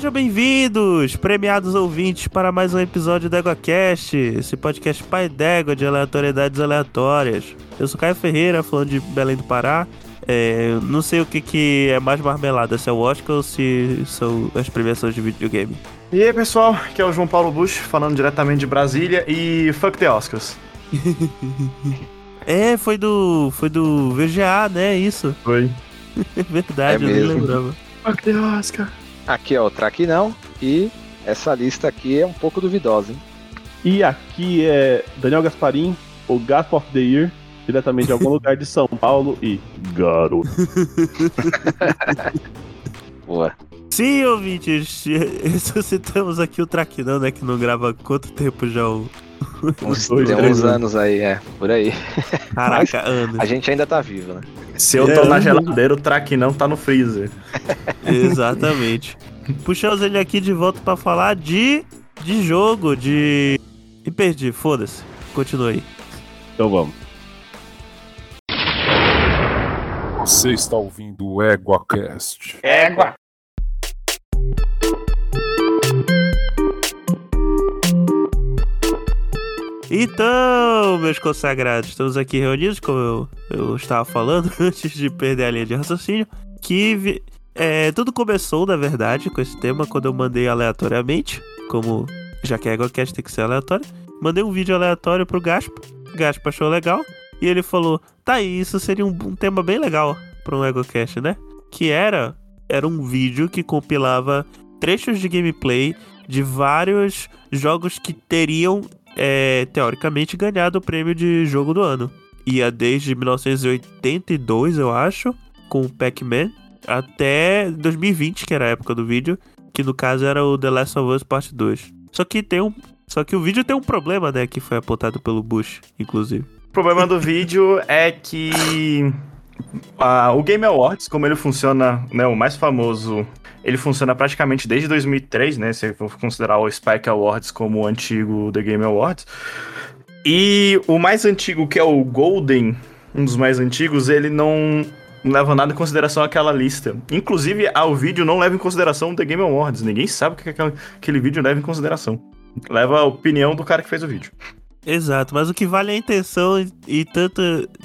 Sejam bem-vindos, premiados ouvintes, para mais um episódio do EgoCast, esse podcast pai d'égua de aleatoriedades aleatórias. Eu sou Caio Ferreira, falando de Belém do Pará. É, não sei o que, que é mais marmelada, se é o Oscar ou se são as premiações de videogame. E aí, pessoal, aqui é o João Paulo Bush, falando diretamente de Brasília e fuck the Oscars. é, foi do. Foi do VGA, né? Isso. Foi. Verdade, É eu mesmo. não lembrava. Fuck the Oscar. Aqui é o Traquinão e essa lista aqui é um pouco duvidosa, hein? E aqui é Daniel Gasparim, o Gasp of the Year, diretamente de algum lugar de São Paulo e garoto. Boa. Sim, ouvintes, ressuscitamos aqui o Traquinão, né? Que não grava há quanto tempo já o. Uns, dois, tem uns anos aí, é, por aí. Caraca, anos. A gente ainda tá vivo, né? Se eu É, tô na eu- geladeira, o traquinão tá no freezer. Exatamente. Puxamos ele aqui de volta pra falar de. de jogo, de. E perdi, foda-se. Continua aí. Então vamos. Você está ouvindo o EguaCast. Égua! Então, meus consagrados, estamos aqui reunidos, como eu, eu estava falando antes de perder a linha de raciocínio, que vi- é, tudo começou, na verdade, com esse tema quando eu mandei aleatoriamente, como já que a EgoCast tem que ser aleatório, mandei um vídeo aleatório pro Gaspa, Gaspa achou legal, e ele falou, tá isso seria um, um tema bem legal para um EgoCast, né? Que era, era um vídeo que compilava trechos de gameplay de vários jogos que teriam é, teoricamente ganhado o prêmio de jogo do ano. Ia desde 1982, eu acho, com o Pac-Man, até 2020, que era a época do vídeo, que no caso era o The Last of Us Part 2. Só que tem um. Só que o vídeo tem um problema, né? Que foi apontado pelo Bush, inclusive. O problema do vídeo é que o Game Awards, como ele funciona, né, o mais famoso, ele funciona praticamente desde 2003, né, se for considerar o Spike Awards como o antigo The Game Awards. E o mais antigo, que é o Golden, um dos mais antigos, ele não leva nada em consideração aquela lista. Inclusive, o vídeo não leva em consideração o The Game Awards. Ninguém sabe o que aquele, aquele vídeo leva em consideração. Leva a opinião do cara que fez o vídeo. Exato, mas o que vale é a intenção e, e tanto,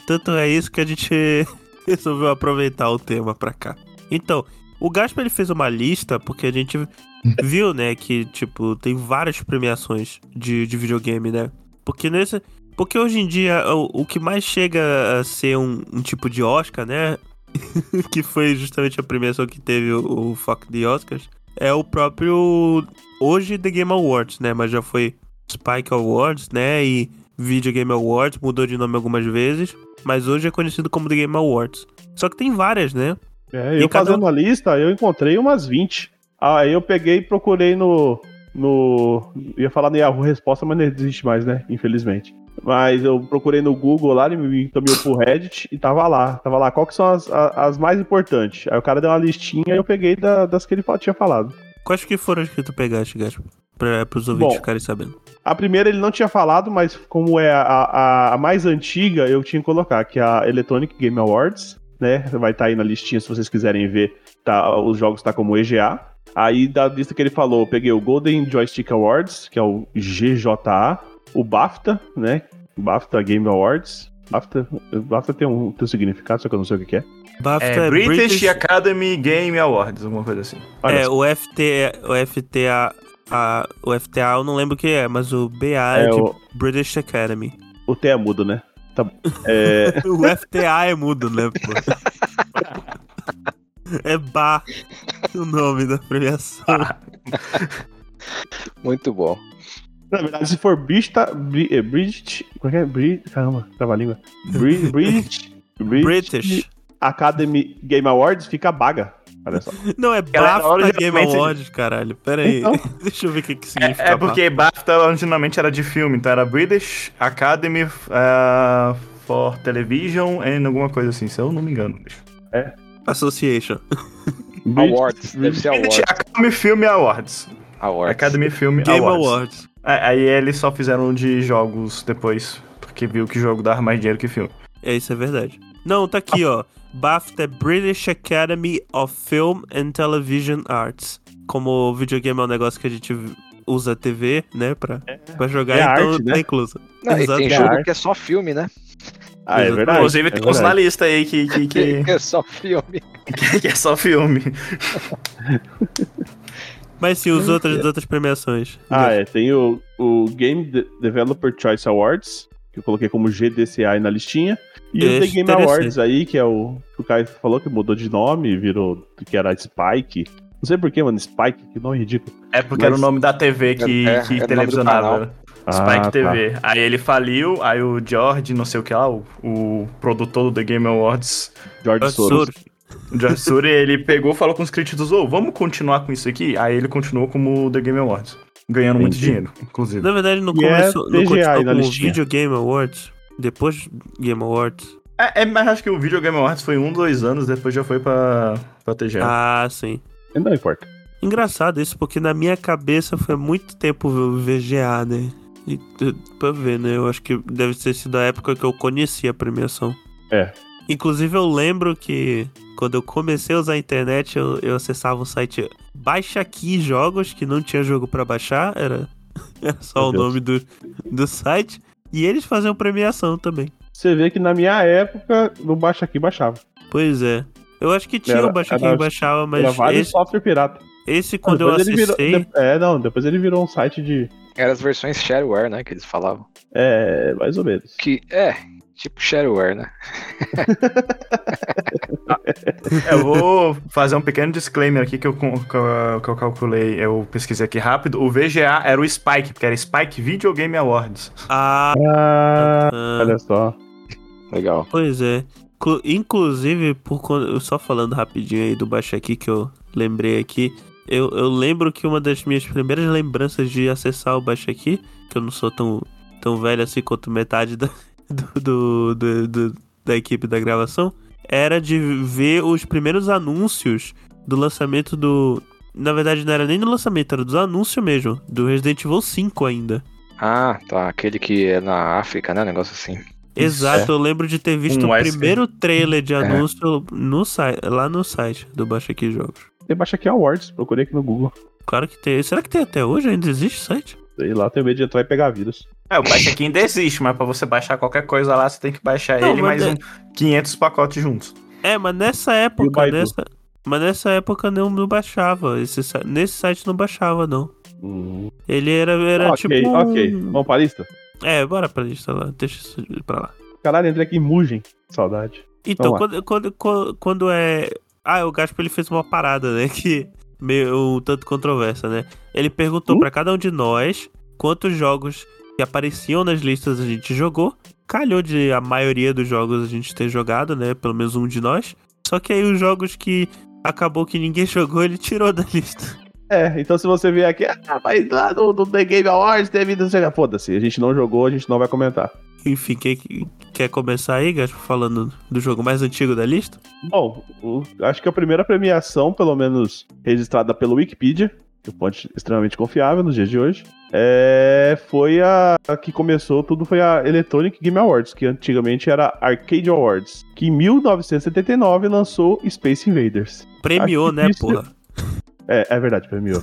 tanto é isso que a gente resolveu aproveitar o tema pra cá. Então, o Gaspa ele fez uma lista porque a gente viu, né, que tipo tem várias premiações de, de videogame, né? Porque nesse, porque hoje em dia o, o que mais chega a ser um, um tipo de Oscar, né? que foi justamente a premiação que teve o, o Fuck the Oscars, é o próprio hoje The Game Awards, né? Mas já foi Spike Awards, né? E Video Game Awards, mudou de nome algumas vezes, mas hoje é conhecido como The Game Awards. Só que tem várias, né? É, E eu cada fazendo a lista, eu encontrei umas 20. Aí eu peguei e procurei no. no. Ia falar no Yahoo Resposta, mas não existe mais, né? Infelizmente. Mas eu procurei no Google lá, ele me encaminhou pro Reddit e tava lá. Tava lá, qual que são as, as mais importantes? Aí o cara deu uma listinha e eu peguei da- das que ele tinha falado. Quais que foram as que tu pegaste, Gaspa? Pra, pros ouvintes Bom. ficarem sabendo. A primeira ele não tinha falado, mas como é a, a, a mais antiga, eu tinha que colocar, que é a Electronic Game Awards, né? Vai estar aí na listinha se vocês quiserem ver. Tá, os jogos tá como EGA. Aí da lista que ele falou, eu peguei o Golden Joystick Awards, que é o GJA, o BAFTA, né? BAFTA Game Awards. BAFTA, BAFTA tem um, tem um significado, só que eu não sei o que, que é. BAFTA É, British, Academy Game Awards, alguma coisa assim. Olha É, só. o FT, o FTA, a, o FTA eu não lembro o que é, mas o BA é, É, de o, British Academy. o T é mudo, né? Tá. É, O FTA é mudo, né, pô? É Bar o nome da premiação. Muito bom. Na verdade, se for Brista, Bri, é, British. Como é que é? Bri, caramba, trava a língua. Bri, British, British. Academy Game Awards fica baga. Olha só. Não, é Galera, BAFTA Game originalmente- Awards, caralho. Pera aí. Então. Deixa eu ver o que, que significa. É, é porque BAFTA originalmente era de filme, então era British Academy uh, for Television and alguma coisa assim, se eu não me engano. bicho. BAFTA. Association. Awards, deve ser British Awards. Academy Film Awards. Awards. Academy Film Game Awards. Awards. É, aí eles só fizeram de jogos depois, porque viu que jogo dava mais dinheiro que filme. É, isso é verdade. Não, tá aqui, ó. BAFTA British Academy of Film and Television Arts. Como o videogame é um negócio que a gente usa a TV, né, pra, pra jogar, É então arte, né? tá incluso. Não, e tem Exato. jogo que é só filme, né? Ah, é verdade. Inclusive, é tem uns na lista aí que, que, que, Que é só filme. que é só filme. Mas sim, os outros, as outras premiações. Ah, é. Tem o, o Game De- Developer Choice Awards, que eu coloquei como GDCA aí na listinha. E o The Esse Game. Awards aí, que é o que o Caio falou que mudou de nome, virou que era Spike. Não sei porquê, mano, Spike, que nome ridículo. É porque Mas- era o nome da TV que, É, é, que é nome do televisionava. canal. Spike Ah, tá. TV. Aí ele faliu, aí o George, não sei o que lá, o, o produtor do The Game Awards, George Ah, Soros. Soros. o George Suri, ele pegou e falou com os críticos, ô, vamos continuar com isso aqui? Aí ele continuou como The Game Awards. Ganhando muito Entendi. dinheiro, inclusive. Na verdade, não E é começou, não TGA continuou como. Video Game Awards. Depois Game Awards. É, é, mas acho que o Video Game Awards foi um, dois anos, depois já foi pra, pra TGA. Ah, sim. Não importa. Engraçado isso, porque na minha cabeça foi muito tempo o VGA, né? E, eh, pra ver, né? Eu acho que deve ter sido a época que eu conheci a premiação. É. Inclusive, eu lembro que quando eu comecei a usar a internet, eu, eu acessava o site Baixa Aqui Jogos, que não tinha jogo pra baixar, era, era só Meu o Deus. nome do, do site. E eles faziam premiação também. Você vê que na minha época, no Baixa Aqui baixava. Pois é. Eu acho que tinha Era- o Baixa Aqui era- baixava, mas Era vários esse, software pirata. esse quando eu acessei... virou, de- É, não, depois ele virou um site de. Eram as versões shareware, né? Que eles falavam. É, mais ou menos. Que é, tipo shareware, né? Eu vou fazer um pequeno disclaimer aqui que eu, que eu, calculei, eu pesquisei aqui rápido. O VGA era o Spike, porque era Spike Video Game Awards. Ah, Ah, ah. olha só. Legal. Pois é. Clu- Inclusive, por só falando rapidinho aí do Baixa Aqui que eu lembrei aqui, eu, eu lembro que uma das minhas primeiras lembranças de acessar o Baixa Aqui, que eu não sou tão, tão velho assim quanto metade da, do, do- do- do- da equipe da gravação, era de ver os primeiros anúncios do lançamento do. Na verdade, não era nem do lançamento, era dos anúncios mesmo, do Resident Evil 5 ainda. Ah, tá. Aquele que é na África, né? Negócio assim. Exato, eu lembro de ter visto Um o primeiro trailer de É. anúncio no site, lá no site do Baixa Aqui Jogos. Tem Baixa Aqui Awards, procurei aqui no Google. Claro que tem. Será que tem até hoje? Ainda existe o site? Sei lá, tenho medo de entrar e pegar vírus. É, o Baixa aqui ainda existe, mas pra você baixar qualquer coisa lá, você tem que baixar Não, ele mais é- um 500 pacotes juntos. É, mas nessa época, nessa, mas nessa época não, não baixava. Esse, nesse site não baixava, não. Hum. Ele era, era ok, tipo. um- ok. Vamos pra lista? É, bora pra lista lá. Deixa isso pra lá. Caralho, entrei aqui em Mugen. Saudade. Então, quando, quando, quando, quando é. Ah, o Gaspo ele fez uma parada, né? Que meio um tanto controversa, né? Ele perguntou Hum? pra cada um de nós quantos jogos que apareciam nas listas a gente jogou. Calhou de a maioria dos jogos a gente ter jogado, né? Pelo menos um de nós. Só que aí os jogos que acabou que ninguém jogou, ele tirou da lista. É, então se você vier aqui, ah, mas lá no, no The Game Awards teve. Foda-se, a gente não jogou, a gente não vai comentar. Enfim, quem que- quer começar aí, Gaspo, falando do jogo mais antigo da lista? Bom, o- acho que a primeira premiação, pelo menos registrada pelo Wikipedia, que é uma fonte extremamente confiável nos dias de hoje, é, foi a, a que começou tudo foi a Electronic Game Awards, que antigamente era Arcade Awards, que em 1979 lançou Space Invaders. Premiou, né, difícil. porra? É, é verdade, premiou.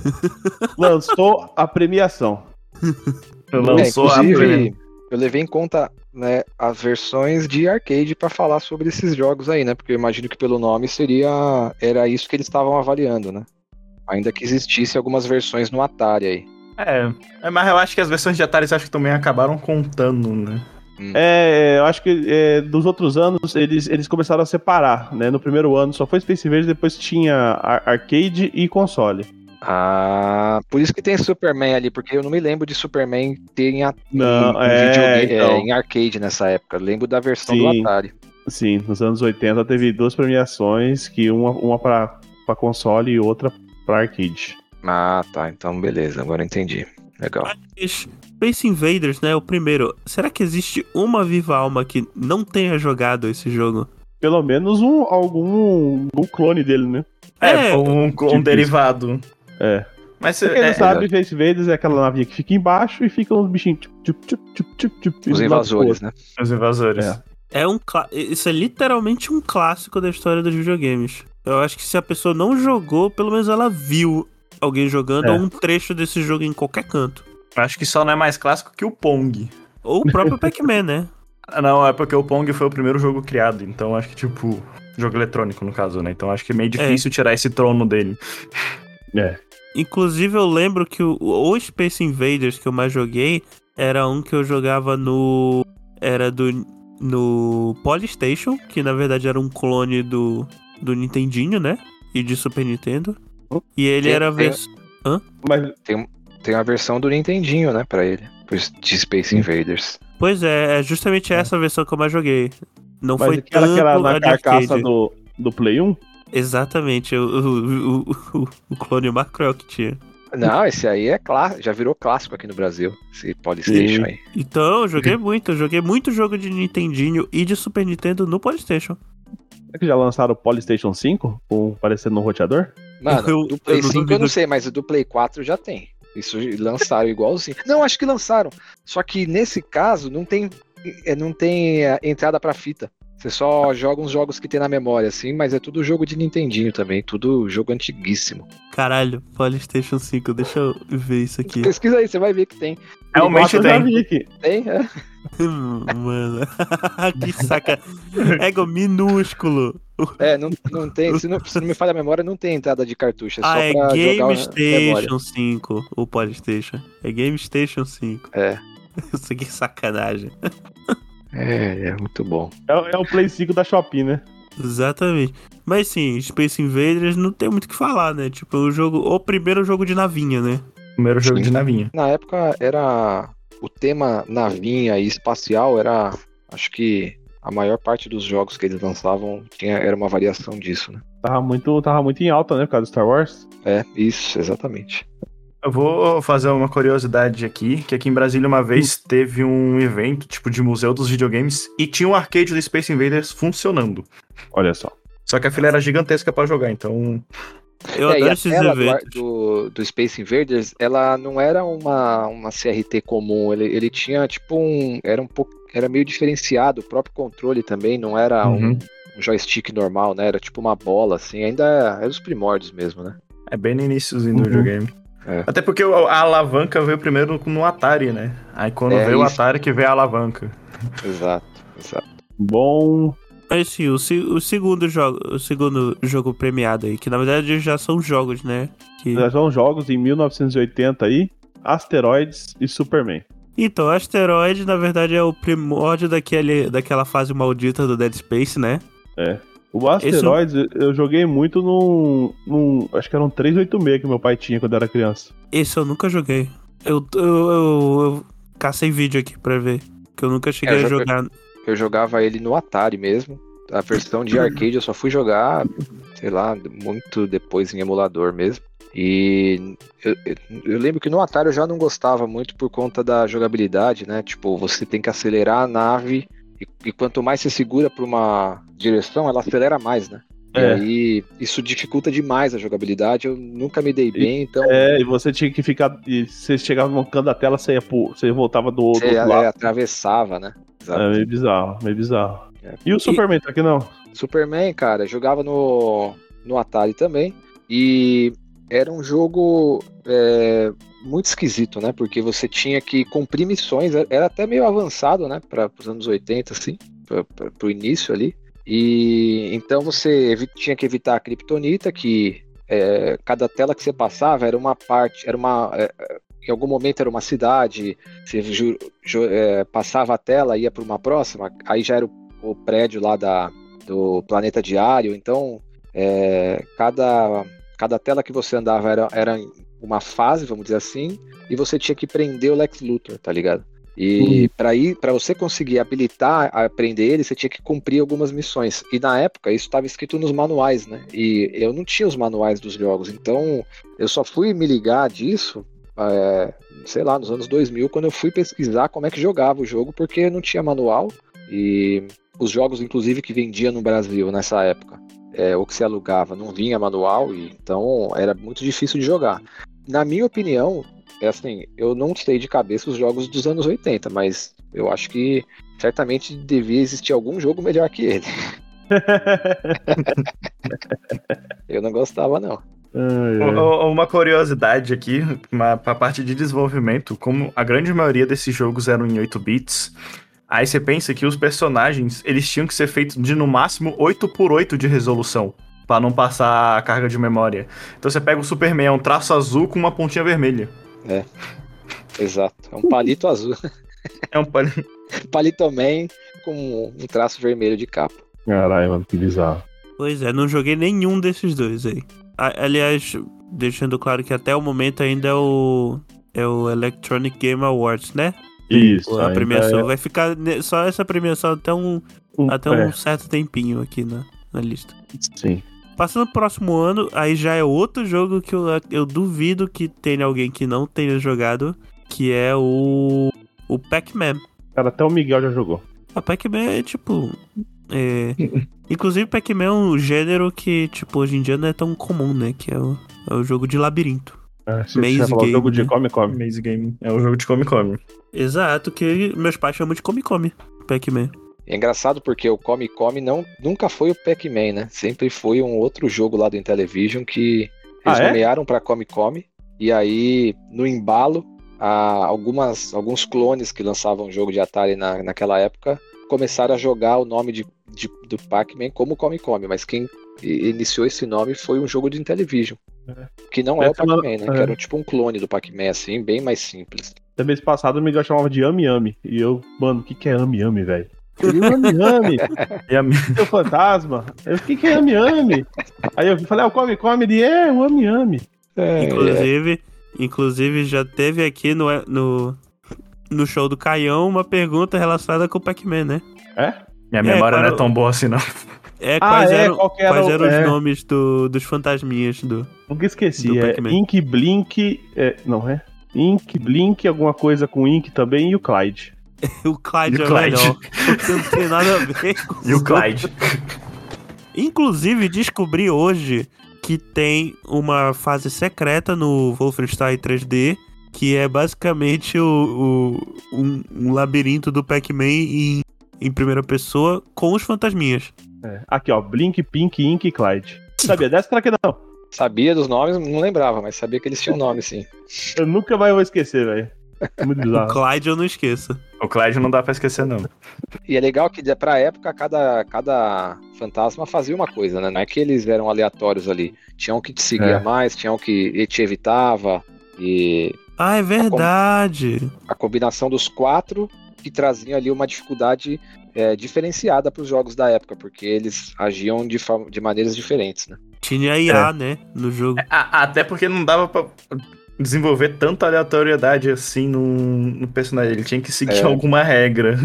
lançou a premiação. Lançou a é, inclusive, primeira. eu levei em conta né, as versões de arcade pra falar sobre esses jogos aí, né? Porque eu imagino que pelo nome seria era isso que eles estavam avaliando, né? Ainda que existisse algumas versões no Atari aí. É, é, mas eu acho que as versões de Atari acho que também acabaram contando, né? É, eu acho que é, dos outros anos eles, eles começaram a separar, né? No primeiro ano só foi Space Invaders, depois tinha ar- arcade e console. Ah, por isso que tem Superman ali, porque eu não me lembro de Superman ter em, a- Não, em, é, videogame- então. é, em arcade nessa época. Eu lembro da versão Sim. do Atari. Sim, nos anos 80 teve duas premiações, que uma, uma para console e outra para arcade. Ah, tá. Então beleza, agora eu entendi. Legal. Mas Space Invaders, né? O primeiro. Será que existe uma viva alma que não tenha jogado esse jogo? Pelo menos um, algum um clone dele, né? É, É, um, um tipo derivado. É. Mas Pra quem não é, sabe, Space Invaders é aquela navinha que fica embaixo e fica uns bichinhos. Tchup, tchup, tchup, tchup, tchup, tchup, Os invasores, né? os invasores. É. É um Isso é literalmente um clássico da história dos videogames. Eu acho que se a pessoa não jogou, pelo menos ela viu alguém jogando É. ou um trecho desse jogo em qualquer canto. Acho que só não é mais clássico que o Pong. Ou o próprio Pac-Man, né? Não, é porque o Pong foi o primeiro jogo criado, então acho que, tipo, jogo eletrônico, no caso, né? Então acho que é meio difícil tirar esse trono dele. É. Inclusive, eu lembro que o, o Space Invaders que eu mais joguei era um que eu jogava no. Era do. No Polystation, que na verdade era um clone do, do Nintendinho, né? E de Super Nintendo. E ele Tem- era. tem- vers- Mas Tem a versão do Nintendinho, né, pra ele. De Space Invaders. Pois é, é justamente essa versão que eu mais joguei. Não Mas foi aquela tanto que era a na de carcaça arcade. do, do Play 1? Exatamente, o, o, o, o, clone Macro que tinha. Não, esse aí é clá já virou clássico aqui no Brasil. Esse Polystation Sim. aí. Então, eu joguei muito, eu joguei muito jogo de Nintendinho e de Super Nintendo no Polystation. Será que já lançaram o Polystation 5? Com, parecendo um roteador? Mano, Eu- do Play eu não 5 eu não sei, mas o do Play 4 já tem. Isso lançaram igualzinho. Não, acho que lançaram. Só que nesse caso não tem, é, não tem é, entrada pra fita. Você só joga uns jogos que tem na memória, assim, mas é tudo jogo de Nintendinho também, tudo jogo antiguíssimo. Caralho, Polystation 5, deixa eu ver isso aqui. Pesquisa aí, você vai ver que tem. Realmente tem. Tem, é. Mano, que saca. Ego minúsculo. É, não, não tem. Se não, se não me falha a memória, não tem entrada de cartucho. É só ah, é pra Game. Station 5, o Polystation. É Game Station 5. É. Isso aqui é sacanagem. É, é muito bom. É, é o Play 5 da Shopee, né? Exatamente. Mas sim, Space Invaders não tem muito o que falar, né? Tipo, o jogo. O primeiro jogo de navinha, né? Primeiro jogo Sim. de navinha. Na época era o tema navinha e espacial era, acho que a maior parte dos jogos que eles lançavam tinha era uma variação disso, né? Tava muito, tava muito em alta, né? Por causa do Star Wars. É, isso, exatamente. Eu vou fazer uma curiosidade aqui, que aqui em Brasília uma vez teve um evento, tipo, de museu dos videogames, e tinha um arcade do Space Invaders funcionando. Olha só. Só que a fila era gigantesca pra jogar, então... Eu É, e adoro a esses do, eventos. do, do Space Invaders, ela não era uma, uma CRT comum, ele, ele tinha tipo um. Era um pouco. Era meio diferenciado, o próprio controle também não era um, Uhum. um joystick normal, né? Era tipo uma bola, assim, ainda era os primórdios mesmo, né? É bem no iníciozinho do Uhum. videogame. É. Até porque o- a alavanca veio primeiro no Atari, né? Aí quando É, veio o isso. Atari que veio a alavanca. Exato, exato. Bom. Mas sim, o, se- o segundo jogo, o segundo jogo premiado aí, que na verdade já são jogos, né? Que... Já são jogos em 1980 aí. Asteroids e Superman. Então, Asteroid, na verdade, é o primórdio daquele, daquela fase maldita do Dead Space, né? O Asteroids eu- eu joguei muito num, num. Acho que era um 386 que meu pai tinha quando eu era criança. Esse eu nunca joguei. Eu, eu, eu, eu cacei vídeo aqui pra ver. Que eu nunca cheguei É, eu a jogar. Eu jogava ele no Atari mesmo. A versão de arcade eu só fui jogar, sei lá, muito depois em emulador mesmo. E eu, eu- eu lembro que no Atari eu já não gostava muito por conta da jogabilidade, né? Tipo, você tem que acelerar a nave e, e quanto mais você segura para uma direção, ela acelera mais, né? E É. aí isso dificulta demais a jogabilidade. Eu nunca me dei bem, então É, e você tinha que ficar. E você chegava no canto da tela, você, ia você voltava do, outro é, lado. atravessava, né? Exato. É meio bizarro, meio bizarro. É. E o Superman tá aqui não? Superman, cara, jogava no, no Atari também. E era um jogo é, muito esquisito, né? Porque você tinha que cumprir missões, era- era até meio avançado, né? Para os anos 80, assim, para o início ali. E então você tinha que evitar a Kryptonita, que é, cada tela que você passava era uma parte, era uma. é, é, em algum momento era uma cidade, você ju- ju- é, passava a tela, ia para uma próxima, aí já era o, o prédio lá da, do planeta diário. Então, é, cada, cada tela que você andava era, era uma fase, vamos dizer assim, e você tinha que prender o Lex Luthor, tá ligado? E para ir, para você conseguir habilitar a prender ele, você tinha que cumprir algumas missões. E na época isso estava escrito nos manuais, né? E eu não tinha os manuais dos jogos, então eu só fui me ligar disso, é, sei lá, nos anos 2000, quando eu fui pesquisar como é que jogava o jogo, porque não tinha manual e os jogos, inclusive, que vendia no Brasil nessa época, é, ou que se alugava, não vinha manual, e então era muito difícil de jogar. Na minha opinião, é assim, eu não sei de cabeça os jogos dos anos 80, mas Eu acho que certamente devia existir algum jogo melhor que ele. Eu não gostava, não. Uma curiosidade aqui, uma, pra parte de desenvolvimento, como a grande maioria desses jogos eram em 8 bits, aí você pensa que os personagens, eles tinham que ser feitos de no máximo 8 por 8 de resolução, pra não passar a carga de memória. Então você pega o Superman, é um traço azul com uma pontinha vermelha. Exato. É um palito azul. É um pal- Palito Man com um traço vermelho de capa. Caralho, mano, que bizarro. Pois é, não joguei nenhum desses dois aí. Aliás, deixando claro que até o momento ainda é o. É o Electronic Game Awards, né? Isso. a premiação. é Vai ficar só essa premiação até um, um- até é, um certo tempinho aqui na, na lista. Sim. Passando pro próximo ano, aí já é outro jogo que eu, eu duvido que tenha alguém que não tenha jogado, que é o. O Pac-Man. Cara, até o Miguel já jogou. A Pac-Man é tipo. É... Inclusive, Pac-Man é um gênero que, tipo, hoje em dia não é tão comum, né? Que é o, é o jogo de labirinto. É, Maze o Game, jogo de né? come, come. Maze Game. É o jogo de Come Come. Exato, que meus pais chamam de Come Come. Pac-Man. É engraçado porque o Come Come não, nunca foi o Pac-Man, né? Sempre foi um outro jogo lá do Intellivision que eles Ah, é? nomearam pra Come Come. E aí, no embalo, algumas, alguns clones que lançavam jogo de Atari na, naquela época começaram a jogar o nome de, de- do Pac-Man como Come Come, mas quem iniciou esse nome foi um jogo de Intellivision. É. Que não é o Essa não- Pac-Man, né? é. Que era tipo um clone do Pac-Man, assim, bem mais simples. Até mês passado o Miguel chamava de Ami Ami. E eu, mano, o que, que é Ami Ami, velho? Ele, Ami Ami, E a minha... seu fantasma. Eu, o que, que é Ami? Aí eu falei, ah, o come, come. Ele é o Ami Ami. É, Inclusive, inclusive já teve aqui no, no, no show do Caião uma pergunta relacionada com o Pac-Man, né? minha É, memória não claro. é tão boa assim, não. É, Ah, quais é, eram, era quais o- eram é. os nomes do, dos fantasminhas do. Nunca esqueci. Do É Pac-Man. Ink Blink. É, não é? Ink Blink, alguma coisa com Ink também e o Clyde. O Clyde E o é Clyde. melhor. Porque não tem nada a ver com E o Clyde. Inclusive, descobri hoje que tem uma fase secreta no Wolfenstein 3D, que é basicamente o, o- um, um labirinto do Pac-Man em, em primeira pessoa com os fantasminhas. É. Aqui, ó. Blink, Pink, Ink e Clyde. Sabia dessa? Será que não? Sabia dos nomes, não lembrava, mas sabia que eles tinham nome, sim. Eu nunca mais vou esquecer, velho. Muito O. Clyde eu não esqueço. O Clyde não dá pra esquecer, não. E é legal que pra época cada, cada fantasma fazia uma coisa, né? Não é que eles eram aleatórios ali. Tinha um que te seguia É. mais, tinha um que te evitava. E Ah, é verdade. a combinação dos quatro que traziam ali uma dificuldade é, diferenciada para os jogos da época, porque eles agiam de, de maneiras diferentes, né? Tinha IA, né? No jogo. A- até porque não dava pra desenvolver tanta aleatoriedade assim no, no personagem. Ele tinha que seguir É. alguma regra.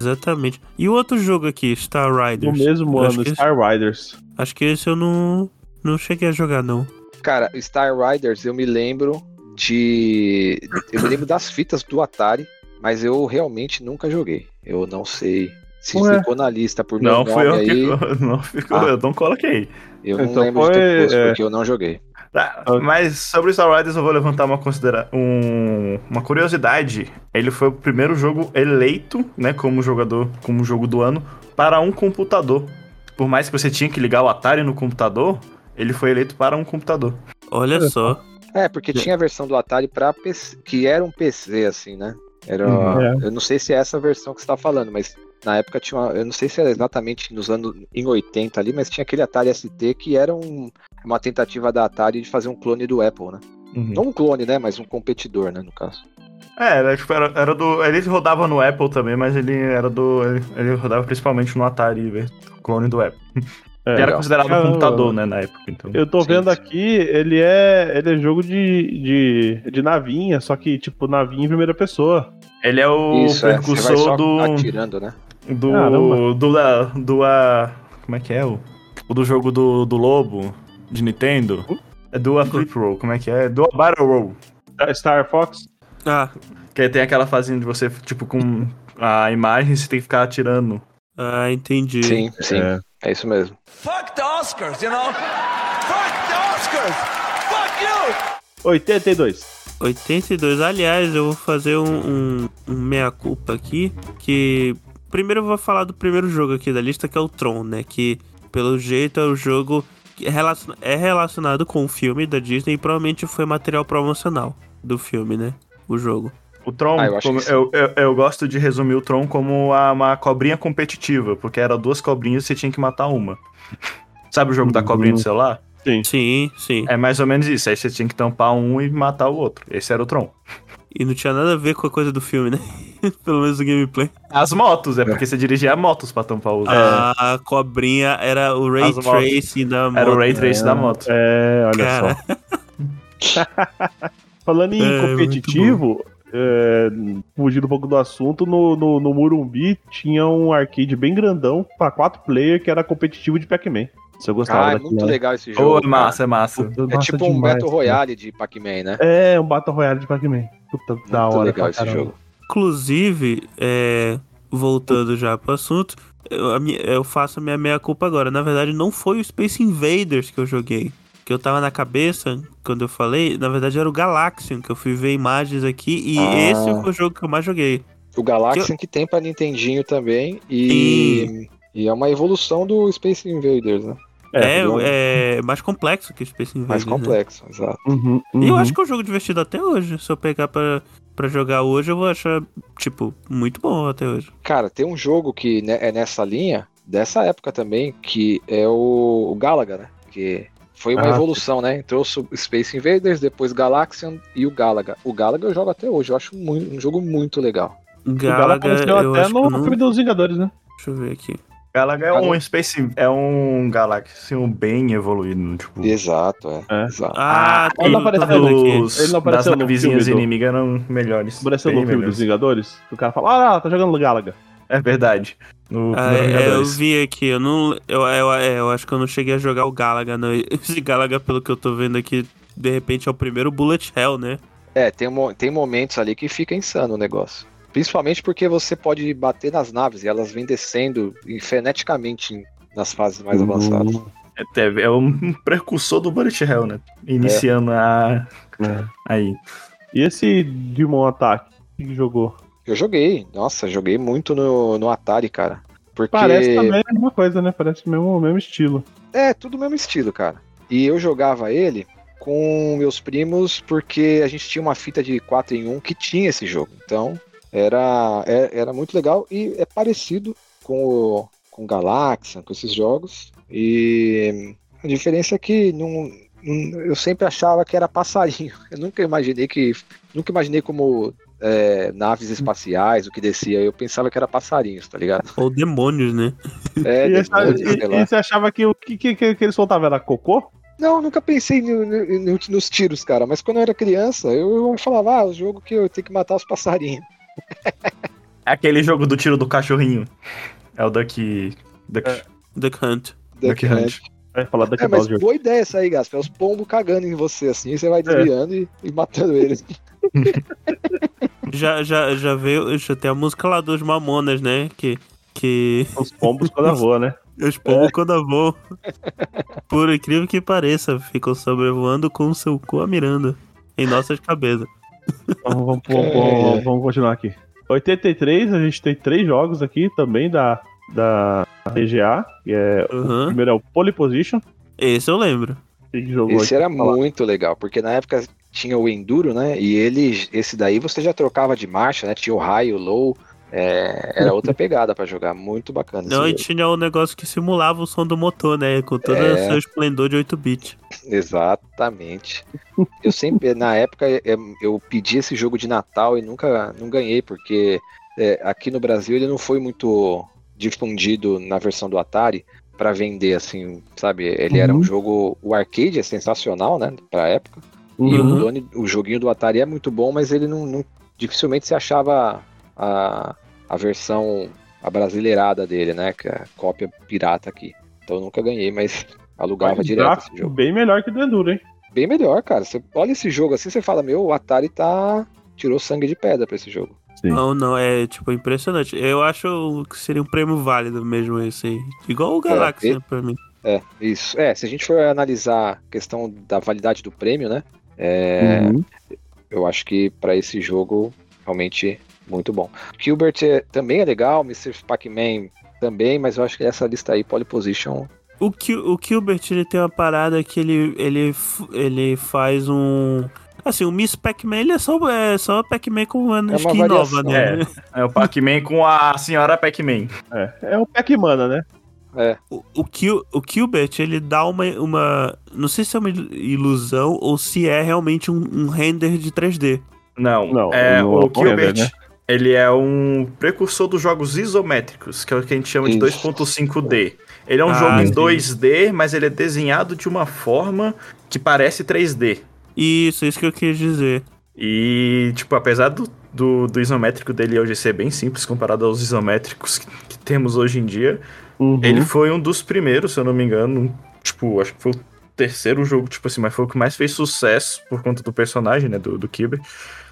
Exatamente. E o outro jogo aqui, Star No Riders. mesmo Eu acho ano, que Star Riders. Acho que esse eu não, não cheguei a jogar, não. Cara, Star Riders eu me lembro de. Eu me lembro das fitas do Atari, mas eu realmente nunca joguei. Eu não sei se Ué. ficou na lista por meu Não nome fui eu aí. que. Não ficou, Ah. eu não coloquei. Eu não Então lembro de foi, ter posto, é. porque eu não joguei. Tá, mas sobre o Star Riders eu vou levantar uma, considera um, uma curiosidade. Ele foi o primeiro jogo eleito, né, como jogador, como jogo do ano, para um computador. Por mais que você tinha que ligar o Atari no computador, ele foi eleito para um computador. Olha só. É, porque tinha a versão do Atari para PC, que era um PC, assim, né? Era, Uhum. É. Eu não sei se é essa versão que você tá falando, mas na época tinha uma, eu não sei se era exatamente nos anos em 80 ali, mas tinha aquele Atari ST que era um- uma tentativa da Atari de fazer um clone do Apple, né? Não um clone, né? Mas um competidor, né? No caso. É, era, tipo, era, era do. Ele rodava no Apple também, mas ele era do. Ele, ele rodava principalmente no Atari, velho, clone do Apple. É, Ele era legal. considerado um Ah, computador, né, na época. Então. Eu tô Sim, vendo sim. aqui, ele é, ele é jogo de, de, de navinha, só que, tipo, navinha em primeira pessoa. Ele é o Isso, é. Você vai precursor só do. atirando, né? Do. Caramba. Do. da- do a- como é que é? O, o do jogo do, do Lobo, de Nintendo. É do a Flip Roll, como é que é? Do a Battle Roll. Star Fox? Ah, Que aí tem aquela fazinha de você, tipo, com a imagem, você tem que ficar atirando. ah entendi. Sim, sim. É. É, isso mesmo. Fuck the Oscars, you know? Fuck the Oscars! Fuck you! 82. 82. Aliás, eu vou fazer um, um, um meia-culpa aqui. Que. Primeiro eu vou falar do primeiro jogo aqui da lista, que é o Tron, né? Que pelo jeito é o jogo é relacion- é relacionado com o filme da Disney e provavelmente foi material promocional do filme, né? O jogo. O Tron, Ah, eu como- sim. eu, eu, eu gosto de resumir o Tron como a- uma cobrinha competitiva, porque era duas cobrinhas e você tinha que matar uma. Sabe o jogo da cobrinha do celular? Sim, sim. É mais ou menos isso. Aí você tinha que tampar um e matar o outro. Esse era o Tron. E não tinha nada a ver com a coisa do filme, né? Pelo menos o gameplay. As motos, é porque você dirigia motos pra tampar os. A cobrinha era o Ray. Tracing da moto. Era o Ray Trace da moto. É, olha Cara, só. Falando em É, competitivo, é, fugindo um pouco do assunto, no, no, no Murumbi tinha um arcade bem grandão pra quatro player que era competitivo de Pac-Man. Se eu gostava Ah, é muito legal esse jogo. é massa, é massa. É massa tipo um demais, Battle cara. Royale de Pac-Man, né? É, um Battle Royale de Pac-Man. Puta, da muito hora. legal esse jogo. inclusive, é, voltando já pro assunto, eu, a minha- eu faço a minha meia-culpa agora. Na verdade, não foi o Space Invaders que eu joguei. Que eu tava na cabeça, quando eu falei, na verdade era o Galaxian, que eu fui ver imagens aqui, e Ah. esse foi o jogo que eu mais joguei. O Galaxian que tem pra Nintendinho também e, e é uma evolução do Space Invaders, né? É, entendeu? é, mais complexo que o Space Mais Invaders. né? complexo, exato. Uhum, E eu uhum. acho que é um jogo divertido até hoje. Se eu pegar pra, pra jogar hoje, eu vou achar, tipo, muito bom até hoje. Cara, tem um jogo que né, é nessa linha, dessa época também, que é o, o Galaga, né? Que foi uma Ah, evolução, né? Trouxe o Space Invaders, depois Galaxian e o Galaga. O Galaga eu jogo até hoje, eu acho muito- um jogo muito legal. O Gala Galaga, apareceu eu até no filme dos Vingadores, né? Deixa eu ver aqui. Galaga é Galaga. um Space. É um Galaxian bem evoluído. Tipo, Exato, é. É. Exato. Ah, ele não apareceu vendo aqui. os, Ele não das apareceu no navezinhas filme do- inimigas eram melhores. Apareceu no filme melhores. dos Vingadores. O cara fala, ah, lá, tá jogando Galaga. É verdade. No Ah, é, eu vi aqui, eu não. Eu, eu, é, eu acho que eu não cheguei a jogar o Galaga, não. Esse Galaga, pelo que eu tô vendo aqui, de repente é o primeiro Bullet Hell, né? É, tem, tem momentos ali que fica insano o negócio. Principalmente porque você pode bater nas naves e elas vêm descendo freneticamente nas fases mais avançadas. É, teve- é um precursor do Bullet Hell, né? Iniciando a. É. Aí. E esse Demon Attack que jogou? Eu joguei, nossa, joguei muito no, no Atari, cara. Porque Parece também a mesma coisa, né? Parece o mesmo, o mesmo estilo. é tudo o mesmo estilo, cara. E eu jogava ele com meus primos porque a gente tinha uma fita de 4 em 1 que tinha esse jogo. Então, era, é- era muito legal e é parecido com o com Galaxian, com esses jogos. E a diferença é que não, não- eu sempre achava que era passarinho. Eu nunca imaginei que. Nunca imaginei como é, naves espaciais, o que descia. Eu pensava que era passarinhos, tá ligado? Ou demônios, né? É, e, demônios, e- sei lá. e você achava que o que, que, que, que ele soltava era cocô? Não, nunca pensei no- no- no- nos tiros, cara. Mas quando eu era criança, eu falava, ah, o jogo que eu tenho que matar os passarinhos. É aquele jogo do tiro do cachorrinho. É o Duck. Duck... Duck Hunt. Duck Hunt. Vai falar daqui É, mas boa ideia essa aí, Gasper. É os pombos cagando em você assim, e você vai desviando e, e matando eles. Já, já, já veio. Já tem a música lá dos Mamonas, né? Que. Que. Os pombos quando voa, né? Os pombos quando voam. Por incrível que pareça, ficam sobrevoando com o seu cu a mirando. Em nossas cabeças. Então, vamos, vamos, vamos- vamos continuar aqui. 83, a gente tem três jogos aqui também da, da TGA. Que é, O Uhum. primeiro é o Pole Position. Esse eu lembro. Que jogou Esse aqui. era muito legal, porque na época tinha o Enduro, né? E ele, esse daí você já trocava de marcha, né? Tinha o high, o low. É, era outra pegada pra jogar. Muito bacana. Não, e tinha um negócio que simulava o som do motor, né? Com todo É. o seu esplendor de 8-bit. Exatamente. Eu sempre, na época, é, eu pedi esse jogo de Natal e nunca não ganhei, porque é, aqui no Brasil ele não foi muito difundido na versão do Atari para vender, assim, sabe? Ele era um Uhum. jogo. O arcade é sensacional, né? Pra época. E Uhum. o, Doni- o joguinho do Atari é muito bom, mas ele não, não- dificilmente se achava a, a versão abrasileirada dele, né? Que é a cópia pirata aqui. Então eu nunca ganhei, mas alugava Mas direto esse jogo. Bem melhor que do Enduro, hein? Bem melhor, cara. Você olha esse jogo assim, você fala, meu, o Atari tá. Tirou sangue de pedra pra esse jogo. Sim. Não, não, é tipo impressionante. Eu acho que seria um prêmio válido mesmo esse aí. Igual o Galaxy, e- né, pra mim. É, isso. É, se a gente for analisar a questão da validade do prêmio, né? É, Uhum. Eu acho que para esse jogo, realmente muito bom. Gilbert é- também é legal, Mr. Pac-Man também, mas eu acho que essa lista aí, Pole Position, O, Ki- o Gilbert, ele tem uma parada que ele, ele, ele faz um... Assim, o Miss Pac-Man, ele é só, é só Pac-Man com uma uma skin nova, né? É o Pac-Man com a senhora Pac-Man. É, é o Pac-Mana, né? O, o, Gil- o Gilbert, ele dá uma, uma... Não sei se é uma il- ilusão ou se é realmente um, um render de 3D. Não, Não, é o é Gilbert. né? Ele é um precursor dos jogos isométricos, que é o que a gente chama de Isso. 2.5D. Ele é um Ah, jogo em sim. 2D, mas ele é desenhado de uma forma que parece 3D. Isso, isso que eu quis dizer. E, tipo, apesar do, do, do isométrico dele hoje ser bem simples comparado aos isométricos que, que temos hoje em dia, Uhum. ele foi um dos primeiros, se eu não me engano. Tipo, acho que foi o terceiro jogo, tipo assim, mas foi o que mais fez sucesso por conta do personagem, né, do, do.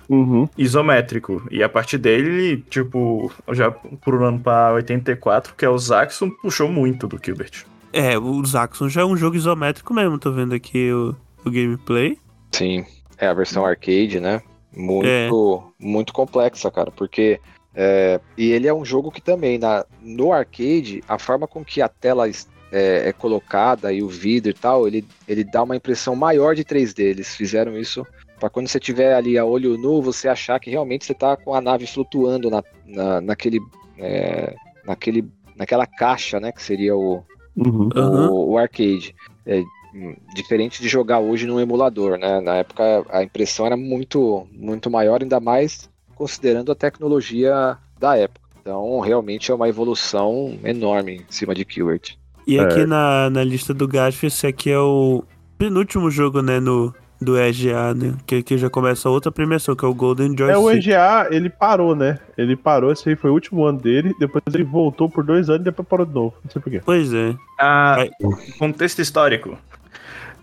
Uhum. isométrico. E a partir dele, tipo, já pulando pra 84, que é o Zaxxon, puxou muito do Gilbert. É, o Zaxxon já é um jogo isométrico mesmo, tô vendo aqui o, o gameplay. sim, é a versão arcade, né? Muito, muito complexa, cara, porque é, e ele é um jogo que também na, no arcade a forma com que a tela é, é colocada e o vidro e tal, ele, ele dá uma impressão maior de 3D. Eles fizeram isso para quando você tiver ali a olho nu, você achar que realmente você tá com a nave flutuando na, na, naquele, é, naquele, naquela caixa, né? Que seria o, Uhum. O, o arcade. É, hum, diferente de jogar hoje num emulador, né? Na época a impressão era muito, muito maior, ainda mais considerando a tecnologia da época. Então, realmente é uma evolução enorme em cima de Qwert. E É. aqui na, na lista do Gasf, esse aqui é o penúltimo jogo, né, no, do EGA, né? Que aqui já começa outra premiação, que é o Golden Joystick. É, o EGA, ele parou, né? Ele parou, esse aí foi o último ano dele, depois ele voltou por dois anos e depois parou de novo. Não sei porquê. Pois é. Ah, Vai. contexto histórico.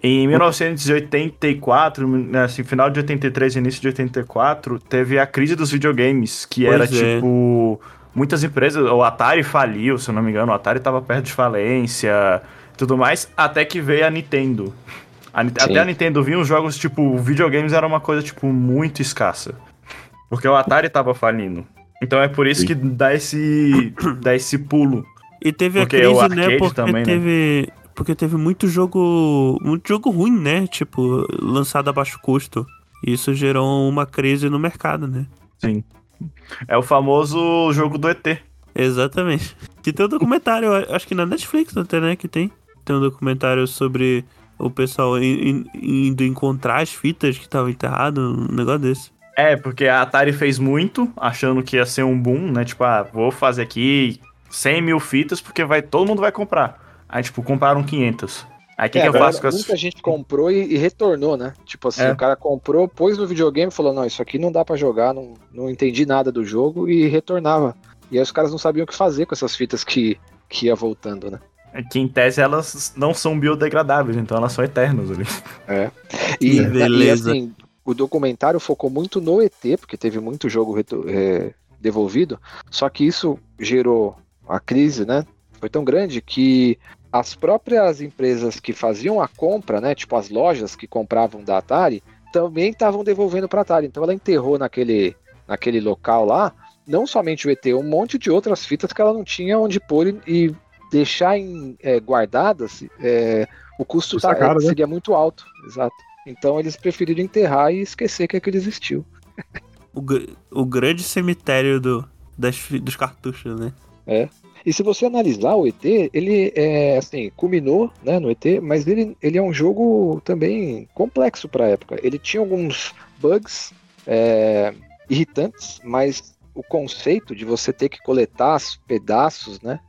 Em 1984, né, assim, final de 83 e início de 84, teve a crise dos videogames, que Pois era é. tipo. Muitas empresas, o Atari faliu, se eu não me engano, o Atari tava perto de falência tudo mais, até que veio a Nintendo. A até a Nintendo vinha os jogos, tipo, videogames era uma coisa, tipo, muito escassa. Porque o Atari tava falindo. Então é por isso Sim. que dá esse, dá esse pulo. E teve Porque a crise, o né? Porque também, né? teve. Porque teve muito jogo. Muito jogo ruim, né? Tipo, lançado a baixo custo. Isso gerou uma crise no mercado, né? Sim. É o famoso jogo do ET. Exatamente. Que tem um documentário, acho que na Netflix até, né? Que tem. Tem um documentário sobre o pessoal in- in- indo encontrar as fitas que estavam enterradas, um negócio desse. É, porque a Atari fez muito, achando que ia ser um boom, né? Tipo, ah, vou fazer aqui 100 mil fitas, porque vai, todo mundo vai comprar. Aí, tipo, compraram 500. Aí, o que, É, que eu faço com as... Muita gente comprou e, e retornou, né? Tipo assim, É. o cara comprou, pôs no videogame e falou: não, isso aqui não dá pra jogar, não, não entendi nada do jogo e retornava. E aí os caras não sabiam o que fazer com essas fitas que, que ia voltando, né? Que, em tese, elas não são biodegradáveis, então elas são eternas ali. E, Que beleza. e, assim, o documentário focou muito no ET, porque teve muito jogo é, devolvido, só que isso gerou a crise, né? Foi tão grande que as próprias empresas que faziam a compra, né? Tipo as lojas que compravam da Atari, também estavam devolvendo para a Atari. Então ela enterrou naquele, naquele local lá, não somente o ET, um monte de outras fitas que ela não tinha onde pôr e, e deixar em, é, guardadas, é, o custo Custa tá- caro, né? seria muito alto. Exato. Então eles preferiram enterrar e esquecer que aquilo existiu. O, gr- o grande cemitério do, das, dos cartuchos, né? E se você analisar o ET, ele é assim, culminou né, no ET, mas ele, ele é um jogo também complexo para a época. Ele tinha alguns bugs é, irritantes, mas o conceito de você ter que coletar os pedaços, né,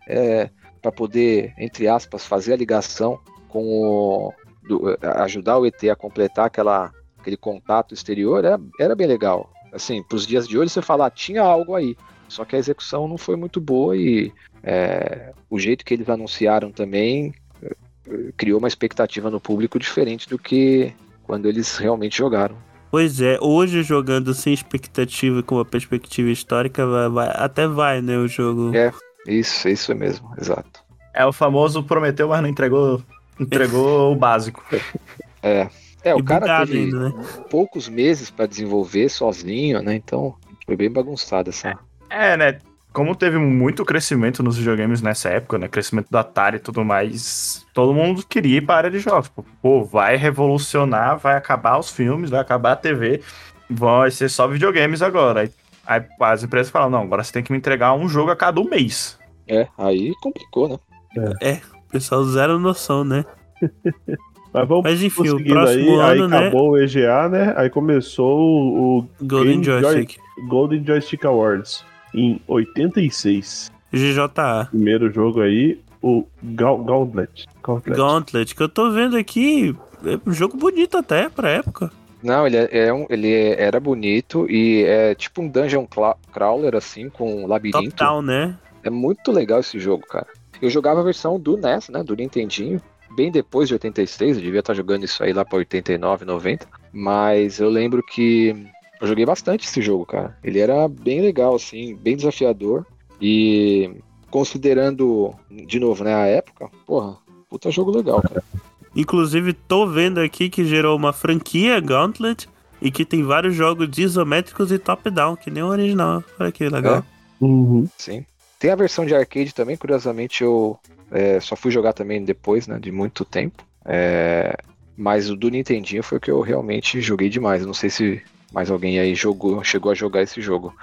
para poder, entre aspas, fazer a ligação com o. do- ajudar o ET a completar aquela, aquele contato exterior, era, era bem legal. Assim, para os dias de hoje, você falar, tinha algo aí. Só que a execução não foi muito boa e é, o jeito que eles anunciaram também eh, criou uma expectativa no público diferente do que quando eles realmente jogaram. Pois é, hoje jogando sem expectativa e com uma perspectiva histórica, vai, vai- até vai, né, o jogo. É. Isso, isso é mesmo, exato. É o famoso prometeu, mas não entregou, entregou o básico. É. É, o cara teve ainda, né? poucos meses pra desenvolver sozinho, né? Então foi bem bagunçado essa. É, né? Como teve muito crescimento nos videogames nessa época, né? Crescimento do Atari e tudo mais, todo mundo queria ir para a área de jogos. Tipo, Pô, vai revolucionar, vai acabar os filmes, vai acabar a TV, vai ser só videogames agora. Aí, aí as empresas falam, não, agora você tem que me entregar um jogo a cada um mês. É, aí complicou, né? O pessoal zero noção, né? Mas vamos Mas enfim, o próximo aí, ano, aí né? acabou o EGA, né? Aí começou o, o Golden Game Joystick. Golden Joystick Awards em 86. GJA. Primeiro jogo aí, o Gau- Gauntlet. Gauntlet. Gauntlet, que eu tô vendo aqui, é um jogo bonito até pra época. Não, ele, é, é um, ele é- era bonito e é tipo um dungeon crawler, assim, com labirinto. Top-down, né? É muito legal esse jogo, cara. Eu jogava a versão do NES, né? Do Nintendinho. Bem depois de 86, eu devia estar jogando isso aí lá pra 89, 90. Mas eu lembro que eu joguei bastante esse jogo, cara. Ele era bem legal, assim, bem desafiador. E considerando, de novo, né, a época, porra, puta jogo legal, cara. Inclusive, tô vendo aqui que gerou uma franquia Gauntlet e que tem vários jogos isométricos e top-down, que nem o original. Olha que legal. Uhum. Sim. Tem a versão de arcade também, curiosamente eu é, só fui jogar também depois, né, de muito tempo. É, mas o do Nintendinho foi o que eu realmente joguei demais. Eu não sei se mais alguém aí jogou, chegou a jogar esse jogo.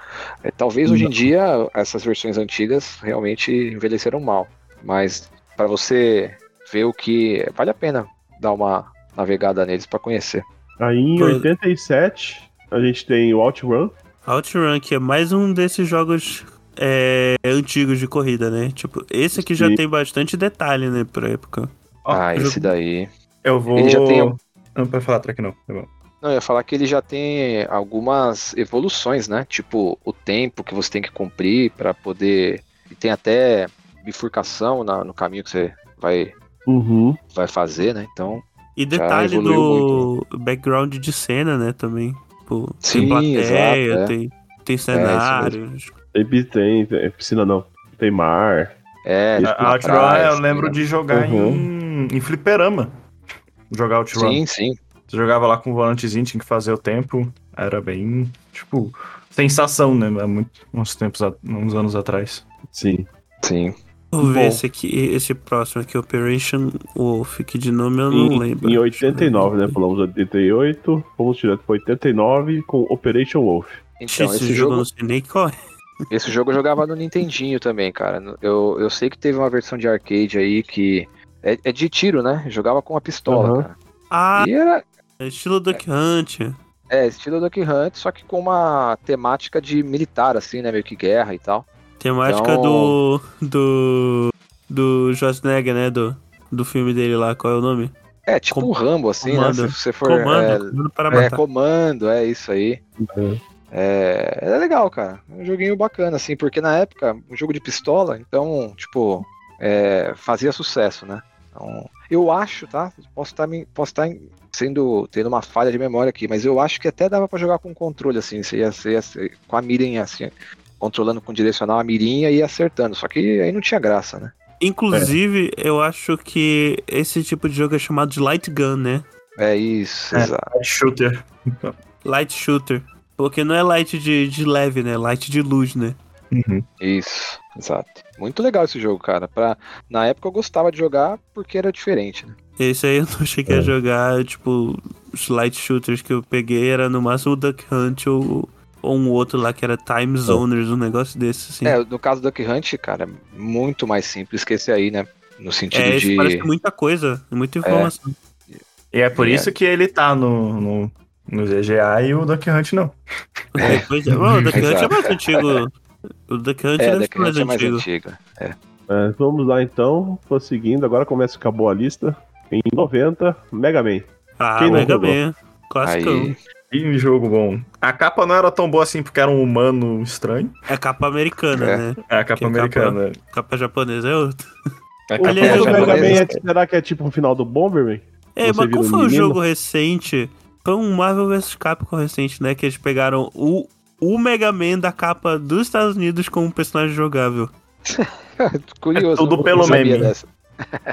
É, talvez hoje em dia essas versões antigas realmente envelheceram mal, mas para você ver o que vale a pena dar uma navegada neles para conhecer. Aí em Pô. 87, a gente tem o OutRun. OutRun, que é mais um desses jogos é, antigos de corrida, né? Tipo, esse aqui já Sim. tem bastante detalhe, né, pra época. Ah, jogo- esse daí. Eu vou. Ele já tem- Não, pode falar, Track não. Tá bom. Não, eu ia falar que ele já tem algumas evoluções, né? Tipo, o tempo que você tem que cumprir para poder. E tem até bifurcação na- no caminho que você vai, Uhum. vai fazer, né? Então. E detalhe do background de cena, né, também. Tipo, Sim, tem plateia, exato, é. tem, tem cenários. Tem, pi- tem, tem piscina não. Tem mar. É, A Outrun praia, eu lembro né? de jogar Uhum. em, em fliperama. Jogar Outrun. Sim, sim. Você jogava lá com o volantezinho, tinha que fazer o tempo. Era bem, tipo, sensação, né? Há muito, uns tempos, uns anos atrás. Sim. Sim. Vou ver esse aqui, esse próximo aqui, Operation Wolf, que de nome eu não Em, lembro. em 89, né? Falamos 88, fomos direto para 89 com Operation Wolf. Então, esse, esse jogo não sei nem qual é. esse jogo eu jogava no Nintendinho também, cara. Eu, eu sei que teve uma versão de arcade aí que. É, é de tiro, né? Eu jogava com uma pistola, Uhum. cara. Ah, E era, é estilo Duck Hunt. É, estilo Duck Hunt, só que com uma temática de militar, assim, né? Meio que guerra e tal. Temática Então- do. do. do Schwarzenegger, né? Do, do filme dele lá, qual é o nome? É, tipo Com- um Rambo, assim, comando. né? Se você for. Comando, é, comando para é, matar. comando, é isso aí. Uhum. É, é legal, cara. É um joguinho bacana, assim, porque na época, um jogo de pistola, então, tipo, é, fazia sucesso, né? Então, eu acho, tá? Posso estar posso estar sendo tendo uma falha de memória aqui, mas eu acho que até dava pra jogar com controle, assim, você ia, você ia com a mirinha, assim, controlando com direcional a mirinha e acertando. Só que aí não tinha graça, né? Inclusive, eu acho que esse tipo de jogo é chamado de Light Gun, né? É isso, É. exato. Shooter. Light Shooter. Porque não é light de, de leve, né? Light de luz, né? Uhum. Isso, exato. Muito legal esse jogo, cara. Pra, na época eu gostava de jogar porque era diferente, né? Esse aí eu não cheguei a É. jogar, tipo, os light shooters que eu peguei era no máximo o Duck Hunt ou, ou um outro lá que era Time Zoners, um negócio desse, assim. É, no caso do Duck Hunt, cara, é muito mais simples que esse aí, né? No sentido É, esse de. parece muita coisa, muita informação. E é por É. isso que ele tá no, no, no ZGA e o Duck Hunt não. É, pois é. Bom, o Duck Hunt é mais antigo. O Duck Hunt É, Duck mais Hunt é mais antigo. É. É, vamos lá então, prosseguindo. Agora começa, acabou a lista. Em 90, Mega Man. Ah, Mega jogou? Man. Clássicão. Aí, E jogo bom. A capa não era tão boa assim porque era um humano estranho. É capa americana, É. né? É a capa Que capa- americana. Capa japonesa é outra. A O capa Aliás, do eu- Mega Man japonesa. é, será que é tipo o final do Bomberman? É, Você mas qual um foi o menino? jogo recente? Foi um Marvel vs Capcom recente, né? Que eles pegaram o, o Mega Man da capa dos Estados Unidos como um personagem jogável. curioso. É tudo não- pelo meme. dessa.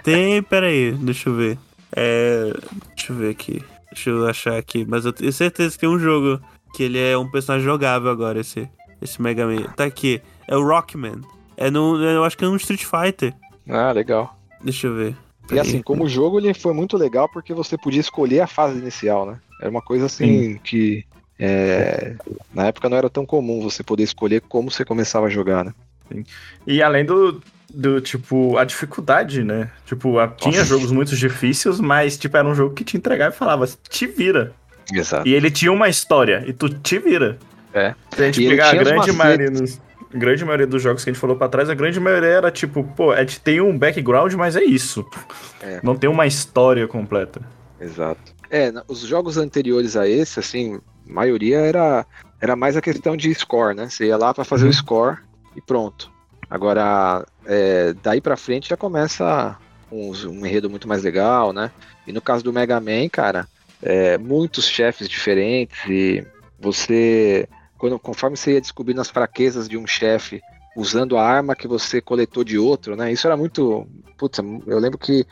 Tem, peraí, deixa eu ver. É. Deixa eu ver aqui. Deixa eu achar aqui. Mas eu tenho certeza que tem um jogo que ele é um personagem jogável agora, esse, esse Mega Man. Tá aqui. É o Rockman. É no. Eu acho que é no Street Fighter. Ah, legal. Deixa eu ver. E assim, como jogo, ele foi muito legal porque você podia escolher a fase inicial, né? Era uma coisa assim que é, na época não era tão comum você poder escolher como você começava a jogar, né? E além do, do tipo, a dificuldade, né? Tipo, a- tinha jogos muito difíceis, mas, tipo, era um jogo que te entregava e falava, te vira. Exato. E ele tinha uma história, e tu te vira. É. Se a gente E pegar a grande maioria dos. Grande maioria dos jogos que a gente falou pra trás, a grande maioria era tipo, pô, a gente tem um background, mas é isso. É. Não tem uma história completa. Exato. É, os jogos anteriores a esse, assim, a maioria era, era mais a questão de score, né? Você ia lá pra fazer o score e pronto. Agora, é, daí pra frente já começa uns- um, enredo muito mais legal, né? E no caso do Mega Man, cara, é, muitos chefes diferentes e você, quando, conforme você ia descobrindo as fraquezas de um chefe usando a arma que você coletou de outro, né? Isso era muito, putz, eu lembro que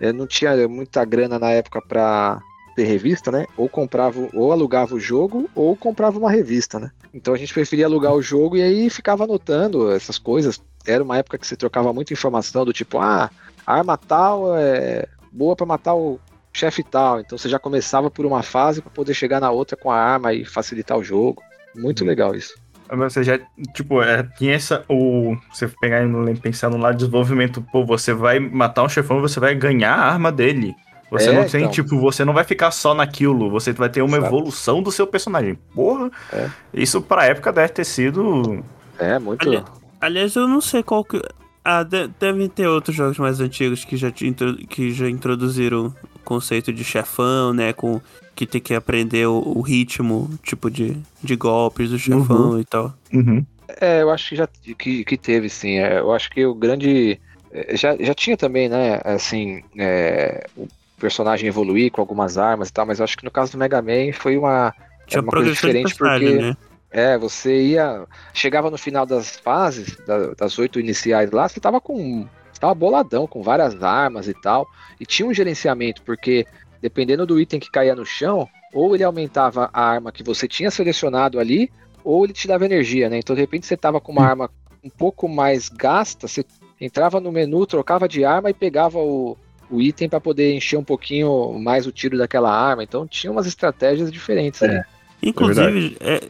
eu não tinha muita grana na época pra ter revista, né? Ou comprava, ou alugava o jogo, ou comprava uma revista, né? Então a gente preferia alugar o jogo e aí ficava anotando essas coisas. Era uma época que você trocava muita informação do tipo, ah, arma tal é boa pra matar o chefe tal. Então você já começava por uma fase pra poder chegar na outra com a arma e facilitar o jogo. Muito legal isso. Você já, tipo, é, tinha essa. O, você pegar e pensar no lado de desenvolvimento, pô, você vai matar um chefão e você vai ganhar a arma dele. Você É, não tem, então. tipo, você não vai ficar só naquilo, você vai ter uma Exato. evolução do seu personagem. Porra, É. isso pra época deve ter sido. É, muito. Ali- Aliás, eu não sei qual que. Ah, de- devem ter outros jogos mais antigos que já, que já introduziram o conceito de chefão, né? Com que tem que aprender o, o ritmo, tipo de, de golpes do chefão e tal. Uhum. É, eu acho que já que, que teve, sim. É, eu acho que o grande. é, Já, já tinha também, né? Assim, é, o personagem evoluir com algumas armas e tal, mas eu acho que no caso do Mega Man foi uma. Tinha uma coisa diferente porque- né? É, você ia. Chegava no final das fases, da- das oito iniciais lá, você tava com. Você tava boladão, com várias armas e tal. E tinha um gerenciamento, porque dependendo do item que caía no chão, ou ele aumentava a arma que você tinha selecionado ali, ou ele te dava energia, né? Então de repente você tava com uma arma um pouco mais gasta, você entrava no menu, trocava de arma e pegava o, o item para poder encher um pouquinho mais o tiro daquela arma. Então tinha umas estratégias diferentes ali. Inclusive, é,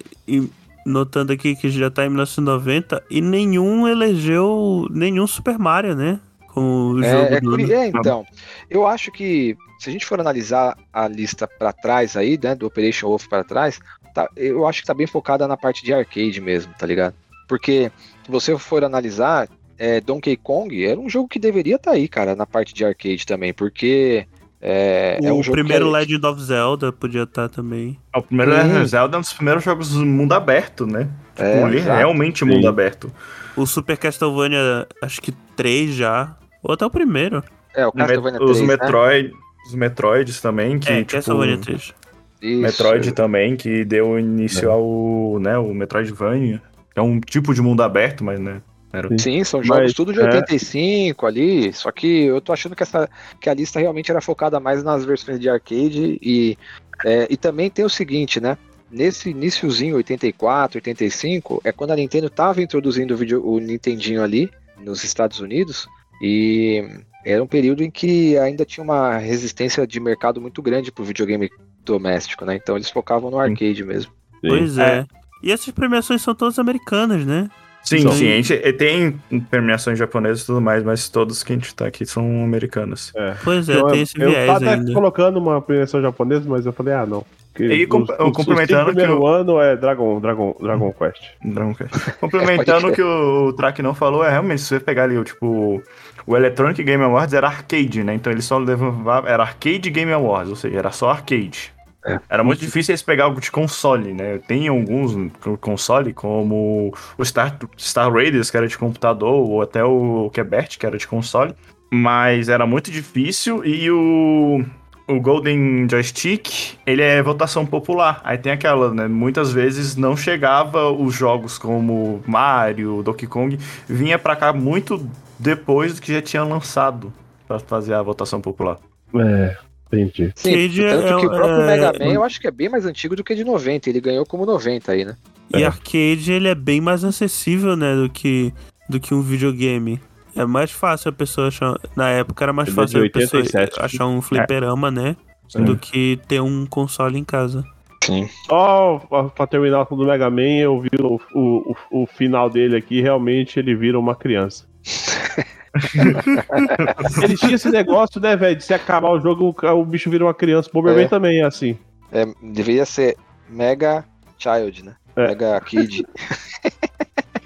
notando aqui que já tá em 1990 e nenhum elegeu nenhum Super Mario, né? Como jogo É, é, do é, então, eu acho que se a gente for analisar a lista pra trás aí, né, do Operation Wolf pra trás, tá- eu acho que tá bem focada na parte de arcade mesmo, tá ligado? Porque se você for analisar, é, Donkey Kong era um jogo que deveria estar aí, cara, na parte de arcade também, porque é, é o um jogo primeiro que é- Legend of Zelda podia estar também. O primeiro Sim. Zelda é um dos primeiros jogos do mundo aberto, né? Tipo, É, ali exato. realmente mundo Sim. aberto. O Super Castlevania, acho que 3 já. Ou até o primeiro. é o Castlevania os 3, né? Metroid, os Metroids também, que é, tipo, Castlevania 3. Isso. Metroid também, que deu início ao, né, o Metroidvania. É um tipo de mundo aberto, mas, né, era Sim, são jogos Mas, tudo de é. 85 ali, só que eu tô achando que, essa, que a lista realmente era focada mais nas versões de arcade e, é, e também tem o seguinte, né? Nesse iníciozinho, 84, 85, é quando a Nintendo tava introduzindo o, vídeo, o Nintendinho ali nos Estados Unidos e era um período em que ainda tinha uma resistência de mercado muito grande pro videogame doméstico, né? Então eles focavam no arcade mesmo. Sim. Pois é. E essas premiações são todas americanas, né? Sim, São- sim, a gente tem premiações japonesas e tudo mais, mas todos que a gente tá aqui são americanos. É. Pois é, eu, tem esse eu viés tava até ainda. colocando uma premiação japonesa, mas eu falei, ah, não. Porque E com- os- os- complementando os que eu- ano é Dragon, Dragon, Dragon Quest. Não, cara. Complementando o que o Track não falou, é realmente, se você pegar ali, o tipo, o Electronic Game Awards era arcade, né? Então ele só levava, era Arcade Game Awards, ou seja, era só arcade. É. Era muito difícil eles pegar algo de console, né? Tem alguns console, como o Star, Star Raiders, que era de computador, ou até o Quebert, que era de console. Mas era muito difícil e o, o Golden Joystick, ele é votação popular. Aí tem aquela, né? Muitas vezes não chegava os jogos como Mario, Donkey Kong, vinha pra cá muito depois do que já tinha lançado pra fazer a votação popular. É. Entendi. Sim, Arcade tanto é- que o próprio é- Mega Man eu acho que é bem mais antigo do que de 90. Ele ganhou como 90 aí, né? E É. arcade ele é bem mais acessível, né, do que, do que um videogame. É mais fácil a pessoa achar. Na época era mais Ele é de fácil a pessoa 87. achar um fliperama, né? Sim. Do que ter um console em casa. Sim. Só pra- pra terminar com o do Mega Man, eu vi o, o, o, o final dele aqui, realmente ele vira uma criança. ele tinha esse negócio, né, velho, de se acabar o jogo, o, bicho vira uma criança. O Bomberman É. também é assim. É, deveria ser Mega Child, né? É. Mega Kid.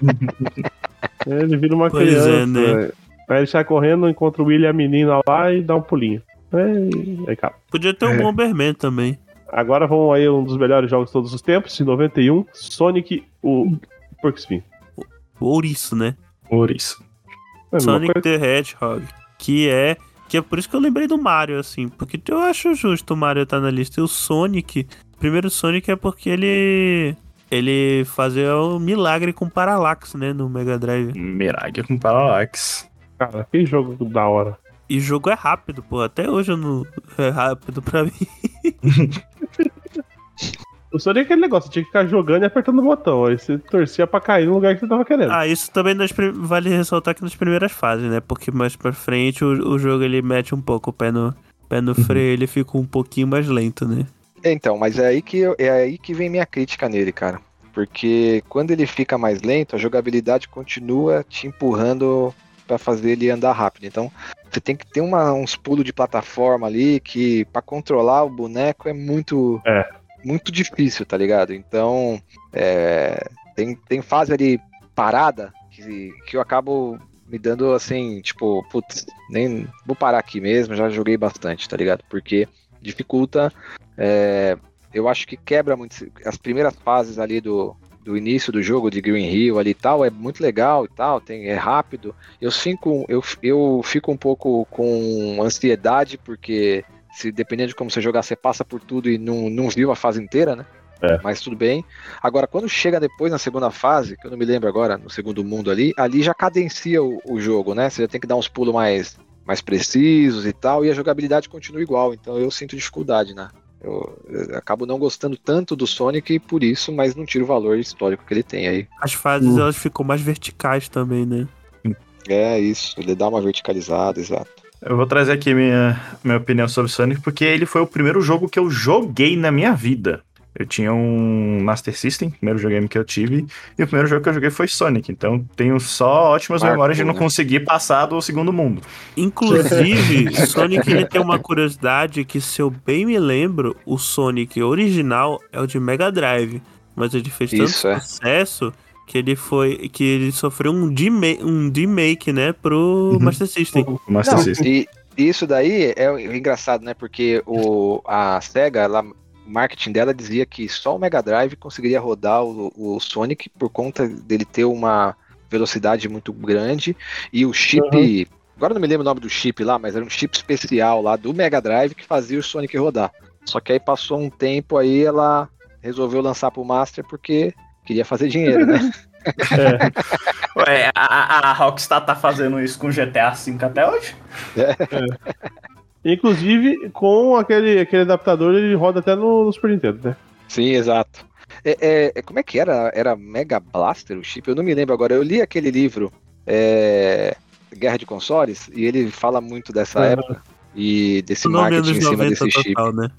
Ele vira uma Pois é, criança. né? velho. Aí ele sai correndo, encontra o William e a menina lá e dá um pulinho. Aí, aí acaba. Podia ter um É. Bomberman também. Agora vamos aí um dos melhores jogos de todos os tempos, em 91, Sonic, o Porco Spin. O ouriço, né? Isso. É Sonic coisa. the Hedgehog. Que é. Que é por isso que eu lembrei do Mario, assim. Porque eu acho justo o Mario estar na lista. E o Sonic. Primeiro o Sonic é porque ele. Ele fazia um milagre com Parallax, né? No Mega Drive. Mirage com Parallax. Cara, que jogo da hora. E o jogo é rápido, pô. Até hoje eu não. É rápido pra mim. O Sonic é aquele negócio, você tinha que ficar jogando e apertando o botão. Aí você torcia pra cair no lugar que você tava querendo. Ah, isso também nas vale ressaltar que nas primeiras fases, né? Porque mais pra frente o, o jogo ele mete um pouco o pé no, pé no freio, ele fica um pouquinho mais lento, né? Então, mas é aí, que eu- é aí que vem minha crítica nele, cara. Porque quando ele fica mais lento, a jogabilidade continua te empurrando pra fazer ele andar rápido. Então, você tem que ter uma- uns pulos de plataforma ali que pra controlar o boneco é muito É. muito difícil, tá ligado? Então, é, tem, tem fase ali parada que, que eu acabo me dando assim, tipo, putz, nem vou parar aqui mesmo, já joguei bastante, tá ligado? Porque dificulta, é, eu acho que quebra muito as primeiras fases ali do, do início do jogo de Green Hill ali e tal, é muito legal e tal, tem, é rápido. Eu fico, eu, eu fico um pouco com ansiedade, porque se dependendo de como você jogar, você passa por tudo e não, não viu a fase inteira, né? É. Mas tudo bem. Agora, quando chega depois na segunda fase, que eu não me lembro agora, no segundo mundo ali, ali já cadencia o, o jogo, né? Você já tem que dar uns pulos mais, mais precisos e tal, e a jogabilidade continua igual. Então eu sinto dificuldade, né? Eu, eu acabo não gostando tanto do Sonic por isso, mas não tiro o valor histórico que ele tem aí. As fases Uh. elas ficam mais verticais também, né? É isso, ele dá uma verticalizada, exato. Eu vou trazer aqui minha, minha opinião sobre Sonic, porque ele foi o primeiro jogo que eu joguei na minha vida. Eu tinha um Master System, primeiro videogame que eu tive, e o primeiro jogo que eu joguei foi Sonic. Então tenho só ótimas memórias de não né? conseguir passar do segundo mundo. Inclusive, Sonic ele tem uma curiosidade que, se eu bem me lembro, o Sonic original é o de Mega Drive. Mas ele fez tanto Isso, é. Que ele foi. que ele sofreu um remake, um remake né, pro Uhum. Master System. O Master Não, System. e isso daí é engraçado, né? Porque o, a SEGA, ela, o marketing dela dizia que só o Mega Drive conseguiria rodar o, o Sonic por conta dele ter uma velocidade muito grande e o chip. Agora eu não me lembro o nome do chip lá, mas era um chip especial lá do Mega Drive que fazia o Sonic rodar. Só que aí passou um tempo aí, ela resolveu lançar pro Master porque queria fazer dinheiro, né? É, Ué, a, a- Rockstar tá fazendo isso com GTA V até hoje? Inclusive, com aquele, aquele adaptador, ele roda até no, no Super Nintendo, né? Sim, exato. É, é- é- como é que era? Era Mega Blaster o chip? Eu não me lembro agora. Eu li aquele livro, é, Guerra de Consoles, e ele fala muito dessa época e desse nome marketing em cima 90 desse chip. total, né?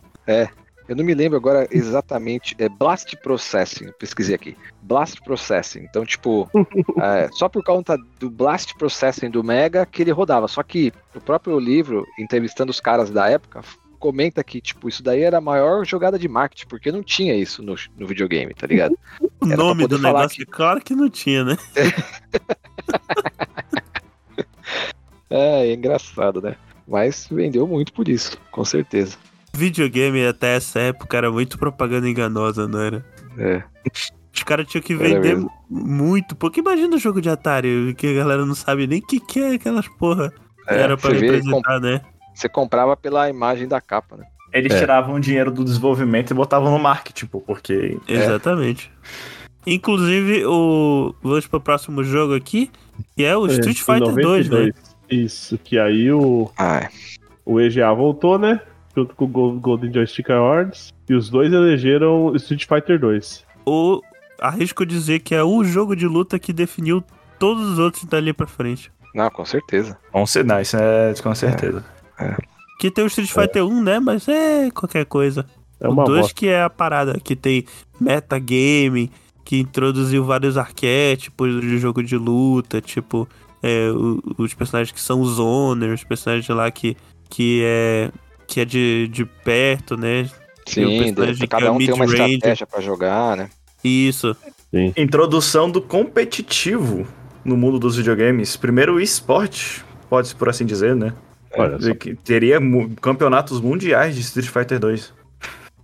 Eu não me lembro agora exatamente. É Blast Processing, eu pesquisei aqui. Blast Processing. Então, tipo, é, só por conta do Blast Processing do Mega que ele rodava. Só que o próprio livro, entrevistando os caras da época, comenta que, tipo, isso daí era a maior jogada de marketing, porque não tinha isso no, no videogame, tá ligado? O Era nome do negócio, claro que não tinha, né? É, é engraçado, né? Mas vendeu muito por isso, com certeza. Videogame até essa época era muito propaganda enganosa, não era? É. Os caras tinham que vender muito. Porque imagina o jogo de Atari, que a galera não sabe nem o que, que é aquelas porra. É, era pra representar, né? Você comprava pela imagem da capa, né? Eles É. tiravam o dinheiro do desenvolvimento e botavam no marketing, pô, porque Exatamente. Inclusive, o. Vamos pro próximo jogo aqui, que é o É, Street Fighter 2, né? 92. Isso, que aí o, Ah, o EGA voltou, né? Junto com o Go- Golden Joystick Awards. E os dois elegeram Street Fighter 2. Ou arrisco dizer que é o jogo de luta que definiu todos os outros dali pra frente. Não, com certeza. Com certeza, isso é com certeza. Que tem o Street Fighter 1, né? Mas é qualquer coisa. É o uma 2 bosta. que é a parada, que tem metagame, que introduziu vários arquétipos de jogo de luta, tipo, é, os personagens que são zoners, os personagens lá que, que é que é de, de perto, né? Sim, personagem de- que cada é um tem uma estratégia pra jogar, né? Isso. Introdução do competitivo no mundo dos videogames. Primeiro o esporte, pode-se por assim dizer, né? Olha só. Que Teria mu- campeonatos mundiais de Street Fighter 2.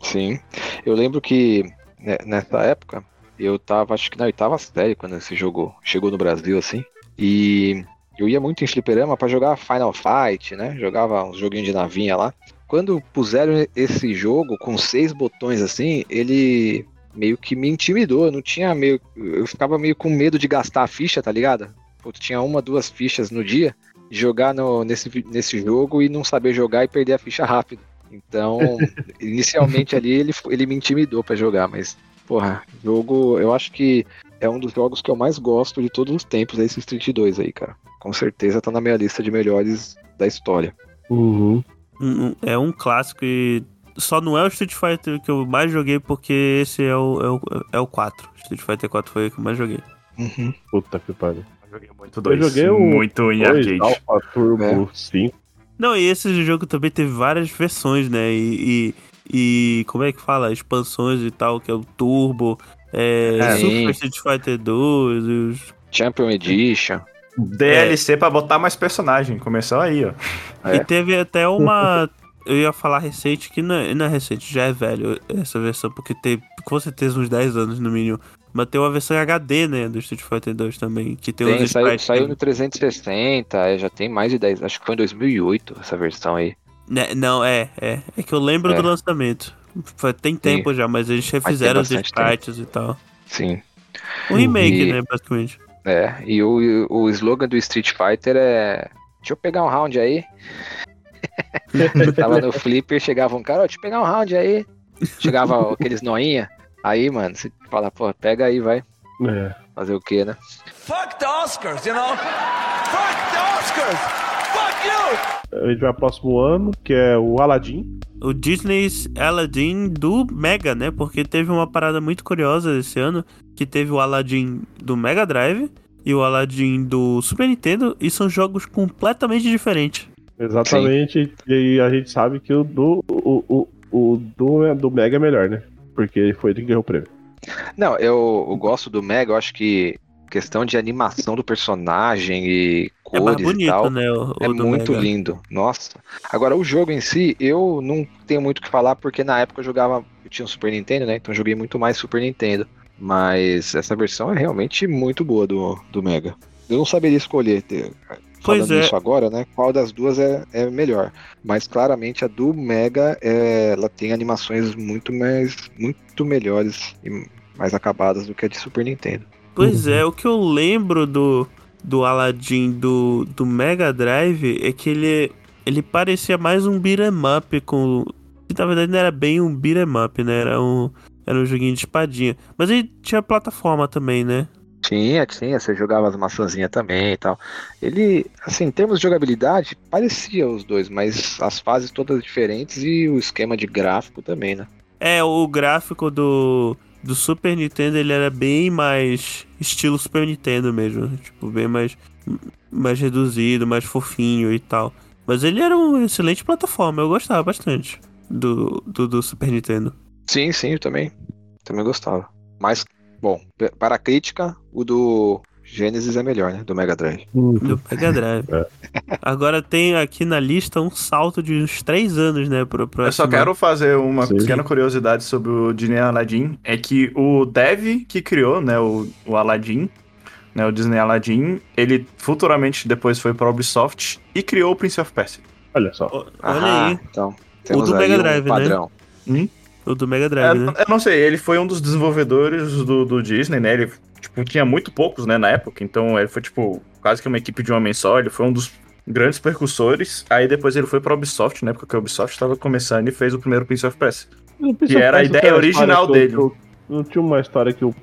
Sim. Eu lembro que né, nessa época eu tava, acho que na oitava série quando esse jogo chegou no Brasil, assim. E eu ia muito em fliperama pra jogar Final Fight, né? Jogava uns joguinhos de navinha lá. Quando puseram esse jogo com seis botões assim, ele meio que me intimidou. Eu não tinha meio. Eu ficava meio com medo de gastar a ficha, tá ligado? Putz, tinha uma, duas fichas no dia. Jogar no, nesse, nesse jogo e não saber jogar e perder a ficha rápido. Então, inicialmente ali ele, ele me intimidou pra jogar, mas, porra, jogo, eu acho que é um dos jogos que eu mais gosto de todos os tempos, é esse Street 2 aí, cara. Com certeza tá na minha lista de melhores da história. Uhum. Um- é um clássico e só não é o Street Fighter que eu mais joguei porque esse é o, é o, é o 4. Street Fighter 4 foi o que eu mais joguei. Uhum. Puta que pariu. Eu joguei muito dois. joguei o muito em Dois, arcade. Alpha Turbo É. 5. Não, e esse jogo também teve várias versões, né? E, e, e como é que fala? Expansões e tal, que é o Turbo, é, É, Super sim. Street Fighter 2, e os... Champion Edition. DLC pra botar mais personagem. Começou aí, ó. É. E teve até uma. Eu ia falar recente, que não é, não é recente, já é velho essa versão, porque tem com certeza uns 10 anos no mínimo. Mas tem uma versão HD, né, do Street Fighter 2 também, que tem, Tem, os saiu, sprites. saiu no 360, é, já tem mais de 10, acho que foi em 2008 essa versão aí. Né, não, é, é. É que eu lembro É. do lançamento. Foi- Tem tempo já, mas eles refizeram os sprites e tal. Sim. Um remake, E- né, basicamente. É, e o, o slogan do Street Fighter é. Deixa eu pegar um round aí. Tava no flipper, chegava um cara, ó, deixa eu pegar um round aí. Chegava aqueles noinha. Aí, mano, você fala, pô, pega aí, vai. É. Fazer o quê, né? Fuck the Oscars, you know? Fuck the Oscars! Fuck you! A gente vai pro próximo ano, que é o Aladdin. O Disney's Aladdin do Mega, né? Porque teve uma parada muito curiosa esse ano, que teve o Aladdin do Mega Drive e o Aladdin do Super Nintendo, e são jogos completamente diferentes. Exatamente. E aí a gente sabe que o do, o, o, o do, do Mega é melhor, né? Porque foi ele que ganhou o prêmio. Não, eu, eu gosto do Mega, eu acho que questão de animação do personagem e É cores e bonito, tal. né? O, É o do muito Mega. lindo, nossa. Agora, o jogo em si, eu não tenho muito o que falar, porque na época eu jogava. Eu tinha um Super Nintendo, né? Então eu joguei muito mais Super Nintendo. Mas essa versão é realmente muito boa do, do Mega. Eu não saberia escolher, ter- Pois falando é. isso agora, né? Qual das duas é, é melhor. Mas claramente a do Mega, é, ela tem animações muito mais. muito melhores e mais acabadas do que a de Super Nintendo. Pois é, o que eu lembro do, do Aladdin do, do Mega Drive é que ele, ele parecia mais um beat'em up com. Que na verdade não era bem um beat'em up, né? Era um, era um joguinho de espadinha. Mas ele tinha plataforma também, né? Tinha, tinha, você jogava as maçãzinhas também e tal. Ele, assim, em termos de jogabilidade, parecia os dois, mas as fases todas diferentes e o esquema de gráfico também, né? É, o gráfico do, do Super Nintendo ele era bem mais estilo Super Nintendo mesmo. Tipo, bem mais, mais reduzido, mais fofinho e tal. Mas ele era uma excelente plataforma, eu gostava bastante do, do, do Super Nintendo. Sim, sim, eu também. Também gostava. Mas, bom, para a crítica, o do Genesis é melhor, né? Do Mega Drive. Do Mega Drive. É. Agora tem aqui na lista um salto de uns 3 anos, né? Pro, pro Eu só quero fazer uma Sim. pequena curiosidade sobre o Disney Aladdin. É que o dev que criou, né, o, o Aladdin, né, o Disney Aladdin, ele futuramente depois foi pra Ubisoft e criou o Prince of Persia. Olha só. Olha Ah, aí, Então, temos do aí Mega um Drive, né? padrão. O do Mega É, Drive, né? Eu não sei, ele foi um dos desenvolvedores do, do Disney, né? Ele tipo, tinha muito poucos, né, na época. Então ele foi, tipo, quase que uma equipe de um homem só. Ele foi um dos grandes percussores. Aí depois ele foi pra Ubisoft, né? Porque a Ubisoft estava começando e fez o primeiro Prince of Persia. Prince Que era a ideia original dele. Não tinha uma história que o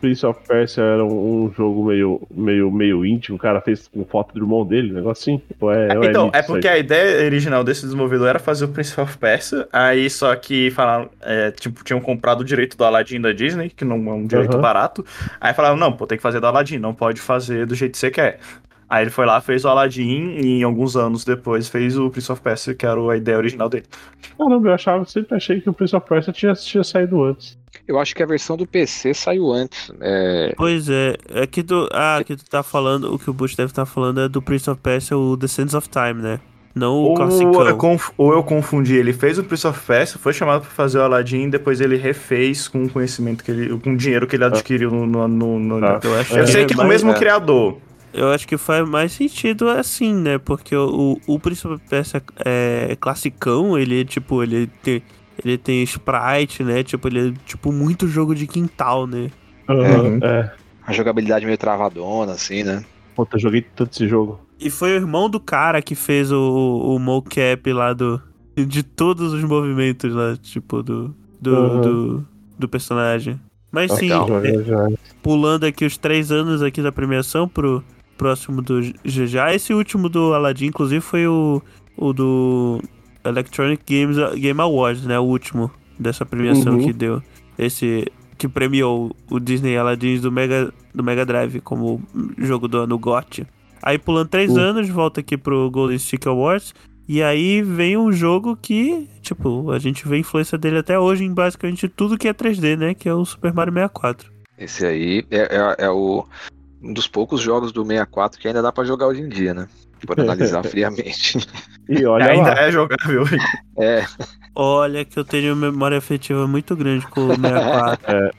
Prince of Persia era um, um jogo meio, meio, meio íntimo, o cara fez com foto do irmão dele, um negócio assim? Ou é, ou então, mito é porque a ideia original desse desenvolvedor era fazer o Prince of Persia, aí só que falaram, é, tipo, tinham comprado o direito do Aladdin da Disney, que não é um direito Aham. barato. Aí falaram, não, pô, tem que fazer do Aladdin, não pode fazer do jeito que você quer. Aí ele foi lá, fez o Aladdin e alguns anos depois fez o Prince of Persia, que era a ideia original dele. Caramba, eu achava, sempre achei que o Prince of Persia tinha, tinha saído antes. Eu acho que a versão do PC saiu antes. É, Pois é, é que tu, ah, que tu tá falando, o que o Bush deve estar falando é do Prince of Persia, o The Sands of Time, né? Não o Ou classicão. eu, conf- ou eu confundi, ele fez o Prince of Persia, foi chamado pra fazer o Aladdin, depois ele refez com o conhecimento que ele, com o dinheiro que ele adquiriu no... no, no- no- Tá. Eu acho Eu sei que é o mesmo é. criador. Eu acho que faz mais sentido assim, né? Porque o, o Prince of Persia é classicão, ele é tipo, ele tem, ele tem sprite, né? Tipo, ele é tipo muito jogo de quintal, né? Uhum. É. a jogabilidade meio travadona, assim, né? Puta, eu joguei tanto esse jogo. E foi o irmão do cara que fez o, o mocap lá do. De todos os movimentos lá, tipo, do. Do, Uhum. do, do personagem. Mas sim, Legal. é, pulando aqui os três anos aqui da premiação pro próximo do GGA. Esse último do Aladdin, inclusive, foi o, o do Electronic Games Game Awards, né? O último dessa premiação Uhum. que deu. Esse que premiou o Disney Aladdin do Mega, do Mega Drive como jogo do ano GOT. Aí pulando três Uhum. anos, volta aqui pro Golden Stick Awards. E aí vem um jogo que, tipo, a gente vê a influência dele até hoje em basicamente tudo que é 3D, né? Que é o Super Mario 64. Esse aí é, é- é o, um dos poucos jogos do 64 que ainda dá pra jogar hoje em dia, né? Por analisar friamente. E olha Ainda lá. é jogável. É, Olha que eu tenho memória afetiva muito grande com o 64. Mas,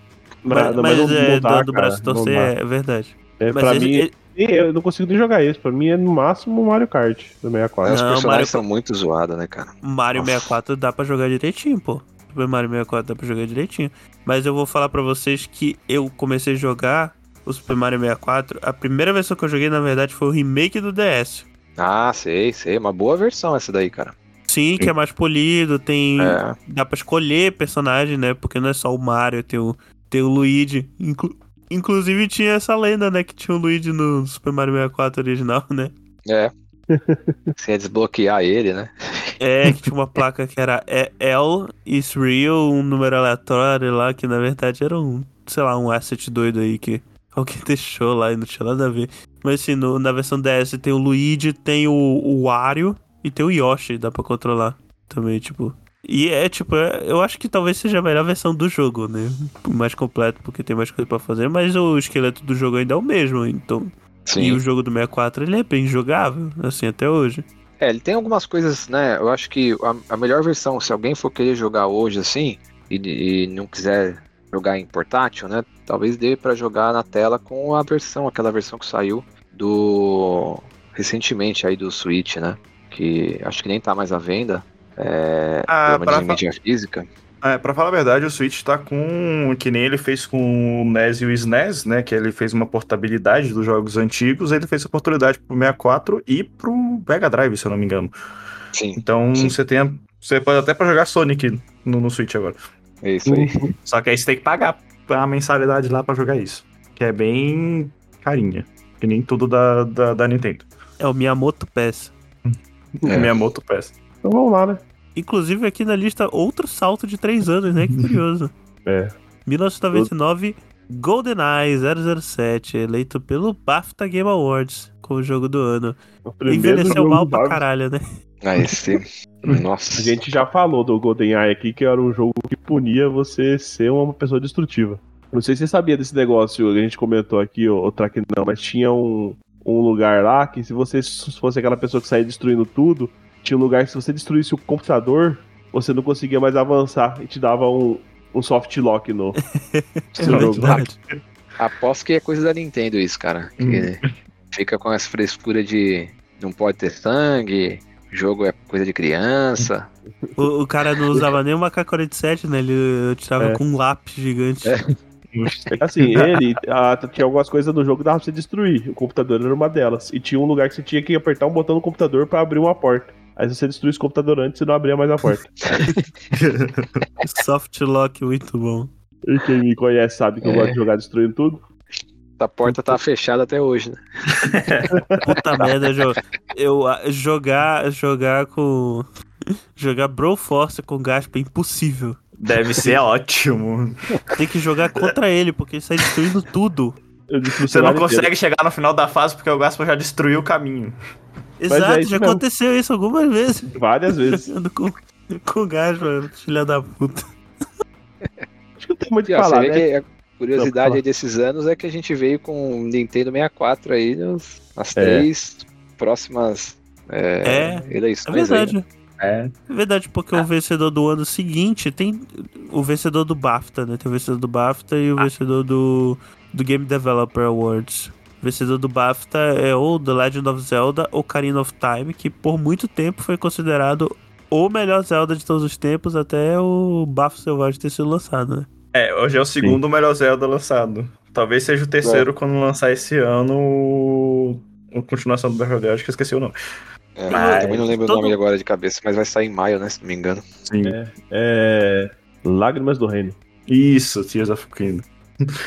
mas mas mas não- é, não dá, do, do braço cara, não torcer dá. é verdade. É, Mas pra esse- mim, ele- eu não consigo nem jogar esse. Pra mim é no máximo o Mario Kart do 64. os Não, personagens Mario- são muito zoados, né, cara? Mario Nossa. 64 dá pra jogar direitinho, pô. Super Mario 64 dá pra jogar direitinho. Mas eu vou falar pra vocês que eu comecei a jogar o Super Mario 64. A primeira versão que eu joguei, na verdade, foi o remake do DS. Ah, sei, sei. Uma boa versão essa daí, cara. Sim, que é mais polido, tem. É. Dá pra escolher personagem, né? Porque não é só o Mario, tem o, tem o Luigi. Inclu- Inclusive tinha essa lenda, né? Que tinha o Luigi no Super Mario 64 original, né? É. Você ia desbloquear ele, né? É, que tinha uma placa que era L is real, um número aleatório lá, que na verdade era um, sei lá, um asset doido aí que alguém deixou lá e não tinha nada a ver. Mas assim, no- na versão DS tem o Luigi, tem o, o Wario e tem o Yoshi, dá pra controlar também, tipo. E é tipo, é- eu acho que talvez seja a melhor versão do jogo, né? Mais completo, porque tem mais coisa pra fazer, mas o esqueleto do jogo ainda é o mesmo, então. E Sim. o jogo do 64 ele é bem jogável, assim, até hoje. É, ele tem algumas coisas, né? Eu acho que a, a melhor versão, se alguém for querer jogar hoje assim e, e não quiser jogar em portátil, né? Talvez dê pra jogar na tela com a versão, aquela versão que saiu do recentemente aí do Switch, né? Que acho que nem tá mais à venda. É, Ah, pra mídia física. É, pra falar a verdade, o Switch tá com. Que nem ele fez com o NES e o SNES, né? Que ele fez uma portabilidade dos jogos antigos, ele fez a portabilidade pro 64 e pro Mega Drive, se eu não me engano. Sim, Então Sim. você tem. a- Você pode até pra jogar Sonic no, no Switch agora. É isso aí. Só que aí você tem que pagar a mensalidade lá pra jogar isso. Que é bem carinha. Que nem tudo da, da, da Nintendo. É o Miyamoto Pass. É. Miyamoto Pass. Então vamos lá, né? Inclusive aqui na lista outro salto de três anos, né? Que curioso. É. 1999, GoldenEye 007, eleito pelo BAFTA Game Awards como jogo do ano. O primeiro Envelheceu jogo mal pra caralho, né? Ah, esse. Nossa. A gente já falou do GoldenEye aqui, que era um jogo que punia você ser uma pessoa destrutiva. Não sei se você sabia desse negócio, a gente comentou aqui, o Track não, mas tinha um, um lugar lá que se você fosse aquela pessoa que saía destruindo tudo, tinha um lugar que se você destruísse o computador, você não conseguia mais avançar e te dava um, um soft lock no seu jogo. verdade. Aposto que é coisa da Nintendo isso, cara. Que fica com essa frescura de não pode ter sangue, jogo é coisa de criança. O, o cara não usava nem uma K-47, né? Ele tirava É. com um lápis gigante. É. Assim, ele ah, tinha algumas coisas no jogo que dava pra você destruir. O computador era uma delas. E tinha um lugar que você tinha que apertar um botão no computador pra abrir uma porta. Aí se você destruísse o computador antes, você não abria mais a porta. Soft lock, muito bom. E quem me conhece sabe que eu É. gosto de jogar destruindo tudo. A porta tá fechada até hoje, né? Puta merda, jo- eu ah, jogar, jogar com. Jogar Broforce com Gaspa é impossível. Deve ser ótimo. Tem que jogar contra ele, porque ele sai destruindo tudo. Eu o Você não inteiro. consegue chegar no final da fase porque o Gaspa já destruiu o caminho. Exato, é já mesmo. aconteceu isso algumas vezes. Várias vezes. Com, com Gaspa, filha da puta. Acho que não tem muito o que falar, né? que a curiosidade desses anos é que a gente veio com o Nintendo 64 aí nos, nas É. três próximas é, É, eleições. É aí, verdade. né? É. É verdade, porque o vencedor do ano seguinte tem o vencedor do BAFTA, né? Tem o vencedor do BAFTA e o vencedor do, do Game Developer Awards. O vencedor do BAFTA é ou The Legend of Zelda ou Ocarina of Time, que por muito tempo foi considerado o melhor Zelda de todos os tempos até o Bafo Selvagem ter sido lançado, né? É, hoje é o segundo melhor Zelda lançado. Talvez seja o terceiro quando lançar esse ano o... a continuação do Breath of the Wild, que eu esqueci o nome. É, Mas também não lembro todo- o nome agora de cabeça, mas vai sair em maio, né? Se não me engano. Sim. É. Lágrimas do Reino. Isso, Tears of the Kingdom.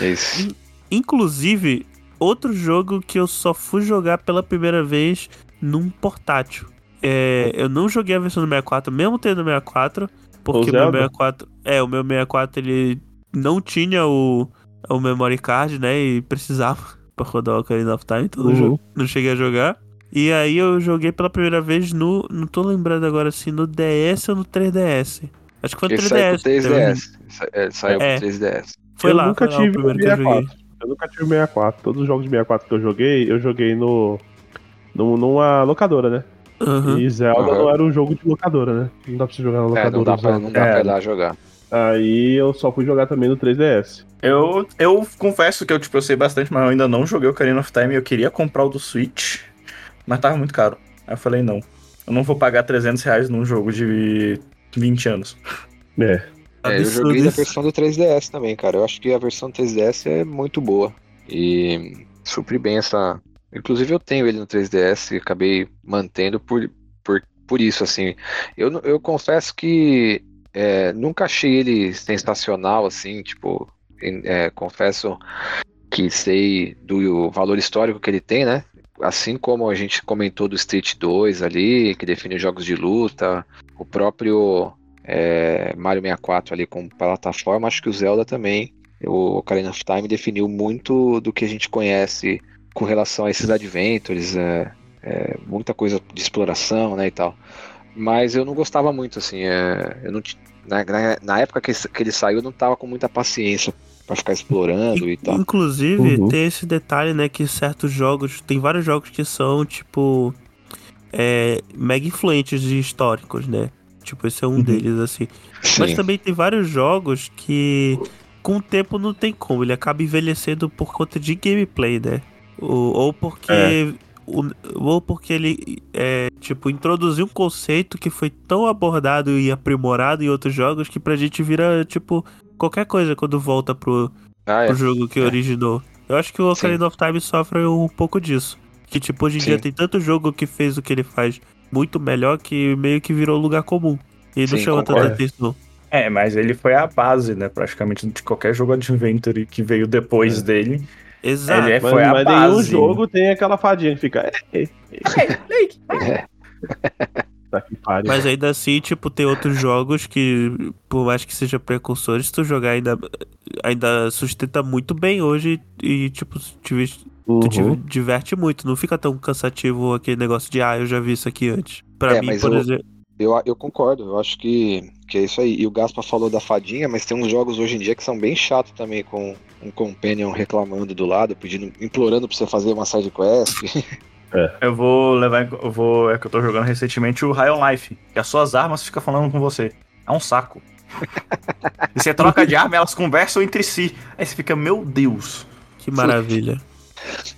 É isso. Inclusive, outro jogo que eu só fui jogar pela primeira vez num portátil. É, eu não joguei a versão do 64, mesmo tendo 64, porque O o meu Zelda? 64, é, o meu 64 ele não tinha o, o memory card, né, e precisava pra rodar o Ocarina of Time, então eu Uhum. jo- não cheguei a jogar. E aí eu joguei pela primeira vez no, não tô lembrando agora assim, no DS ou no 3DS. Acho que foi no Ele saiu 3DS. pro 3DS. Sa- é, saiu É. pro 3DS. Foi eu lá, nunca foi lá o tive o primeiro que eu joguei. 64. Eu nunca tive o 64. Todos os jogos de 64 que eu joguei, eu joguei no. no- numa locadora, né? Aham. E Zelda Aham. não era um jogo de locadora, né? Não dá pra você jogar na É, locadora. não dá, pra, não dá É. pra ir lá jogar. Aí eu só fui jogar também no 3DS. Eu, eu confesso que eu, tipo, eu sei bastante, mas eu ainda não joguei o Ocarina of Time. Eu queria comprar o do Switch, mas tava muito caro. Aí eu falei, não. Eu não vou pagar 300 reais num jogo de 20 anos. É. É, eu joguei da isso. versão do 3DS também, cara. Eu acho que a versão 3DS é muito boa. E supri bem essa. Inclusive eu tenho ele no 3DS e acabei mantendo por, por, por isso, assim. Eu, eu confesso que é, nunca achei ele sensacional, assim, tipo, é, confesso que sei do valor histórico que ele tem, né? Assim como a gente comentou do Street 2 ali, que define jogos de luta, o próprio é, Mario 64 ali como plataforma, acho que o Zelda também, o Ocarina of Time definiu muito do que a gente conhece com relação a esses adventures, é, é, muita coisa de exploração, né, e tal. Mas eu não gostava muito, assim, é, eu não na, na, na época que, que ele saiu, eu não tava com muita paciência pra ficar explorando e tal. Inclusive, Uhum. tem esse detalhe, né, que certos jogos, tem vários jogos que são, tipo, é, mega influentes de históricos, né? Tipo, esse é um Uhum. deles, assim. Mas Sim, também tem vários jogos que, com o tempo, não tem como. Ele acaba envelhecendo por conta de gameplay, né? Ou, ou porque. É. o- ou porque ele, é, tipo, introduziu um conceito que foi tão abordado e aprimorado em outros jogos que pra gente vira, tipo, qualquer coisa quando volta pro, ah, é. o jogo que É. originou. Eu acho que o Ocarina of Time sofre um pouco disso. Que, tipo, hoje em Sim. dia tem tanto jogo que fez o que ele faz muito melhor que meio que virou lugar comum. E não Sim, chama tanta atenção. É, mas ele foi a base, né? Praticamente de qualquer jogo Adventure que veio depois dele. Exato. Ele é- Mas, Foi a mas nenhum jogo tem aquela fadinha que fica. "É, é, É. Tá que pariu. Mas ainda assim, tipo, tem outros jogos que, por mais que seja precursores, se tu jogar ainda, ainda sustenta muito bem hoje e, tipo, te, tu te Uhum. diverte muito. Não fica tão cansativo aquele negócio de, ah, eu já vi isso aqui antes. Pra É, mim, mas por eu- exemplo. Eu, eu concordo, eu acho que, que é isso aí. E o Gaspa falou da fadinha, mas tem uns jogos hoje em dia que são bem chatos também, com um companion reclamando do lado, pedindo, implorando pra você fazer uma side quest. Eu vou levar. Eu vou. É que eu tô jogando recentemente o High on Life. Que as suas armas ficam falando com você. É um saco. e você troca de arma, elas conversam entre si. Aí você fica, meu Deus. Que maravilha.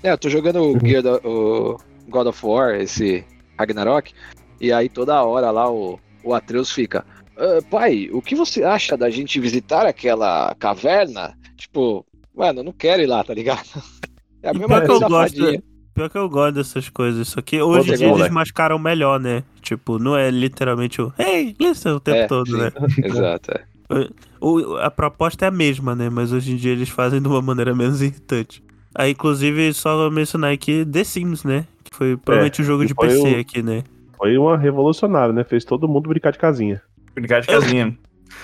É, eu tô jogando o, Gear da- o God of War, esse Ragnarok, e aí toda hora lá o, o Atreus fica. "Ah, pai, o que você acha da gente visitar aquela caverna? Tipo, Mano, eu não quero ir lá, tá ligado? É a mesma pior que coisa eu gosto, fadinha. pior que eu gosto dessas coisas. Só que hoje em dia eles né? mascaram melhor, né? Tipo, não é literalmente o Hey, listen o tempo É, todo, sim. né? Exato, é. O, a proposta é a mesma, né? Mas hoje em dia eles fazem de uma maneira menos irritante. Aí, inclusive, só mencionar aqui The Sims, né? Que foi provavelmente o jogo de PC o- aqui, né? Foi uma revolucionária, né? Fez todo mundo brincar de casinha. Brincar de casinha.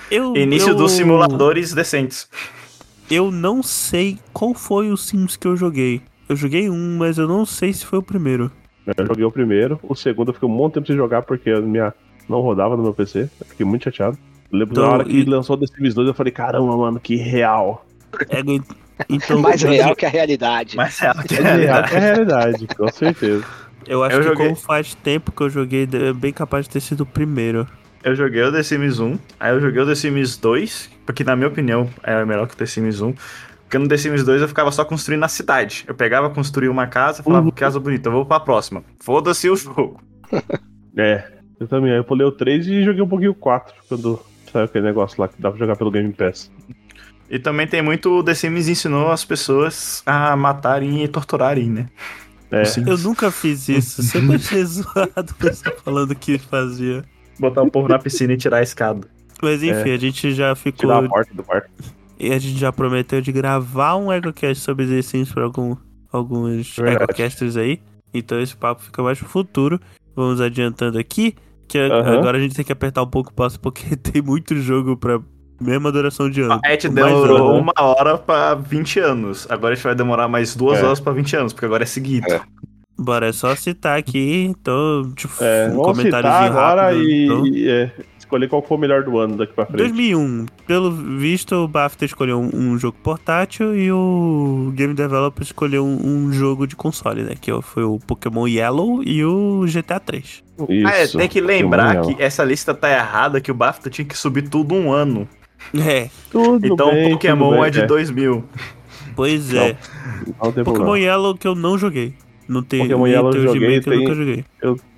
Eu, Início eu- dos simuladores decentes. Eu não sei qual foi o Sims que eu joguei. Eu joguei um, mas eu não sei se foi o primeiro. Eu joguei o primeiro, o segundo eu fiquei um monte de tempo sem jogar porque a minha não rodava no meu PC. Eu fiquei muito chateado. Eu lembro Então, na hora que e- lançou The Sims 2, eu falei, caramba, mano, que real. É, então, Mais real que a realidade. Mas é, É real que a realidade, com certeza. Eu acho Eu que joguei. como faz tempo que eu joguei, é bem capaz de ter sido o primeiro. Eu joguei o The Sims 1, aí eu joguei o The Sims 2, porque na minha opinião é melhor que o The Sims 1. Porque no The Sims 2 eu ficava só construindo na cidade. Eu pegava, construía uma casa, falava, Uhum. que casa bonita, eu vou pra próxima. Foda-se o jogo. É, eu também. Aí eu pulei o 3 e joguei um pouquinho o 4, quando saiu aquele negócio lá que dá pra jogar pelo Game Pass. E também tem muito o The Sims ensinou as pessoas a matarem e torturarem, né? É. Eu nunca fiz isso. Sempre achei zoado o pessoal falando que fazia. Botar o povo na piscina e tirar a escada. Mas enfim, a gente já ficou. tirar a porta do quarto. E a gente já prometeu de gravar um EgoCast sobre The Sims pra algum, alguns Verdade. EgoCasters aí. Então esse papo fica mais pro futuro. Vamos adiantando aqui. Que Aham. agora a gente tem que apertar um pouco o passo porque tem muito jogo pra mesma duração de ano. A Mais demorou uma hora pra 20 anos. Agora a gente vai demorar mais duas É. horas pra 20 anos, porque agora é seguido. É. Bora, é só citar aqui. Então, tipo, É, um vamos citar comentáriozinho agora rápido. e, então. e, é, escolher qual foi o melhor do ano daqui pra frente. 2001, pelo visto, o BAFTA escolheu um, um jogo portátil e o Game Developer escolheu um, um jogo de console, né? Que foi o Pokémon Yellow e o GTA 3. Isso. Ah, é, tem que lembrar Pokémon que essa lista tá errada, que o BAFTA tinha que subir tudo um ano. É, Tudo então bem, o Pokémon tudo bem, é de 2000. pois Não, é. Não tem Pokémon. Yellow que eu não joguei. Não tem Pokémon Yellow eu tem o joguei, que eu tem- nunca joguei.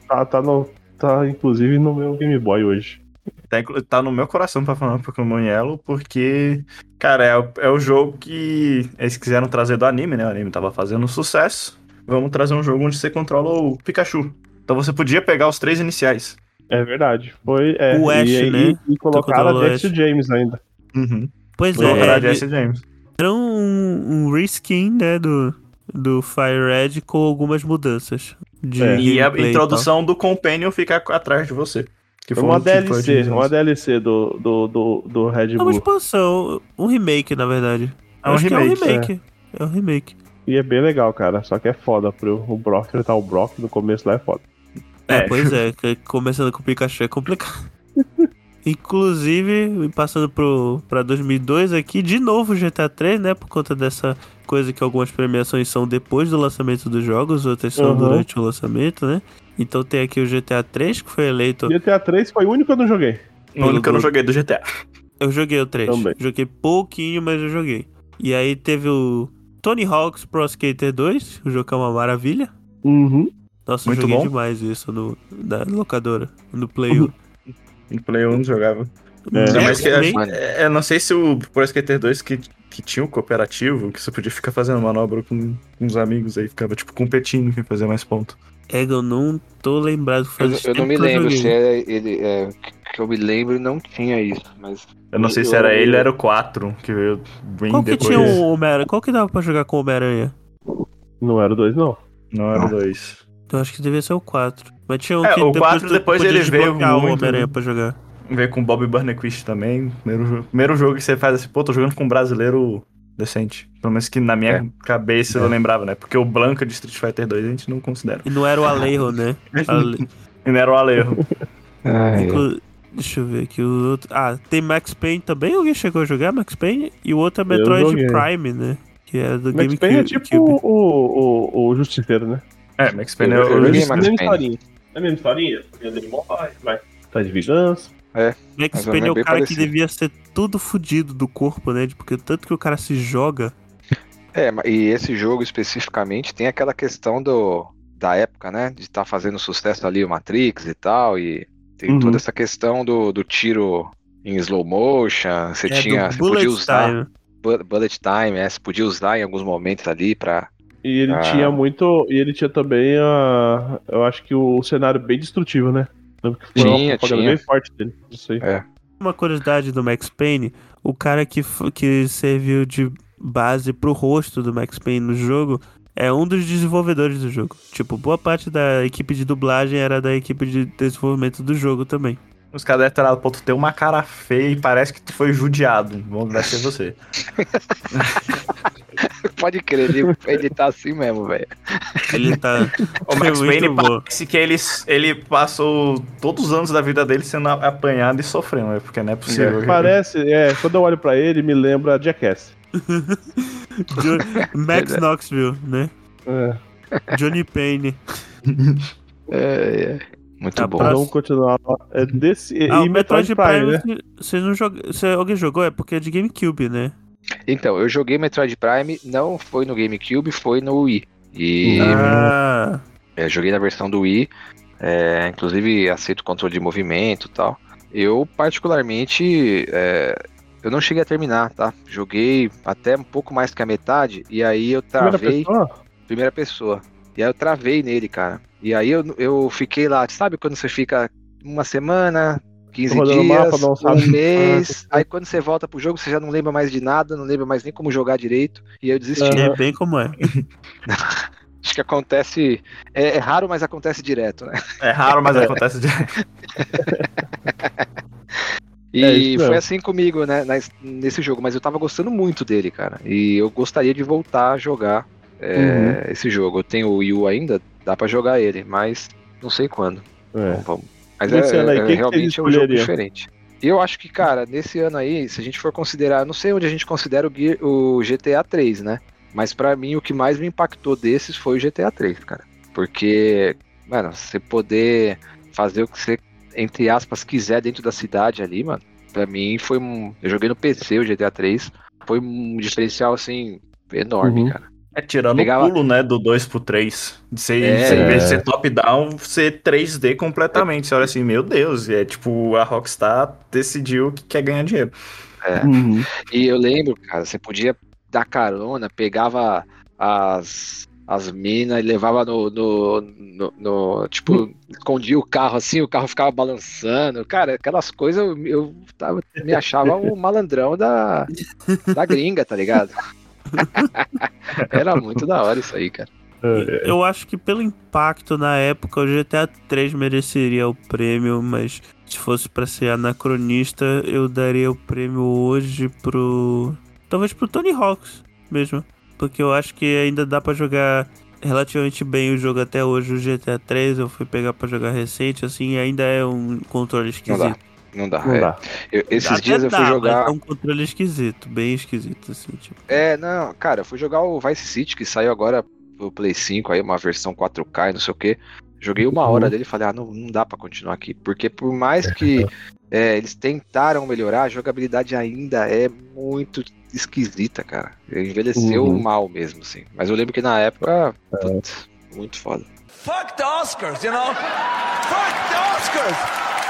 Tá, tá, no, tá inclusive no meu Game Boy hoje. Tá, tá no meu coração pra falar Pokémon Yellow, porque, cara, é, o- é o jogo que eles quiseram trazer do anime, né? O anime tava fazendo sucesso. Vamos trazer um jogo onde você controla o Pikachu. Então você podia pegar os três iniciais. É verdade. Foi. É, O Ash, e, né? E colocaram controla o a Jesse. James ainda. Uhum. Pois Colocaram é, a ele- Jesse James. era um, um reskin, né, do, do Fire Red com algumas mudanças. De É. E a introdução do Companion fica atrás de você. Que Foi uma um DLC, utilizado. uma DLC do, do, do, do Red É uma Bull. expansão, um remake, na verdade. É um Acho remake, é um remake. É, um remake. E é bem legal, cara. Só que é foda pro o Brock enfrentar o Brock no começo lá é foda. É, É. pois é, começando com o Pikachu é complicado. Inclusive, passando pro, pra 2002 aqui, de novo GTA 3, né? Por conta dessa coisa que algumas premiações são depois do lançamento dos jogos, outras são Uhum. durante o lançamento, né? Então tem aqui o GTA 3, que foi eleito. GTA 3 foi o único que eu não joguei. O único que eu não joguei do GTA. Eu joguei o 3. Também. Joguei pouquinho, mas eu joguei. E aí teve o Tony Hawk's Pro Skater 2, o jogo que é uma maravilha. Uhum. Nossa, Muito eu joguei bom. demais isso no, na locadora, no Play 1. No Play 1 jogava. É. Mais que, nem- é, eu não sei se o Pro Skater 2 que, que tinha o cooperativo, que você podia ficar fazendo manobra com, com uns amigos aí, ficava tipo competindo quem fazia mais ponto. É, eu não tô lembrado. Eu, Faz eu não me eu lembro se é ele. É, que eu me lembro não tinha isso, mas. Eu não sei se Eu- era ele ou era o 4, que veio bem Qual que depois. tinha o Homem-Aranha? Qual que dava pra jogar com o Homem-Aranha? Não era o 2, não. Não era o 2. Eu acho que devia ser o 4. Mas tinha um É, que o depois, 4 tu depois ele veio desbloquear o muito, Homem-Aranha pra jogar. Veio com o Bob Burnquist também. Primeiro, primeiro jogo que você faz assim, pô, tô jogando com um brasileiro decente. Pelo menos que na minha É. cabeça eu lembrava, né? Porque o Blanca de Street Fighter 2 a gente não considera. E não era o Alejo, né? Ale... E não era o Alejo. Ai, Inclu- Deixa eu ver aqui o outro. Ah, tem Max Payne também. Alguém chegou a jogar Max Payne? E o outro é Metroid. Prime, né? Que é do Max GameCube. Payne é tipo o, o, o Justiceiro, né? É, Max Payne é Eu- o. eu joguei o- Max É a mesma historinha. É. Ele morre, vai. Tá de vingança. Max Mas Payne é é o cara que parecido. devia ser tudo fudido do corpo, né? Porque tanto que o cara se joga. É, e esse jogo especificamente tem aquela questão do, da época, né? De estar fazendo sucesso ali o Matrix e tal, e tem Uhum. toda essa questão do, do tiro em slow motion, você É tinha, você Bullet podia usar Time. bu- bullet time, é, você podia usar em alguns momentos ali pra. E ele Ah. tinha muito. E ele tinha também a. Eu acho que o cenário bem destrutivo, né? Foi Tinha, uma tinha. bem forte dele. Não sei. É. Uma curiosidade do Max Payne, o cara que, que serviu de base pro rosto do Max Payne no jogo é um dos desenvolvedores do jogo. Tipo, boa parte da equipe de dublagem era da equipe de desenvolvimento do jogo também. Os caras devem ter dado, pô, tu tem uma cara feia e parece que tu foi judiado. Bom, deve ser você. Pode crer, ele, ele tá assim mesmo, velho. Ele tá. O Max É muito Payne bom. parece que ele, ele passou todos os anos da vida dele sendo apanhado e sofrendo, né? Porque não é possível. Parece, é, quando eu olho pra ele, me lembra Jackass. Jo- Max Knoxville, né? É. Johnny Payne. É, é. Muito Tá bom. próximo. Vamos continuar. É desse, e Ah, o Metroid, Prime, né? Você não joga. Você, alguém jogou? É porque é de GameCube, né? Então, eu joguei Metroid Prime, não foi no GameCube, foi no Wii. E Ah, é, joguei na versão do Wii, é, inclusive aceito controle de movimento e tal. Eu, particularmente, é, eu não cheguei a terminar, tá? Joguei até um pouco mais que a metade, e aí eu Primeira travei. pessoa? primeira pessoa. E aí eu travei nele, cara. E aí eu, eu fiquei lá, sabe quando você fica uma semana, 15 Rodando o dias, mapa, não um mês, aí quando você volta pro jogo, você já não lembra mais de nada, não lembra mais nem como jogar direito, e aí eu desisti. É bem como é. Acho que acontece, é, é raro, mas acontece direto, né? É raro, mas acontece de. E É, foi assim comigo, né, nesse jogo, mas eu tava gostando muito dele, cara. E eu gostaria de voltar a jogar é, Uhum. esse jogo. Eu tenho o Wii U ainda, dá pra jogar ele, mas não sei quando. É. Vamos, vamos. Mas Nesse é, ano aí, é realmente é um jogo diferente. E eu acho que, cara, nesse ano aí, se a gente for considerar, não sei onde a gente considera o, Gear- o GTA 3, né? Mas pra mim o que mais me impactou desses foi o GTA 3, cara. Porque, mano, você poder fazer o que você, entre aspas, quiser dentro da cidade ali, mano, pra mim foi um. Eu joguei no PC o GTA 3, foi um diferencial assim, enorme, Uhum. cara. É tirando Pegava- o pulo, né, do 2 pro 3. De ser, É. ser, em vez de ser top-down, ser 3D completamente. Você olha assim, meu Deus, e é tipo, a Rockstar decidiu que quer ganhar dinheiro. Uhum. E eu lembro, cara, você podia dar carona, pegava as, as minas e levava no, no, no- no- Tipo, escondia o carro assim, o carro ficava balançando. Cara, aquelas coisas eu, eu tava- me achava um malandrão da, da gringa, tá ligado? Era muito da hora isso aí, cara. É, Eu acho que pelo impacto na época, o GTA 3 mereceria o prêmio, mas se fosse pra ser anacronista, eu daria o prêmio hoje pro. Talvez pro Tony Hawks mesmo. Porque eu acho que ainda dá pra jogar relativamente bem o jogo até hoje. O GTA 3 eu fui pegar pra jogar recente, assim, ainda é um controle esquisito. Não dá. Não é. dá. Eu- esses Até dias eu fui dá, jogar. É um controle esquisito, bem esquisito, assim, tipo. É, não, cara, eu fui jogar o Vice City, que saiu agora pro Play 5, aí uma versão 4K e não sei o que. Joguei uma hora dele e falei, ah, não, não dá pra continuar aqui. Porque por mais que é, eles tentaram melhorar, a jogabilidade ainda é muito esquisita, cara. Envelheceu Uhum. mal mesmo, assim. Mas eu lembro que na época, putz, muito foda. Fuck the Oscars, you know? Fuck the Oscars!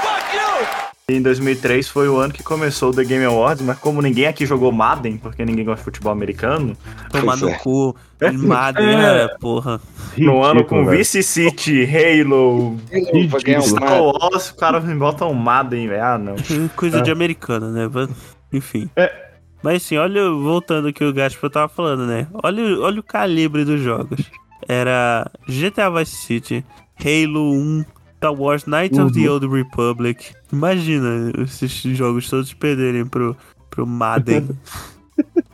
Fuck you! Em 2003 foi o ano que começou o The Game Awards, mas como ninguém aqui jogou Madden, porque ninguém gosta de futebol americano, Tomar no é. cu, Madden, É. porra. no ano com velho. Vice City, Halo, Star. Wars, o cara me bota um Madden, velho. Ah, não. Coisa É. de americano, né? Enfim. É. Mas assim, olha, voltando ao que o Gaspar tava falando, né? Olha, olha o calibre dos jogos. Era GTA Vice City, Halo 1, Star Wars Knights of the Uhum. Old Republic. Imagina esses jogos todos perderem pro, pro Madden.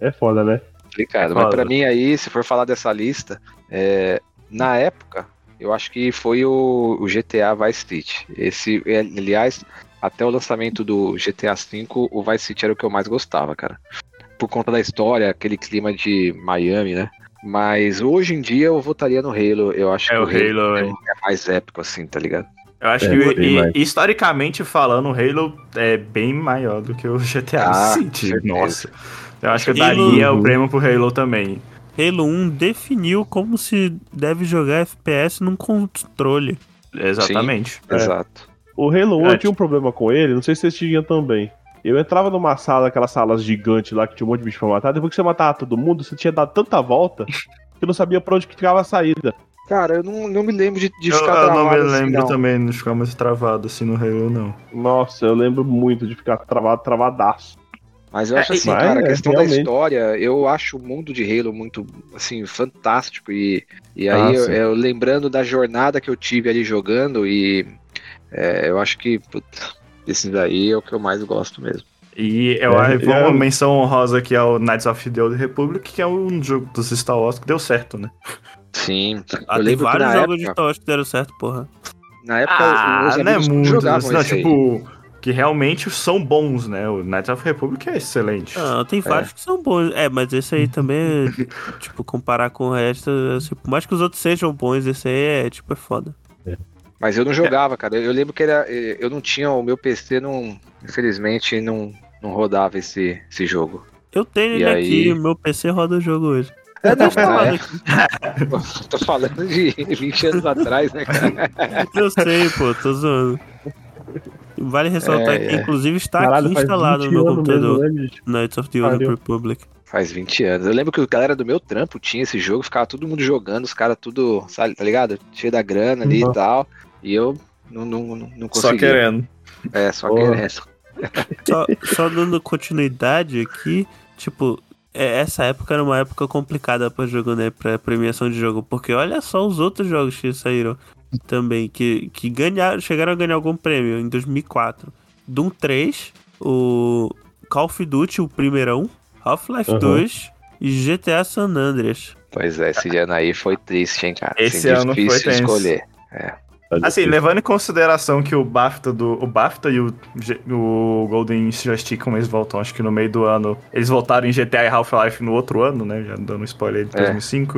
É foda, né? Complicado. É Mas pra mim aí, se for falar dessa lista, é, na época, eu acho que foi o, o GTA Vice City. Esse, é, aliás, até o lançamento do GTA V, o Vice City era o que eu mais gostava, cara. Por conta da história, aquele clima de Miami, né? Mas hoje em dia eu votaria no Halo. Eu acho É que o Halo, é, velho. é mais épico, assim, tá ligado? Eu acho É, que, e- historicamente falando, o Halo é bem maior do que o GTA Ah. Nossa. Eu acho que eu Halo- daria Uhum. o prêmio pro Halo também. Halo 1 definiu como se deve jogar FPS num controle. Exatamente. É. Exato. O Halo 1 É, eu tinha um problema com ele, não sei se vocês tinham também. Eu entrava numa sala, aquelas salas gigantes lá que tinha um monte de bicho pra matar. Depois que você matava todo mundo, você tinha dado tanta volta que eu não sabia pra onde que ficava a saída. Cara, eu não, não me lembro de, de Eu, ficar eu não me travado assim, lembro não. também de ficar muito travado assim no Halo, não. Nossa, eu lembro muito de ficar travado, travadaço. Mas eu acho É, assim, mas, cara, a é, questão realmente. da história, eu acho o mundo de Halo muito, assim, fantástico. E, e Ah, aí, eu, sim. eu lembrando da jornada que eu tive ali jogando, e é, eu acho que, puta, esse daí é o que eu mais gosto mesmo. E eu É, vou é- uma menção honrosa aqui ao Knights of the Old Republic, que é um jogo dos Star Wars que deu certo, né? Sim, Ah, eu tem lembro vários jogos época, de Star Wars que deram certo, porra. na época Ah, os não é muito. jogavam Não, esse aí. tipo, que realmente são bons, né? O Knights of the Republic é excelente. Ah, tem vários que são bons. É, mas esse aí também, é, tipo, comparar com o resto, assim, por mais que os outros sejam bons, esse aí é, tipo, é foda. Mas eu não jogava, cara. Eu lembro que era, eh, eu não tinha, o meu PC não, infelizmente, não, não rodava esse, esse jogo. Eu tenho E ele aí? aqui, meu PC roda o jogo hoje. É, lá é? Tô falando de 20 anos atrás, né, cara? Eu sei, pô, tô zoando. Vale ressaltar É, que, é. inclusive, está Caralho, aqui instalado 20 no meu computador. mesmo, né? Knights of the Old. Republic. Faz 20 anos. Eu lembro que a galera do meu trampo tinha esse jogo, ficava todo mundo jogando, os caras tudo, sabe, tá ligado? Cheio da grana ali Uhum. e tal. E eu não, não, não, não Só consegui. querendo. É, só Porra. querendo. Só, só dando continuidade aqui, tipo, é, essa época era uma época complicada pra jogo, né? Pra premiação de jogo. Porque olha só os outros jogos que saíram também, que, que ganharam, chegaram a ganhar algum prêmio em 2004. Doom 3, o Call of Duty, o primeirão, Half-Life Uhum. 2 e GTA San Andreas. Pois é, esse ano aí foi triste, hein, cara. Esse Assim, ano foi difícil escolher. Tá Assim, difícil. levando em consideração que o BAFTA, do, o BAFTA e o, G- o Golden Joystick, como eles voltam, acho que no meio do ano, eles voltaram em GTA e Half-Life no outro ano, né? Já dando um spoiler de É. 2005.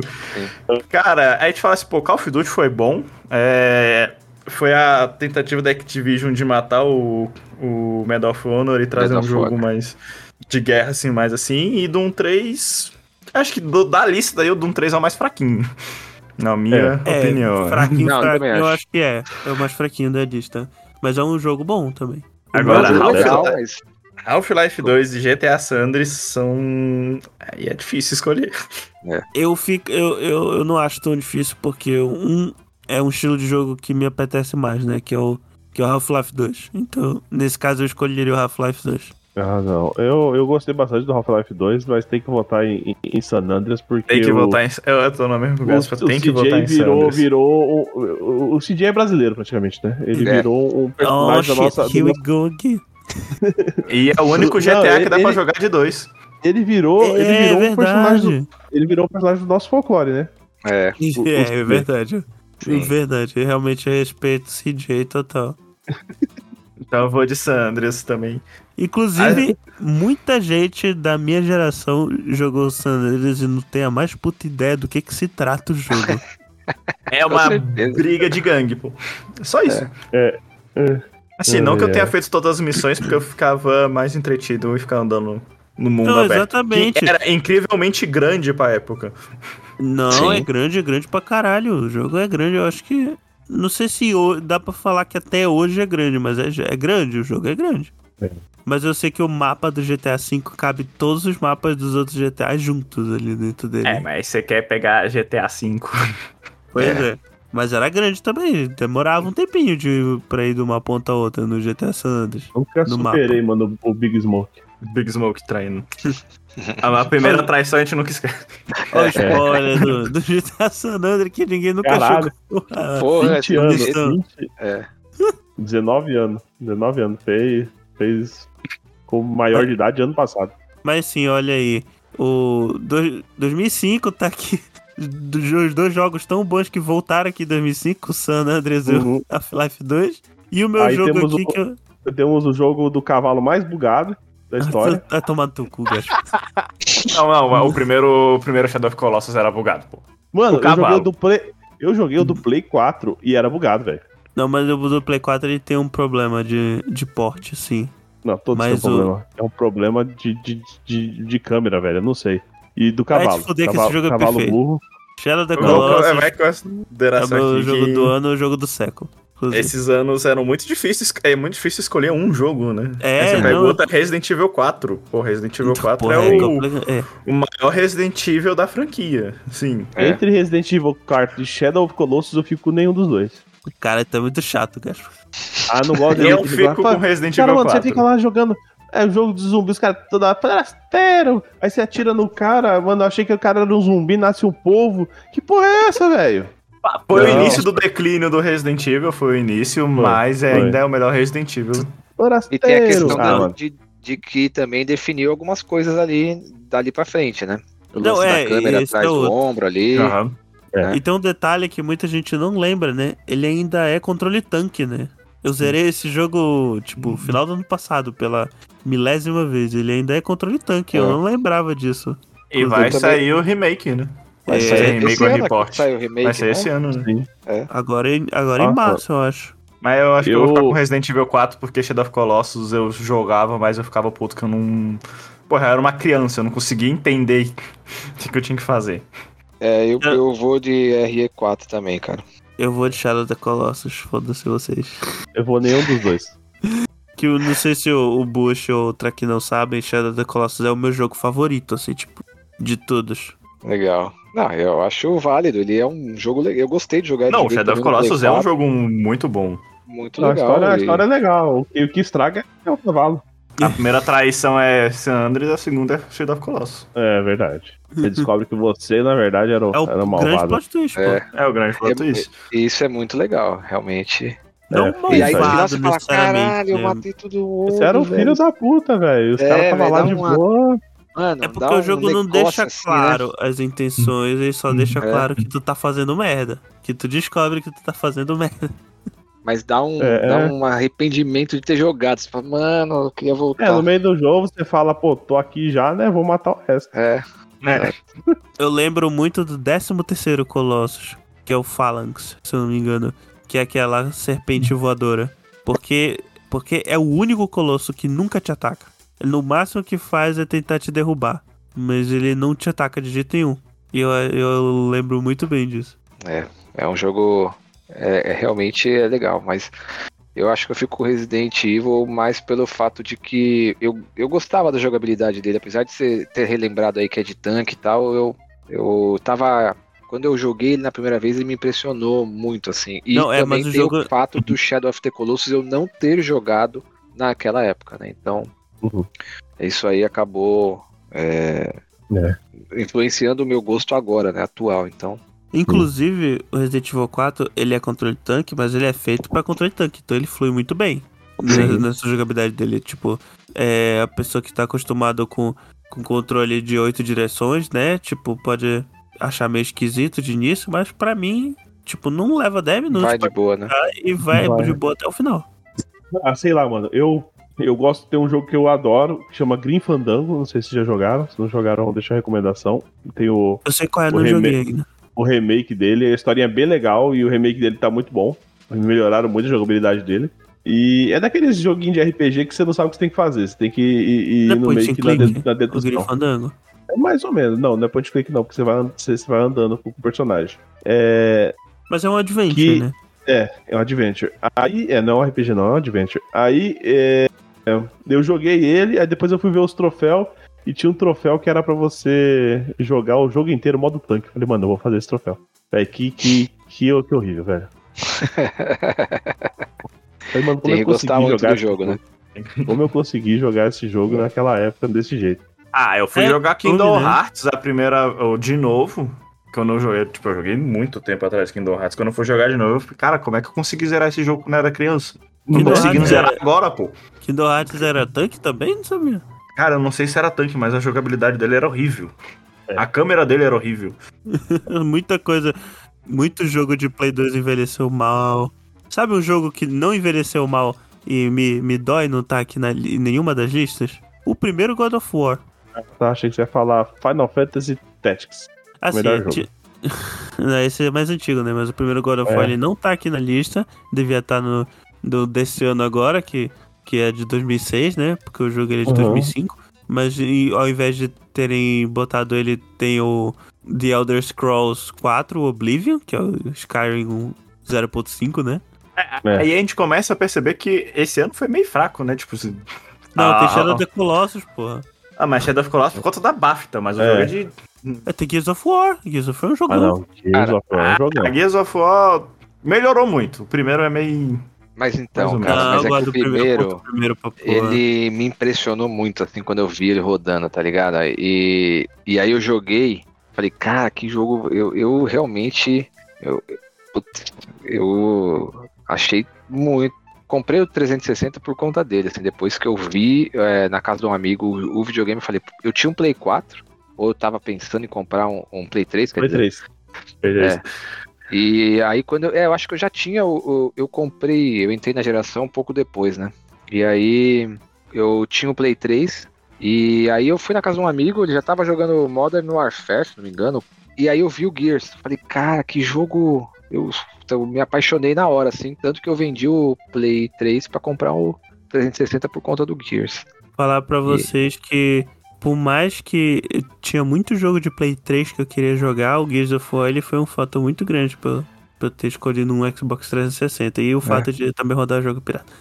Cara, aí a gente fala assim, pô, Call of Duty foi bom. É, foi a tentativa da Activision de matar o, o Medal of Honor e trazer um jogo Honor. mais de guerra, assim, mais assim. E Doom 3, acho que do- da lista aí, o Doom 3 é o mais fraquinho. Na minha É, opinião. né? fraquinho, Não, eu fraquinho, eu acho. acho que é. É o mais fraquinho da lista. Mas é um jogo bom também. Agora, Half-Life- legal, mas Half-Life 2 e GTA San Andreas são. Aí é difícil escolher. Eu fico. Eu, eu, eu não acho tão difícil, porque um é um estilo de jogo que me apetece mais, né? Que é o, que é o Half-Life 2. Então, nesse caso, eu escolheria o Half-Life 2. Ah, não. Eu, eu gostei bastante do Half-Life 2, mas tem que votar em, em, San Andreas porque. Tem que o, votar em. Eu tô no mesmo lugar, O, só o tem que CJ votar em San Andreas. virou. O, o, o CJ é brasileiro, praticamente, né? Ele É. virou um Oh, personagem shit, da nossa. do here we nosso- go again. E é o único Não, GTA ele- que dá pra ele- jogar de dois. Ele virou. ele é virou um personagem. Do, ele virou um personagem do nosso folclore, né? é. o- É, os- é verdade. Sim. Verdade. Eu realmente respeito o CJ total. Então eu vou de San Andreas também. Inclusive, muita gente da minha geração jogou San Andreas e não tem a mais puta ideia do que que se trata o jogo. É uma briga de gangue, pô. Só isso. É, é. Assim, não que eu É, tenha é. feito todas as missões, porque eu ficava mais entretido e ficava andando no mundo Não, aberto. exatamente. Que era incrivelmente grande pra época. Não, Sim. é grande, é grande pra caralho. O jogo é grande, eu acho que. Não sei se dá pra falar que até hoje é grande, mas é, é grande, o jogo é grande. É. Mas eu sei que o mapa do GTA V cabe todos os mapas dos outros GTA juntos ali dentro dele. É, mas você quer pegar GTA V. Pois é. Mas era grande também, demorava um tempinho de, pra ir de uma ponta a outra no GTA San Andreas. Nunca No superei, mano, o Big Smoke. Big Smoke traindo. A primeira traição a gente nunca esquece. Olha o spoiler do, do GTA San Andreas que ninguém nunca Caralho. Ah, Porra, 20 anos. missão. 20, É. 19 anos. 19 anos. Fez, fez com maior de idade ano passado. Mas sim, olha aí. O dois- 2005 tá aqui. Os dois jogos tão bons que voltaram aqui em 2005, o San Andreas e o Uhum. Half-Life 2. E o meu Aí jogo temos aqui o- que eu. Temos o jogo do cavalo mais bugado da história. Vai tomar no teu cu, Gacho. Não, não, o primeiro, o primeiro Shadow of Colossus era bugado, pô. Mano, O eu joguei cavalo. o do Play. Eu joguei o do Play 4 e era bugado, velho. Não, mas o do Play 4 ele tem um problema de, de porte, sim. Não, todos têm um Mas o- problema. É um problema de, de, de, de câmera, velho. Eu não sei. E do Vai te cavalo. fuder que cavalo, esse jogo é cavalo perfeito. burro. Shadow of the Colossus Vai é o consideração meu aqui jogo que- do ano, o jogo do século. inclusive. Esses anos eram muito difíceis. É muito difícil escolher um jogo, né? É, você não. pergunta Resident Evil 4. Pô, Resident Evil 4 Porra, é, o, complicado. É. o maior Resident Evil da franquia. Sim. É. Entre Resident Evil 4 e Shadow of Colossus, eu fico com nenhum dos dois. Cara, tá muito chato, cara. Ah, não gosto de Eu Resident Evil fico 4. com Resident Cara, Evil mano, 4. você fica lá jogando. É um jogo de zumbi, os caras toda hora. "Forasteiro!" Aí você atira no cara, mano. Eu achei que o cara era um zumbi, nasce um povo. Que porra é essa, velho? Foi o Não. início do declínio do Resident Evil, foi o início, mas foi. ainda é o melhor Resident Evil. E Forasteiro! tem a questão ah, da- mano. de, de que também definiu algumas coisas ali, dali pra frente, né? O Não, lance é, da câmera atrás é o- do ombro ali. Aham. É. E tem um detalhe que muita gente não lembra, né? Ele ainda é controle tanque, né? Eu zerei esse jogo, tipo, final do ano passado, pela milésima vez. Ele ainda é controle tanque, eu É. não lembrava disso. E Eu vai também- sair o remake, né? Vai É, sair remake ano report. sai o remake, Vai ser né? esse ano, né? Sim. Agora, em- agora em Nossa. março, eu acho. Mas eu acho que eu vou Eu- ficar com Resident Evil 4 porque Shadow of Colossus eu jogava, mas eu ficava puto que eu não. Porra, eu era uma criança, eu não conseguia entender o que eu tinha que fazer. É, eu, Eu- eu vou de RE4 também, cara. Eu vou de Shadow of the Colossus, foda-se vocês. Eu vou nenhum dos dois. Que eu não sei se o, o Bush ou o Trek não sabem, Shadow of the Colossus é o meu jogo favorito, assim, tipo, de todos. Legal. Não, eu acho válido. Ele é um jogo legal. Eu gostei de jogar Não, joguei Shadow of Colossus é um 4, jogo muito bom. muito Não, a, legal. história, a história é legal. E o que estraga é o cavalo. A primeira traição é San a segunda é Shadow of Colossus. É verdade. Você descobre que você, na verdade, era o, É o era o grande malvado. plot twist, pô. É, É o grande plot É- twist. e isso é muito legal, realmente. Não É, E aí malvado você fala, caralho, eu né? matei todo mundo. Você era o velho." filho da puta, velho. Os É, caras estavam lá de uma- boa. Mano, É porque o um jogo não deixa assim, né? claro as intenções, ele só deixa É. claro que tu tá fazendo merda. Que tu descobre que tu tá fazendo merda. Mas dá um, É, dá é. um arrependimento de ter jogado. Você fala, mano, eu queria voltar. É, no meio do jogo você fala, pô, tô aqui já, né? Vou matar o resto. É, É. Eu lembro muito do 13 terceiro Colossus, que é o Phalanx, se eu não me engano. Que é aquela serpente voadora. Porque, porque é o único colosso que nunca te ataca. No máximo que faz é tentar te derrubar. Mas ele não te ataca de jeito nenhum. E eu, eu lembro muito bem disso. é um jogo. É, é- realmente é legal, mas eu acho que eu fico com Resident Evil mais pelo fato de que eu, eu gostava da jogabilidade dele, apesar de você ter relembrado aí que é de tanque e tal, eu, eu tava. Quando eu joguei ele na primeira vez, ele me impressionou muito, assim. E Não, é, também mas o tem jogo- o fato do Shadow of the Colossus eu não ter jogado naquela época, né? Então, Uhum. isso aí acabou é, É. influenciando o meu gosto agora, né? Atual, então. Inclusive, o Resident Evil 4, ele é controle tanque, mas ele é feito pra controle tanque. Então ele flui muito bem Sim. nessa, nessa jogabilidade dele. Tipo, é a pessoa que tá acostumada com, com controle de oito direções, né? Tipo, pode achar meio esquisito de início, mas pra mim, tipo, não leva 10 minutos Vai de boa, né? e vai, Vai. de boa até o final. Ah, sei lá, mano. Eu, eu gosto de ter um jogo que eu adoro, que chama Green Fandango. Não sei se já jogaram. Se não jogaram, deixa a recomendação. Tem o, Eu sei qual é, O não joguei ainda. O remake dele. A historinha é bem legal e o remake dele tá muito bom. Melhoraram muito a jogabilidade dele. E é daqueles joguinhos de RPG que você não sabe o que você tem que fazer. Você tem que ir, ir é no meio que na, click? dedução. É mais ou menos. Não, não é point click não, porque você vai, você vai andando com o personagem. É, Mas é um adventure, Que- né? é, é um adventure. Aí, é, não é um RPG não, é um adventure. Aí, é, eu joguei ele, aí depois eu fui ver os troféus, e tinha um troféu que era pra você jogar o jogo inteiro modo tanque. Falei, mano, eu vou fazer esse troféu. Véi, que, que, que, que horrível, velho. Falei, mano, como Tem que eu gostar consegui muito jogar do esse jogo, né? Como eu consegui jogar esse jogo naquela época desse jeito? Ah, eu fui É, jogar Kingdom tudo, né? Hearts a primeira. ou de novo. Que eu não joguei. Tipo, eu joguei muito tempo atrás Kingdom Hearts. Quando eu fui jogar de novo, eu falei, cara, como é que eu consegui zerar esse jogo quando eu era criança? Não tô Kingdom conseguindo Hearts zerar é- agora, pô. Kingdom Hearts era tanque também? Não sabia. Cara, eu não sei se era tanque, mas a jogabilidade dele era horrível. É. A câmera dele era horrível. Muita coisa. Muito jogo de Play 2 envelheceu mal. Sabe um jogo que não envelheceu mal e me, me dói não estar aqui na, em nenhuma das listas? O primeiro God of War. Tá, achei que você ia falar Final Fantasy Tactics. Assim, Melhor jogo. Esse é mais antigo, né? Mas o primeiro God of É. War ele não tá aqui na lista. Devia estar no do, desse ano agora, que, que é de 2006, né? Porque o jogo ele é de Uhum. 2005. Mas e, ao invés de terem botado ele, tem o The Elder Scrolls 4 Oblivion, que é o Skyrim 0.5, né? É. Aí a gente começa a perceber que esse ano foi meio fraco, né? Tipo, assim, Não, ah, tem Shadow ah, of the Colossus, porra. Ah, mas Shadow of Colossus por conta da BAFTA, mas o É. jogo é de. É, tem Gears of War. Gears of War é um Ah, jogão. não. Gears of War é um jogão. A Gears of War melhorou muito. O primeiro é meio. Mas então, cara, mas é que o primeiro, primeiro, ponto ele me impressionou muito, assim, quando eu vi ele rodando, tá ligado? E, e aí eu joguei, falei, cara, que jogo, eu, eu realmente, eu, putz, eu achei muito, comprei o 360 por conta dele, assim, depois que eu vi é, na casa de um amigo o, o videogame, eu falei, eu tinha um Play 4, ou eu tava pensando em comprar um, um Play 3, quer Play dizer, 3. É. E aí quando eu, é, eu acho que eu já tinha o, o- eu comprei, eu entrei na geração um pouco depois, né? E aí eu tinha o Play 3 e aí eu fui na casa de um amigo, ele já tava jogando Modern Warfare, se não me engano, e aí eu vi o Gears. Falei, cara, que jogo eu, eu me apaixonei na hora assim, tanto que eu vendi o Play 3 pra comprar o 360 por conta do Gears. falar pra vocês que por mais que eu tinha muito jogo de Play 3 que eu queria jogar, o Gears of War ele foi um fator muito grande pra, pra eu ter escolhido um Xbox 360 e o fato de também rodar jogo pirata.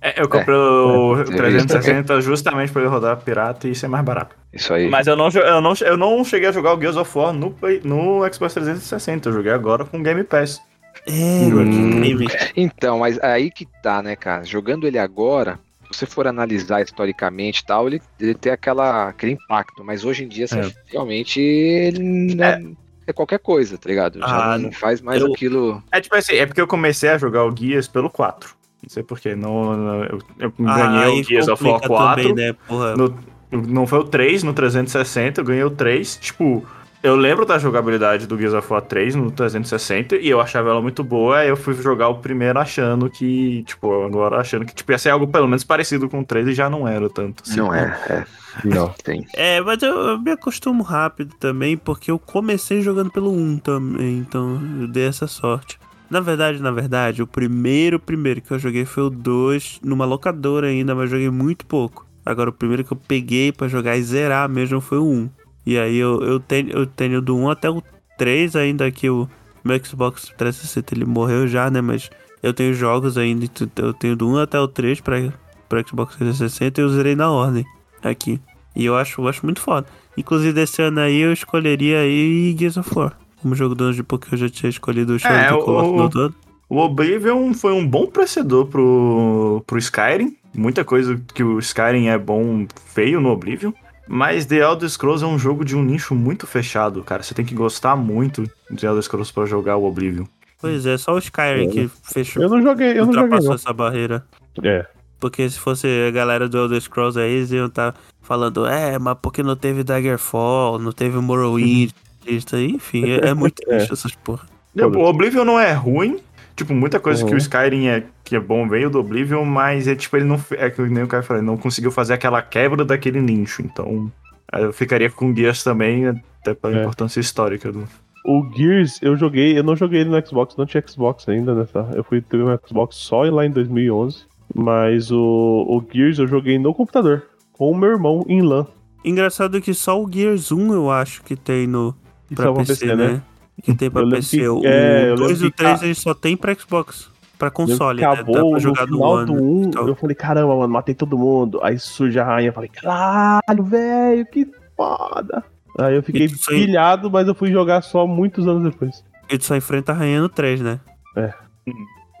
É, eu comprei o É, 360 justamente pra ele rodar pirata e ser mais barato. Isso aí. Mas eu não, eu, não, eu não cheguei a jogar o Gears of War no, Play- no Xbox 360. Eu joguei agora com o Game Pass. É, Hum. Então, mas aí que tá, né, cara? Jogando ele agora, você for analisar historicamente e tal, ele, ele tem aquela, aquele impacto. Mas hoje em dia, você É. realmente, ele não é, é qualquer coisa, tá ligado? Já Ah, não, faz mais eu- aquilo. É tipo assim, é porque eu comecei a jogar o Gears pelo 4. Não sei porquê. Não, não- eu, eu Ah, ganhei aí o Gears of War complica 4. também, né, porra. No- não foi o 3 no 360, eu ganhei o 3. Tipo, eu lembro da jogabilidade do Gears of War 3 no 360 e eu achava ela muito boa. Aí eu fui jogar o primeiro achando que, tipo, agora achando que tipo, ia ser algo pelo menos parecido com o 3 e já não era tanto. assim. Não é, é. Não. Tem. É, mas eu, eu me acostumo rápido também, porque eu comecei jogando pelo 1 também, então eu dei essa sorte. Na verdade, na verdade, o primeiro, primeiro que eu joguei foi o 2, numa locadora ainda, mas joguei muito pouco. Agora, o primeiro que eu peguei pra jogar e zerar mesmo foi o 1. E aí eu, eu, tenho, eu tenho do 1 até o 3 ainda, que o meu Xbox 360 ele morreu já, né? Mas eu tenho jogos ainda, então eu tenho do 1 até o 3 pra, pra Xbox 360 e eu zerei na ordem aqui. E eu acho, eu acho muito foda. Inclusive, desse ano aí eu escolheria aí Gears of War. Como jogo do ano de porque eu já tinha escolhido o Shadow É, of o- no todo. O Oblivion foi um bom precedor pro, pro Skyrim. Muita coisa que o Skyrim é bom feio no Oblivion. Mas The Elder Scrolls é um jogo de um nicho muito fechado, cara. Você tem que gostar muito de Elder Scrolls pra jogar o Oblivion. Pois é, só o Skyrim É. que fechou, Eu não joguei, eu não joguei ultrapassou essa barreira. É. Porque se fosse a galera do Elder Scrolls aí, eles iam estar falando, é, mas porque não teve Daggerfall, não teve Morrowind, isso aí, enfim, é, é muito É. essas porra. O Oblivion não é ruim. Tipo, muita coisa Uhum. que o Skyrim é, que é bom veio do Oblivion, mas é tipo, ele não. É que nem o cara falou, ele não conseguiu fazer aquela quebra daquele nicho. Então, eu ficaria com Gears também, até pela É. importância histórica do. O Gears, eu joguei, eu não joguei ele no Xbox, não tinha Xbox ainda nessa. Eu fui ter um Xbox só lá em 2011. Mas o, o Gears eu joguei no computador, com o meu irmão em LAN. Engraçado que só o Gears 1 eu acho que tem no pra é pra PC, né? Que tem pra PC. que- o é, eu 2 e o que 3 ca- eles só tem pra Xbox. Pra console, né? Dá Acabou pra jogar no final One. do 1, então. eu falei, caramba, mano, matei todo mundo. Aí surge a rainha, falei, caralho, velho, que foda. Aí eu fiquei pilhado, mas eu fui jogar só muitos anos depois. Ele só enfrenta a rainha no 3, né?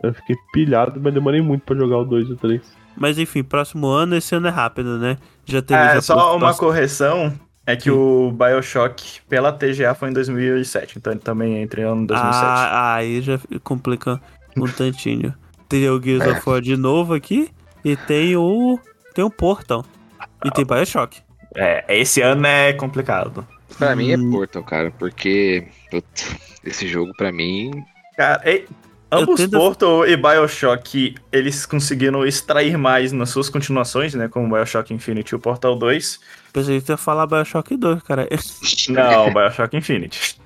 Eu fiquei pilhado, mas demorei muito pra jogar o 2 e o 3. Mas enfim, próximo ano, esse ano é rápido, né? Já teve É, já só pro- uma próximo- correção. É que o Bioshock pela TGA foi em 2007, então ele também entra em ano 2007. Ah, aí já complica um tantinho. Tem o Gears of War de novo aqui. E tem o. Tem o Portal. E tem Bioshock. É, esse ano é complicado. Pra mim é Hum. Portal, cara, porque putz, esse jogo pra mim Cara, ambos tento- Portal e Bioshock, eles conseguiram extrair mais nas suas continuações, né? Como Bioshock Infinity e o Portal 2. Pensei que ia falar Bioshock 2, cara. Não, Bioshock Infinity.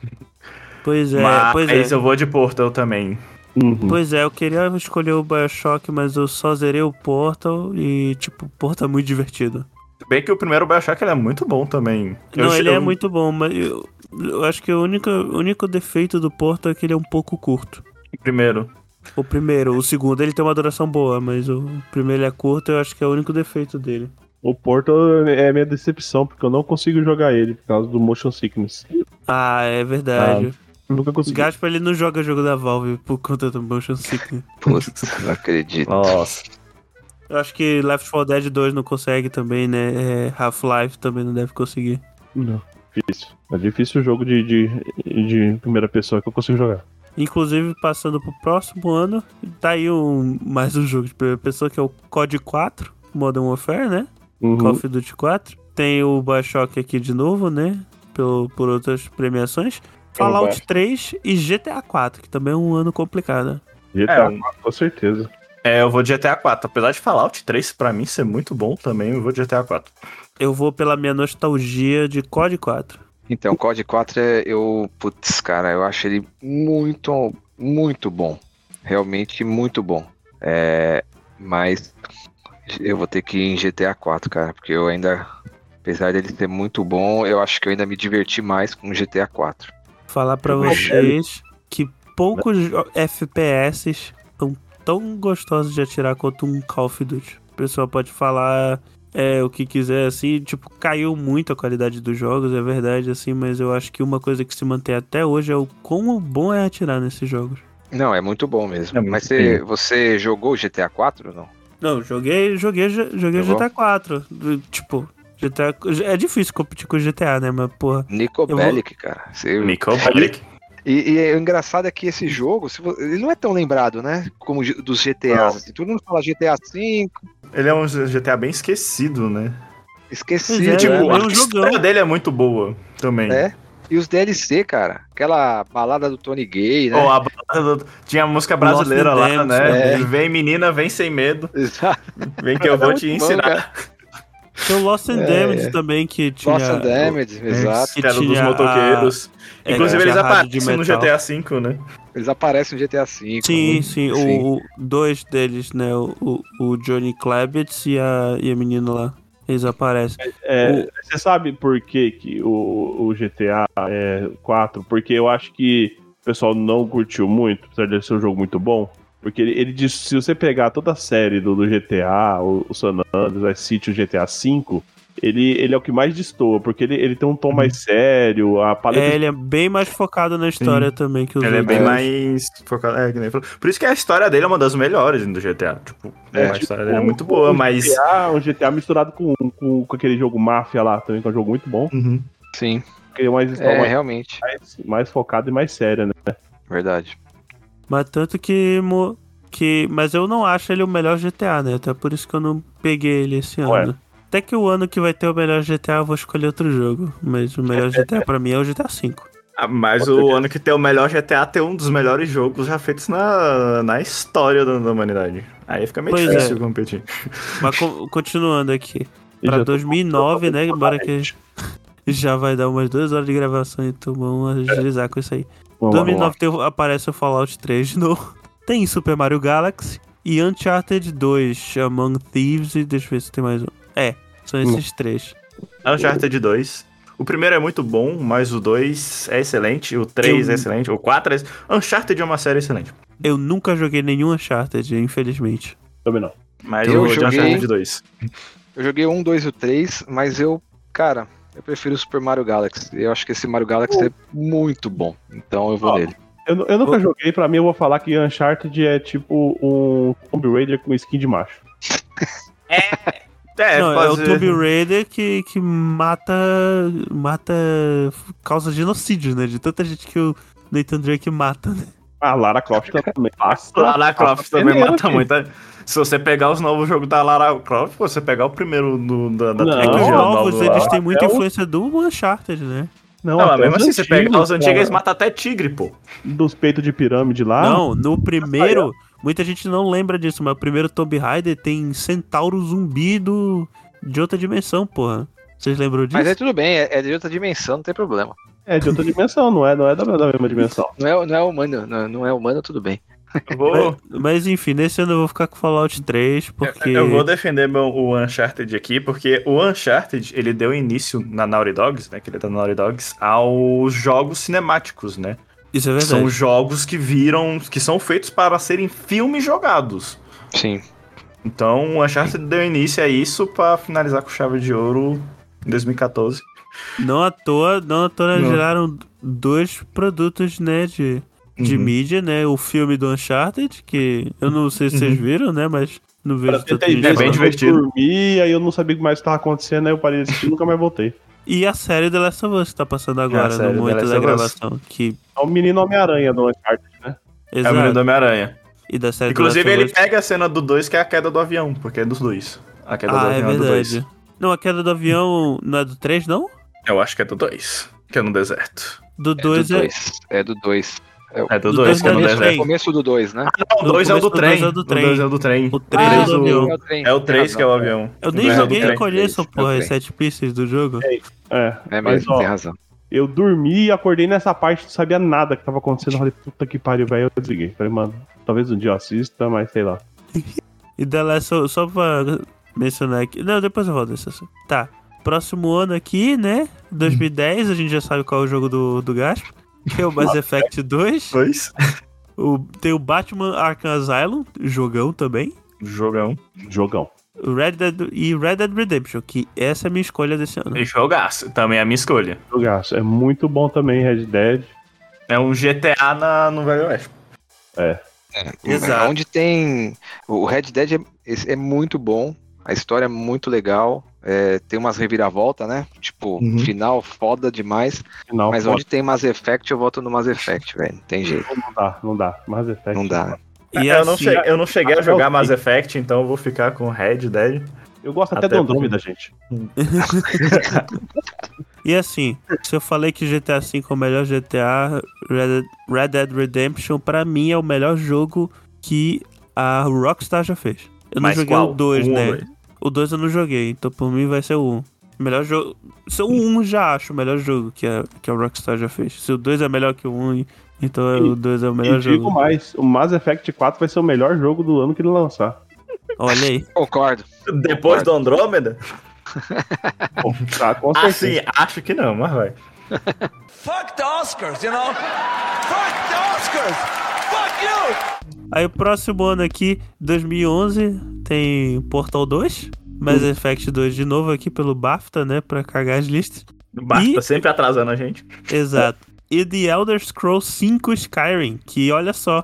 Pois é, Mas pois é. eu vou de Portal também. Uhum. Pois é, eu queria escolher o Bioshock, mas eu só zerei o Portal e, tipo, o Portal é muito divertido. Bem que o primeiro Bioshock ele é muito bom também. Eu Não, che- ele é eu- muito bom, mas eu, eu acho que o único, o único defeito do Portal é que ele é um pouco curto. Primeiro. O primeiro, o segundo ele tem uma duração boa, mas o primeiro ele é curto, eu acho que é o único defeito dele. O Porto é minha decepção, porque eu não consigo jogar ele por causa do motion sickness. Ah, é verdade. Eu nunca consegui. Gaspa ele não joga jogo da Valve por conta do motion sickness. Putz, não acredito. Nossa. Eu acho que Left 4 Dead 2 não consegue também, né? É, Half-Life também não deve conseguir. Não, difícil. É difícil o jogo de, de, de primeira pessoa que eu consigo jogar. Inclusive, passando pro próximo ano, tá aí um, mais um jogo de primeira pessoa que é o COD 4, Modern Warfare, né? Uhum. Call of Duty 4. Tem o Bioshock aqui de novo, né? Pelo, por outras premiações. Fallout Bioshock. 3 e GTA 4, que também é um ano complicado. GTA, É, um- com certeza. É, eu vou de GTA 4. Apesar de Fallout 3 pra mim ser muito bom também, eu vou de GTA 4. Eu vou pela minha nostalgia de COD 4. Então, COD 4 é. Eu. Putz, cara, eu acho ele muito, muito bom. Realmente muito bom. É. Mas. Eu vou ter que ir em GTA 4, cara, porque eu ainda. Apesar dele ser muito bom, eu acho que eu ainda me diverti mais com o GTA 4. Falar pra Eu vocês que poucos FPS são tão gostosos de atirar quanto um Call of Duty. O pessoal pode falar é, o que quiser, assim, tipo, caiu muito a qualidade dos jogos, é verdade, assim, mas eu acho que uma coisa que se mantém até hoje é o quão bom é atirar nesses jogos. Não, é muito bom mesmo. É muito Mas você, você jogou o GTA 4 ou não? Não, joguei, joguei, joguei? GTA 4. Tipo, GTA. É difícil competir com o GTA, né? Mas, porra. Nico vou- Bellic, cara. Você- Nico Bellic. E, e o engraçado é que esse jogo, ele não é tão lembrado, né? Como dos GTAs. assim. Todo mundo fala GTA V, Ele é um GTA bem esquecido, né? esqueci. Pois é, tipo, é a um história dele é muito boa também. É. E os DLC, cara. Aquela balada do Tony Gay, né? Ou a balada do- Tinha a música brasileira Lost lá, in né? É. Vem menina, vem sem medo. Exato. Vem que eu vou Era te bom, ensinar. cara. Tem o Lost and É, Damage é. também, que tinha. Lost and Damage, exato. Que era dos a- motoqueiros. é, Inclusive, tinha eles a aparecem no. GTA V, né? Eles aparecem no GTA V. Sim, sim, O, o- dois deles, né? O, o- o Johnny Klebitz e a, e a menina lá. Eles aparecem. É, Você sabe por que, que o, o GTA é 4? Porque eu acho que o pessoal não curtiu muito, apesar de ser um jogo muito bom. Porque ele, ele diz se você pegar toda a série do, do GTA, o, o San Andreas, o Vice City, o GTA V, ele, ele é o que mais destoa, porque ele, ele tem um tom mais sério, a paleta É, ele é bem mais focado na história também que os Ele é bem mais focado. É, que nem falou. Por isso que a história dele é uma das melhores do GTA. Tipo, É, a tipo, história dele é muito boa, um mas. GTA, um GTA misturado com, com, com aquele jogo Máfia lá também, que é um jogo muito bom. Uhum. Sim. Que é mais, É, mais, realmente. mais focado e mais sério, né? Verdade. Mas tanto que, mo- que. Mas eu não acho ele o melhor GTA, né? Até por isso que eu não peguei ele esse Ué. ano. Até que o ano que vai ter o melhor GTA eu vou escolher outro jogo. Mas o melhor GTA pra mim é o GTA V. Ah, mas Com o certeza. ano que tem o melhor GTA tem um dos melhores jogos já feitos na, na história da, da humanidade. Aí fica meio Pois difícil é. competir. Mas co- continuando aqui. E Pra já tô- 2009, né? Embora que já vai dar umas duas horas de gravação, então vamos agilizar com isso aí. Vamos lá, vamos lá. 2009 tem- aparece o Fallout 3 de novo. Tem Super Mario Galaxy e Uncharted 2, Among Thieves e deixa eu ver se tem mais um. É, são esses três. Uncharted 2. O primeiro é muito bom, mas o 2 é excelente, o 3 Eu- é excelente, o 4 é. Uncharted é uma série excelente. Eu nunca joguei nenhum Uncharted, infelizmente. Também não. Mas Eu eu, vou de joguei- Uncharted 2. Eu joguei um, dois e o três, mas eu, cara, eu prefiro o Super Mario Galaxy. Eu acho que esse Mario Galaxy é muito bom. Então eu vou Ó, nele. Eu, eu nunca Ô. joguei, pra mim eu vou falar que Uncharted é tipo um Tomb Raider com skin de macho. É, não, pode é o. Tomb Raider que, que mata. mata. causa genocídio, né? De tanta gente que o Nathan Drake mata, né? A Lara Croft também. Passa, Lara Croft também mata muito. Se você pegar os novos jogos da Lara Croft, você pegar o primeiro do, da, da Não, É que os novos, eles têm muita é o- influência do Uncharted, né? Não, Não, mas mesmo assim, você pegar os antigos, eles matam até tigre, pô. Dos peitos de pirâmide lá. Não, no primeiro, muita gente não lembra disso, mas o primeiro Tomb Raider tem centauro zumbi do, de outra dimensão, porra. Vocês lembram disso? Mas aí tudo bem, é, é de outra dimensão, não tem problema. É de outra dimensão, não é, não é da, da mesma dimensão. Não é, não é humano, não, não é humano, tudo bem. Eu vou, Mas, mas, enfim, nesse ano eu vou ficar com Fallout 3, porque. eu vou defender meu, o Uncharted aqui, porque o Uncharted, ele deu início na Naughty Dogs, né, que ele é da Naughty Dogs, aos jogos cinemáticos, né? Isso é verdade. São jogos que viram, que são feitos para serem filmes jogados. Sim. Então, o Uncharted deu início a isso pra finalizar com chave de ouro em 2014. Não à toa, não à toa Não. geraram dois produtos, né, de, de Uhum. mídia, né? O filme do Uncharted, que eu não sei se vocês viram, né, mas não vejo ideia, É bem divertido. Eu dormi, aí eu não sabia o que mais estava acontecendo, aí eu parei de assistir e nunca mais voltei. E a série The Last of Us que tá passando agora, série no momento da gravação. Que, É o menino Homem-Aranha do Uncharted, né? É o menino exato. do Homem-Aranha. E da série The Inclusive, Last ele of Us. pega a cena do 2, que é a queda do avião, porque é dos dois. A queda do Ah, é avião é do 2. verdade. Não, a queda do avião não é do 3, não? Eu acho que é do 2, que é no deserto. Do É do 2 é. 2. É do 2. É do Do 2, dois que é no é do Começo, trem. deserto. começo do 2, né? Não, o 2 é o do trem. é o do O trem. 2 é o do trem. O três três é do o- avião. É o trem. É o Tem 3 que é o avião. Eu O nem é o joguei no conheço, É o porra, as trem. sete pistas do jogo. É, É mas, mesmo, tem razão. eu dormi e acordei nessa parte, não sabia nada que tava acontecendo. Eu falei, puta que pariu, velho. Eu desliguei. Falei, mano, talvez um dia eu assista, mas sei lá. E The Last of só pra mencionar aqui. Não, depois eu volto nesse assunto. Tá. Próximo ano aqui, né? 2010, a gente já sabe qual é o jogo do, do Gaspo. Que é o Mass Effect 2. 2. O, tem o Batman Arkham Asylum, jogão também. Jogão. Jogão. O Red Dead e Red Dead Redemption, que essa é a minha escolha desse ano. E jogaço. Também é a minha escolha. Jogaço. É muito bom também, Red Dead. É um GTA na, no Velho Oeste. Exato. Onde tem. O Red Dead é, é muito bom. A história é muito legal. É, tem umas reviravoltas, né? Tipo, Uhum. final foda demais. Final, Mas foda. onde tem Mass Effect, eu voto no Mass Effect, velho. Não tem jeito. Não dá, não dá. Mass Effect. Não dá. E eu, não assim, cheguei, eu não cheguei a jogar Mass. Effect, então eu vou ficar com Red Dead. Eu gosto até, Até do Andrômeda, gente. E assim, se eu falei que GTA V é o melhor GTA, Red Dead, Red Dead Redemption, pra mim, é o melhor jogo que a Rockstar já fez. Eu não Mas joguei qual? o 2, Um ou né? O 2 eu não joguei, então por mim vai ser o 1. Melhor jogo. Se o 1 já acho o melhor jogo que a, que a Rockstar já fez. Se o 2 é melhor que o 1, então é- o 2 é o melhor E digo jogo. mais, o Mass Effect 4 vai ser o melhor jogo do ano que ele lançar. Olha aí. Concordo. Depois do Andrômeda? Tá, com Assim, certeza. acho que não, mas vai. Fuck the Oscars, you know? Fuck the Oscars! Fuck you! Aí o próximo ano aqui, 2011, tem Portal 2. Mass Effect 2 de novo aqui pelo BAFTA, né? Pra cagar as listas. Basta E- sempre atrasando a gente. Exato. E The Elder Scrolls 5 Skyrim, que olha só,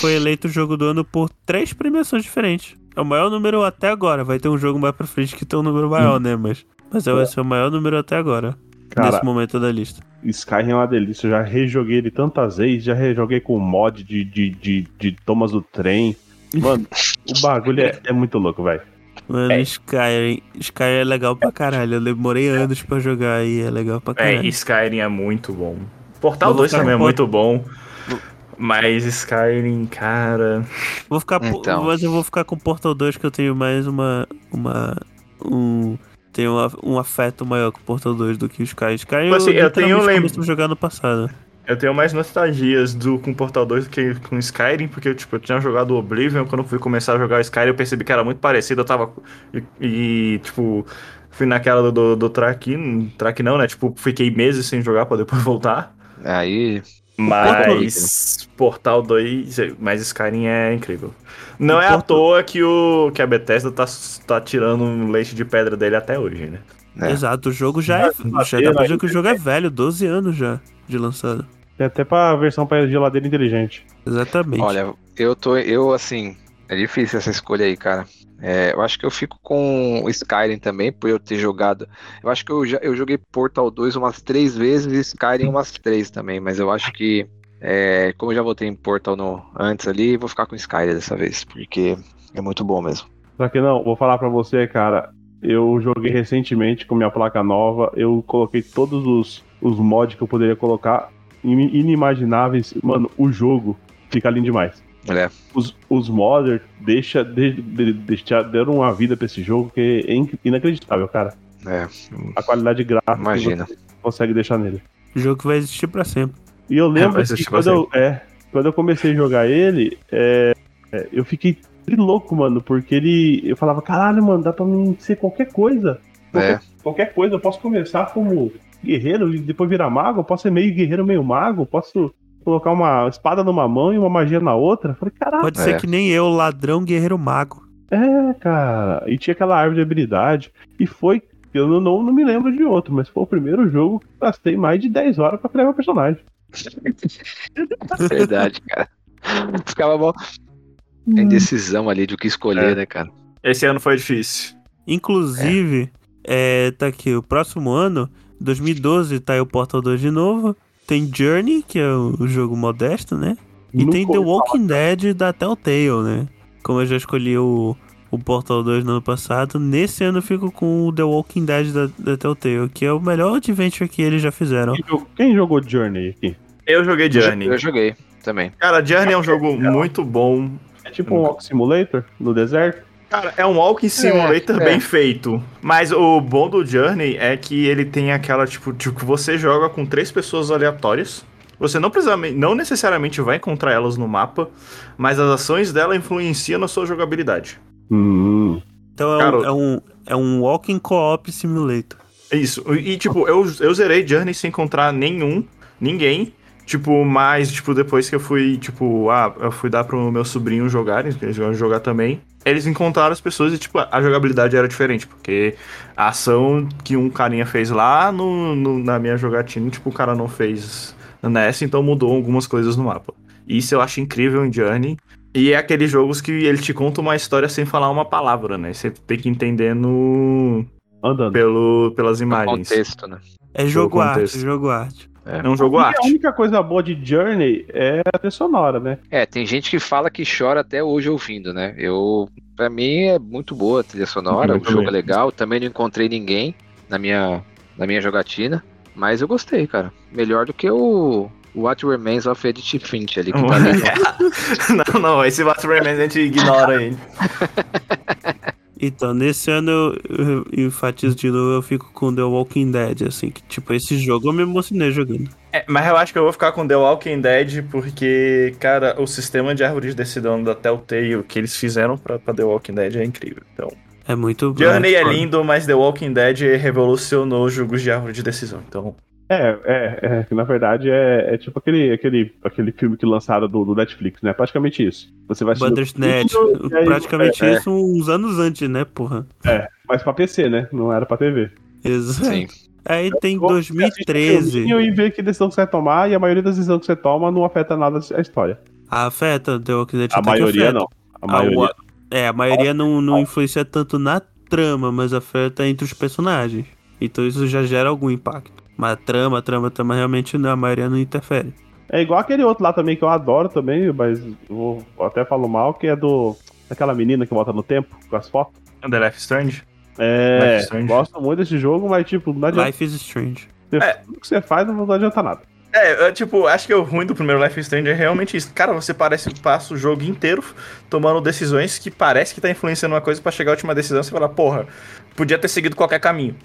foi eleito o jogo do ano por três premiações diferentes. É o maior número até agora. Vai ter um jogo mais pra frente que tem um número maior, né? Mas, mas vai ser o maior número até agora. Cara, nesse momento da lista. Skyrim é uma delícia. Eu já rejoguei ele tantas vezes, já rejoguei com mod de, de, de, de Thomas do Trem. Mano, o bagulho é, é muito louco, velho. Mano, É. Skyrim. Skyrim é legal pra caralho. Eu demorei anos pra jogar e é legal pra É, caralho. Skyrim é muito bom. Portal Eu vou 2 ficar também é com muito bom. Mas Skyrim, cara. Vou ficar, Então. mas eu vou ficar com Portal 2 que eu tenho mais uma uma um tenho uma- um afeto maior com Portal 2 do que o Sky. Sky Assim, eu tenho literalmente lem- comecei a jogar no passado. Eu tenho mais nostalgias do, com Portal 2 do que com Skyrim, porque tipo, eu tinha jogado o Oblivion, quando eu fui começar a jogar o Skyrim eu percebi que era muito parecido, eu tava. E, e, tipo, fui naquela do, do, do track, track não, né? Tipo, fiquei meses sem jogar pra depois voltar. Aí. Mas Portal 2, mas Skyrim é incrível. Não O é à Portal- toa que, o, que a Bethesda tá, tá tirando um leite de pedra dele até hoje, né? É. Exato, o jogo já é. Já dá pra dizer que o jogo é velho, 12 anos já de lançado. Tem até pra versão pra geladeira inteligente. Exatamente. Olha, eu tô. Eu, assim. É difícil essa escolha aí, cara. É, eu acho que eu fico com Skyrim também, por eu ter jogado. Eu acho que eu, já, eu joguei Portal 2 umas três vezes e Skyrim umas três também, mas eu acho que. é, como eu já votei em Portal no, antes ali, vou ficar com Skyrim dessa vez, porque é muito bom mesmo. Só que não, vou falar pra você, cara. Eu joguei recentemente com minha placa nova. Eu coloquei todos os, os mods que eu poderia colocar. in- Inimagináveis. Mano, o jogo fica lindo demais. É. Os, os modders deixa, de, de, deixa- deram uma vida pra esse jogo que é in- inacreditável, cara. É, A qualidade gráfica Imagina. que você consegue deixar nele. O jogo vai existir pra sempre. E eu lembro vai que quando eu, é, quando eu comecei a jogar ele, é, é, eu fiquei louco, mano, porque ele. Eu falava, caralho, mano, dá pra mim ser qualquer coisa. Qualquer, É. qualquer coisa. Eu posso começar como guerreiro e depois virar mago, eu posso ser meio guerreiro, meio mago, posso. Colocar uma espada numa mão e uma magia na outra. Eu falei, caralho. Pode ser É. que nem eu, ladrão, guerreiro, mago. É, cara. E tinha aquela árvore de habilidade. E foi. Eu não, não, não me lembro de outro, mas foi o primeiro jogo que eu gastei mais de 10 horas pra criar meu personagem. Verdade, cara. Ficava bom. A indecisão ali de o que escolher, É. né, cara? Esse ano foi difícil. Inclusive, é, tá aqui, o próximo ano, 2012, tá aí o Portal 2 de novo. Tem Journey, que é o jogo modesto, né? E Nunca tem The Walking Dead da Telltale, né? Como eu já escolhi o, o Portal 2 no ano passado, nesse ano eu fico com o The Walking Dead da, da Telltale, que é o melhor adventure que eles já fizeram. Quem jogou, quem jogou Journey aqui? Eu joguei Journey. Eu joguei também. Cara, Journey é um jogo muito bom. É tipo um Walk Simulator no deserto? Cara, é um Walking Simulator é. bem feito. Mas o bom do Journey é que ele tem aquela, tipo, tipo, que você joga com três pessoas aleatórias. Você não precisa, não necessariamente vai encontrar elas no mapa, mas as ações dela influenciam na sua jogabilidade. Hum. Então é, Cara, um, é, um, é um Walking Co-op Simulator. É Isso. E, tipo, eu, eu zerei Journey sem encontrar nenhum, ninguém. Tipo, mas, tipo, depois que eu fui, tipo, ah, eu fui dar pro meu sobrinho jogarem, eles de jogar também. Eles encontraram as pessoas e, tipo, a jogabilidade era diferente, porque a ação que um carinha fez lá no, no- na minha jogatina, tipo, o cara não fez nessa, então mudou algumas coisas no mapa. Isso eu acho incrível em Journey. E é aqueles jogos que ele te conta uma história sem falar uma palavra, né? Você tem que entender no... Andando. Pelo, pelas No imagens. contexto, né? É jogo arte, jogo arte. É um jogo E arte. a única coisa boa de Journey é a trilha sonora, né? É, tem gente que fala que chora até hoje ouvindo, né? Eu, pra mim é muito boa a trilha sonora, o jogo é legal. Também não encontrei ninguém na minha, na minha jogatina, mas eu gostei, cara. Melhor do que o What Remains of Edith Finch ali que tá ali. não, não, esse Battle Remains a gente ignora ele. Então, nesse ano eu, eu, enfatizo de novo, eu fico com The Walking Dead, assim, que tipo, esse jogo eu me emocionei jogando. É, mas eu acho que eu vou ficar com The Walking Dead porque, cara, o sistema de árvore de decisão da Telltale que eles fizeram pra, pra The Walking Dead é incrível. Então, É muito Journey é lindo, mas The Walking Dead revolucionou os jogos de árvore de decisão. Então, É, é, é, na verdade é, é tipo aquele, aquele, aquele filme que lançaram do, do Netflix, né? Praticamente isso. Você vai assistir Bandersnatch, aí- praticamente é, isso uns anos antes, né, porra? É, mas pra PC, né? Não era pra TV. Exato. Sim. Aí tem Você assiste o 2013. filminho E ver que decisão que você vai tomar, e a maioria das decisões que você toma não afeta nada a história. Afeta The Walking Dead A maioria afeta. não. A Ah, maioria. É, a maioria não, não influencia tanto na trama, mas afeta entre os personagens. Então isso já gera algum impacto. Mas a trama, a trama, a trama realmente não, a maioria não interfere. É igual aquele outro lá também que eu adoro também, mas vou eu até falo mal, que é do. Daquela menina que volta no tempo com as fotos. The Life is Strange. É, Life Strange. gosto muito desse jogo, mas tipo, não adianta. Life is Strange. É. Tudo que você faz não não adianta nada. É, eu, tipo, acho que o ruim do primeiro Life is Strange é realmente isso. Cara, você parece que passa o jogo inteiro tomando decisões que parece que tá influenciando uma coisa pra chegar à última decisão e você fala, porra, podia ter seguido qualquer caminho.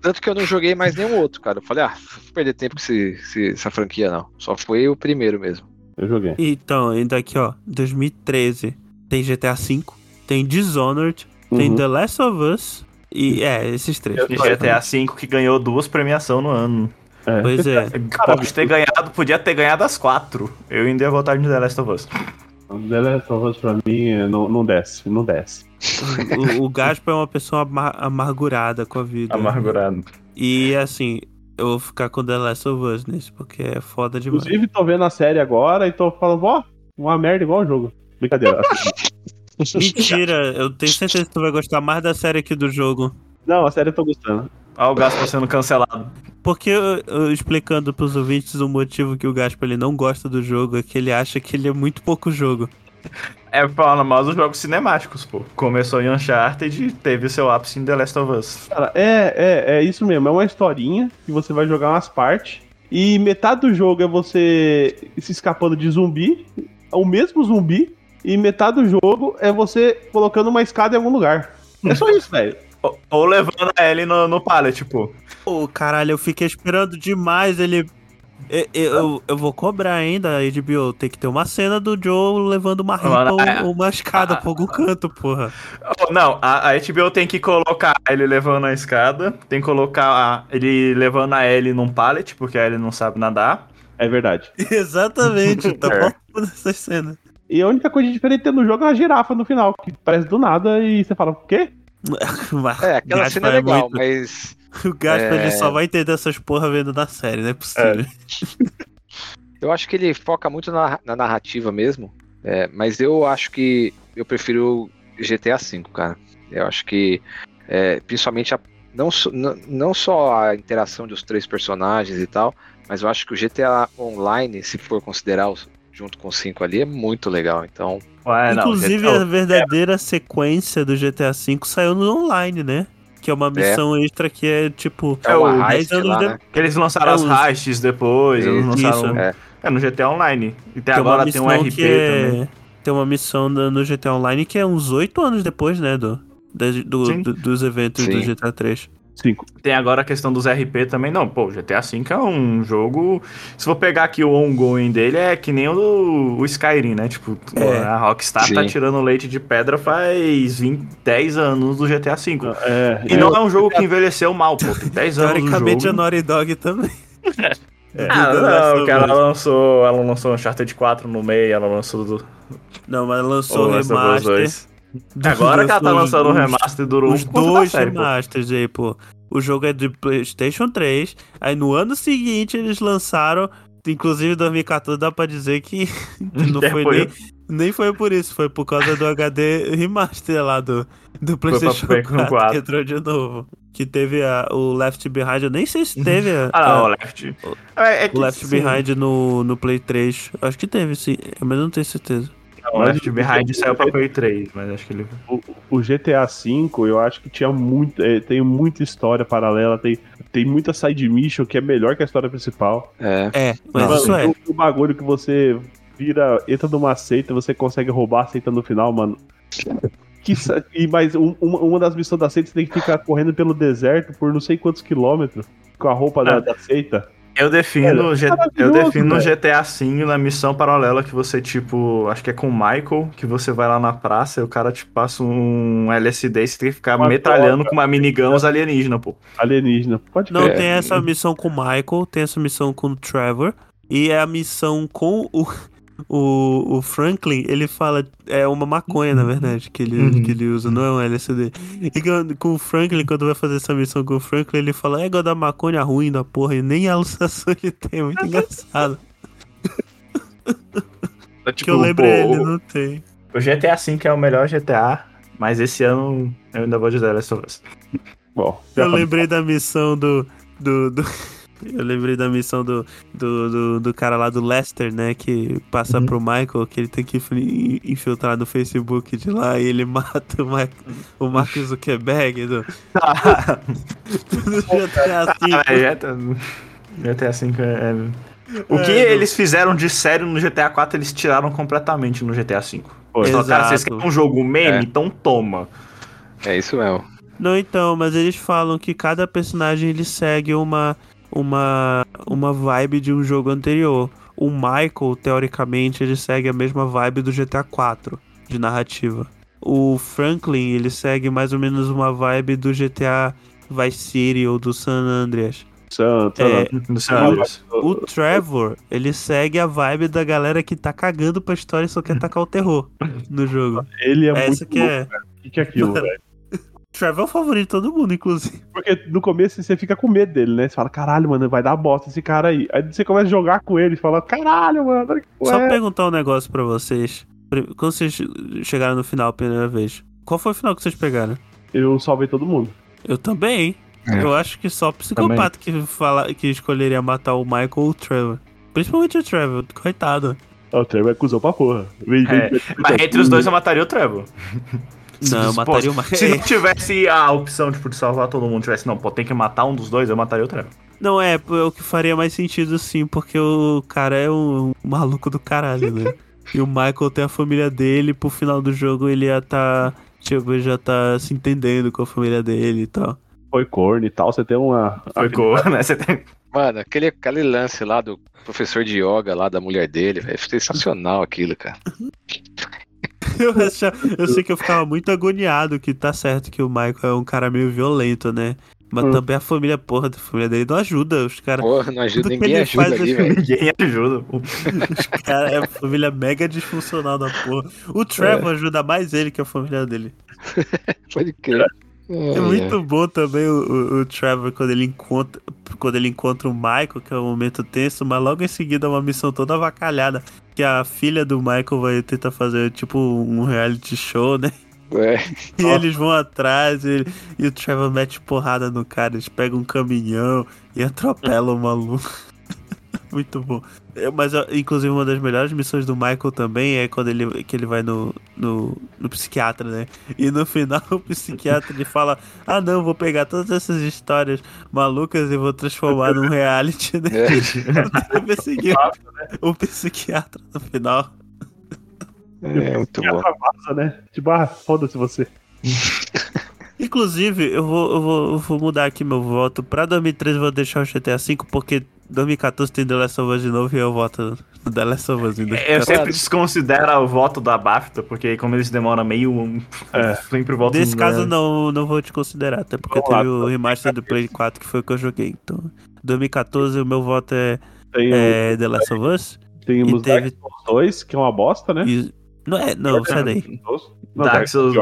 Tanto que eu não joguei mais nenhum outro, cara. Eu falei, ah, vou perder tempo com esse, esse- essa franquia, não. Só foi o primeiro mesmo. Eu joguei. Então, ainda aqui, ó, 2013 tem GTA V, tem Dishonored, tem Uhum. The Last of Us e é, esses três. E GTA V que ganhou duas premiações no ano. É. Pois é. Pode ter ganhado, podia ter ganhado as quatro. Eu ainda ia votar de The Last of Us. The Last of Us pra mim é, não, não desce, não desce. o, o Gaspar é uma pessoa ama- amargurada com a vida. Amargurado. E assim, eu vou ficar com The Last of Us nesse, porque é foda demais. Inclusive, tô vendo a série agora e tô falando, ó, uma merda igual o jogo. Brincadeira. Mentira, eu tenho certeza que tu vai gostar mais da série que do jogo. não, a série eu tô gostando. Olha o Gaspar sendo cancelado. Porque eu, eu explicando pros ouvintes o motivo que o Gaspar ele não gosta do jogo é que ele acha que ele é muito pouco jogo. É falando mal dos jogos cinemáticos, pô. Começou em Uncharted e teve o seu ápice em The Last of Us. Cara, é, é, é isso mesmo. É uma historinha que você vai jogar umas partes. E metade do jogo é você se escapando de zumbi, o mesmo zumbi, e metade do jogo é você colocando uma escada em algum lugar. É só isso, velho. Ou, ou levando a Ellie no, no pallet, pô. Ô, caralho, eu fiquei esperando demais ele. Eu, eu, eu vou cobrar ainda, a HBO. Tem que ter uma cena do Joe levando uma ripa é- ou, ou uma escada pra algum canto, porra. Oh, Não, a, a HBO tem que colocar ele levando a escada, tem que colocar a- ele levando a Ellie num pallet, porque a Ellie não sabe nadar. É verdade. Exatamente, tá É. faltando essa cena. E a única coisa diferente no jogo é uma girafa no final, que parece do nada e você fala, o quê? É, aquela cena é legal, muito- mas O Gaspar É. ele só vai entender essas porra vendo na série, não é possível. eu acho que ele foca muito na, na narrativa mesmo. É, mas eu acho que eu prefiro GTA V, cara. Eu acho que, é, principalmente, a- não, só- não, só a interação dos três personagens e tal, mas eu acho que o GTA Online, se for considerar junto com o 5 ali, é muito legal. Então, Ué, não, Inclusive, GTA a verdadeira sequência do GTA V saiu no online, né? Que é uma missão extra que é tipo. é, É o- 10 heist anos lá, de- né? Que eles lançaram É as os- heists depois, eles Isso, lançaram. é. É, no GTA Online. E até Tem uma agora tem um RP que é- também. Tem uma missão no GTA Online que é uns 8 anos depois, né? Do, do- do- dos eventos do Sim. GTA 3. Cinco. Tem agora a questão dos RP também. Não, pô, GTA V é um jogo. Se for pegar aqui o ongoing dele, é que nem o, do, o Skyrim, né? Tipo, É. a Rockstar tá Sim. tirando leite de pedra faz 20, 10 anos do GTA V. É, E não é um jogo que envelheceu mal, pô. Tem 10 anos do Teoricamente a. Naughty Dog também. Ah, The Last não, of que ela lançou, ela lançou Uncharted 4 no meio, ela lançou do, Não, mas lançou o remaster. 2. do- Agora que ela tá lançando o remaster durou Os um dois série, pô. remasters aí, pô. O jogo é de PlayStation 3. Aí no ano seguinte eles lançaram. Inclusive em 2014 dá pra dizer que não É, foi foi- nem, nem foi por isso, foi por causa do HD remaster lá do, do PlayStation Play 4, 4. que entrou de novo. Que teve a- o Left Behind, eu nem sei se teve a- Ah, não, o Left. É, é o Left sim, Behind no, no Play 3. Acho que teve, sim, mas eu não tenho certeza. Não, O Left Behind saiu pra Play 3, mas acho que ele. O, o GTA V, eu acho que tinha muito, é, tem muita história paralela, tem, tem muita side mission que é melhor que a história principal. É, É, mas Mano, isso é. O, o bagulho que você vira, entra numa seita, você consegue roubar a seita no final, mano. Que, e mais um- uma, uma das missões da seita você tem que ficar correndo pelo deserto por não sei quantos quilômetros com a roupa da, Ah. da seita. Eu defino, Olha, G- eu defino velho. GTA V na missão paralela que você, tipo, acho que é com o Michael, que você vai lá na praça e o cara te passa um LSD e você tem que ficar Uma metralhando droga. com uma minigun os alienígenas, pô. Alienígena. Pode Não, tem essa missão com o Michael, tem essa missão com o Trevor, e é a missão com o, o, o Franklin, ele fala, é uma maconha, na verdade, que ele, Uhum. que ele usa, não é um LSD. E com o Franklin, quando vai fazer essa missão com o Franklin, ele fala, é igual da maconha ruim da porra, e nem a alucinação ele tem, é muito engraçado. que eu lembro Tipo, pô, ele, o- não tem. O GTA V é o melhor GTA, mas esse ano eu ainda vou de The Last of Us. Bom, Eu lembrei da missão do. do, do- eu lembrei da missão do, do, do, do cara lá do Lester, né? Que passa Uhum. pro Michael, que ele tem que infil- infiltrar no Facebook de lá e ele mata o, Ma o Mark Zuckerberg do, do GTA Ah, V. GTA, GTA V é. é- O que É, eles fizeram de sério no GTA 4, eles tiraram completamente no GTA V. Então, cara, vocês Exato. querem um jogo meme? É. Então toma. é isso mesmo. Não, então, mas eles falam que cada personagem ele segue uma, uma, uma vibe de um jogo anterior. O Michael, teoricamente, ele segue a mesma vibe do GTA 4 de narrativa. O Franklin, ele segue mais ou menos uma vibe do GTA Vice City ou do San Andreas. É, San Andreas. o Trevor, ele segue a vibe da galera que tá cagando pra história e só quer tacar o terror no jogo. ele é Essa muito que louco, é. cara. O que, que é aquilo, velho? Trevor é o favorito de todo mundo, inclusive. Porque no começo você fica com medo dele, né? Você fala, caralho, mano, vai dar bosta esse cara aí. Aí você começa a jogar com ele e fala, caralho, mano, Só é perguntar um negócio pra vocês. Quando vocês chegaram no final a primeira vez, qual foi o final que vocês pegaram? Eu salvei todo mundo. Eu também. É. Eu acho que só psicopata que, fala, que escolheria matar o Michael ou o Trevor. Principalmente o Trevor, coitado. O Trevor é cuzão pra porra. Vem, vem, É, vem, Mas entre os dois eu mataria o Trevor. Não, eu mataria Michael. Se não tivesse a opção tipo, de salvar todo mundo, tivesse, não, pô, tem que matar um dos dois, eu mataria o Trevor. Não, é, é o que faria mais sentido sim, porque o cara é um maluco do caralho, né? e o Michael tem a família dele, pro final do jogo ele ia tá. Tipo, já tá se entendendo com a família dele e tal. Foi corno e tal, você tem uma. Foi com, né? Você tem... Mano, aquele, aquele lance lá do professor de yoga lá da mulher dele, velho. Sensacional aquilo, cara. Eu, achava- eu sei que eu ficava muito agoniado que tá certo que o Michael é um cara meio violento, né? Mas Hum. também a família, porra, a família dele não ajuda. Os caras. Porra, não ajuda, Tudo ninguém ajuda faz, ali, velho. Ninguém ajuda. pô. Cara, é a família mega disfuncional da porra. O Trevor ajuda mais ele que a família dele. Pode crer. É muito bom também o, o- o Trevor quando ele encontra quando ele encontra o Michael, que é um momento tenso, mas logo em seguida é uma missão toda avacalhada. Que a filha do Michael vai tentar fazer tipo um reality show, né? É, E eles vão atrás e, e o Trevor mete porrada no cara, eles pegam um caminhão e atropelam o maluco. Muito bom. É, Mas, inclusive, uma das melhores missões do Michael também é quando ele, que ele vai no, no, no psiquiatra, né? E no final o psiquiatra ele fala: Ah, não, vou pegar todas essas histórias malucas e vou transformar num reality, né? é, perseguiu o psiquiatra no final. é muito E bom. vaza, né? Tipo, ah, foda-se você. Inclusive, eu vou, eu vou, eu vou mudar aqui meu voto. Pra 2013 eu vou deixar o GTA V, porque 2014 tem The Last of Us de novo e eu voto no The Last of Us Eu 2014. sempre desconsidero o voto da BAFTA, porque como eles demoram meio. um- É. Sempre voto Nesse no- caso, não, não vou te considerar, até porque Vamos lá, teve o remaster do Play 4 que foi o que eu joguei. Então, 2014 o meu voto é, Tem, o- é The Last of Us. tem e os teve- Dark Souls 2, que é uma bosta, né? E, não, é, não, sai daí. Não, Dark Souls.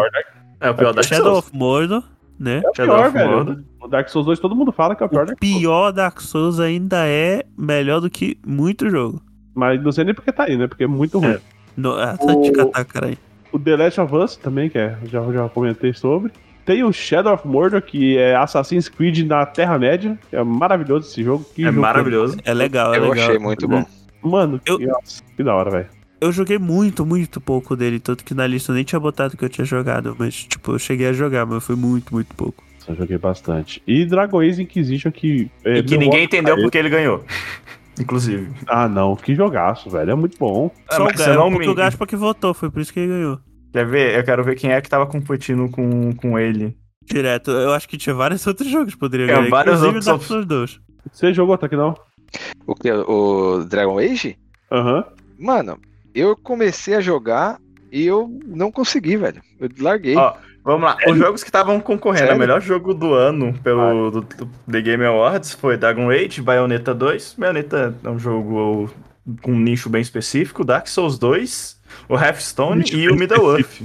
É o pior Dark Shadow Souls. of Mordor, né? É o Shadow pior, of velho. Mordor. O Dark Souls 2 todo mundo fala que é o pior O Dark Souls. pior Dark Souls ainda é melhor do que muito jogo. Mas não sei nem porque tá aí, né? Porque é muito ruim. É. No, ah, tá de O- catar, caralho. O The Last of Us também, que é, já, já comentei sobre. Tem o Shadow of Mordor, que é Assassin's Creed na Terra-média. É maravilhoso esse jogo. Que É jogo maravilhoso. É legal, é Eu legal. achei muito bom. Mano, Eu- que, nossa, que da hora, velho. Eu joguei muito, muito pouco dele, tanto que na lista eu nem tinha botado que eu tinha jogado, mas tipo, eu cheguei a jogar, mas foi muito, muito pouco. Só joguei bastante. E Dragon Age Inquisition, que. é, E que ninguém entendeu porque ele ganhou. Inclusive. Ah, não. Que jogaço, velho. É muito bom. Ah, Só o mas você Gaspa, me- o Gaspa que votou, foi por isso que ele ganhou. Quer ver? Eu quero ver quem é que tava competindo com, com ele. Direto, eu acho que tinha vários outros jogos que poderia É, ganhar, vários inclusive outros Dark Souls 2. Você jogou até que não? O que? O Dragon Age? Aham. Mano, eu comecei a jogar e eu não consegui, velho. Eu larguei. Ó, Vamos lá. Os jogos que estavam concorrendo Sério? ao melhor jogo do ano pelo do, do The Game Awards foi Dragon Age, Bayonetta 2. Bayonetta é um jogo com um nicho bem específico. Dark Souls 2, o Hearthstone e o Middle-earth.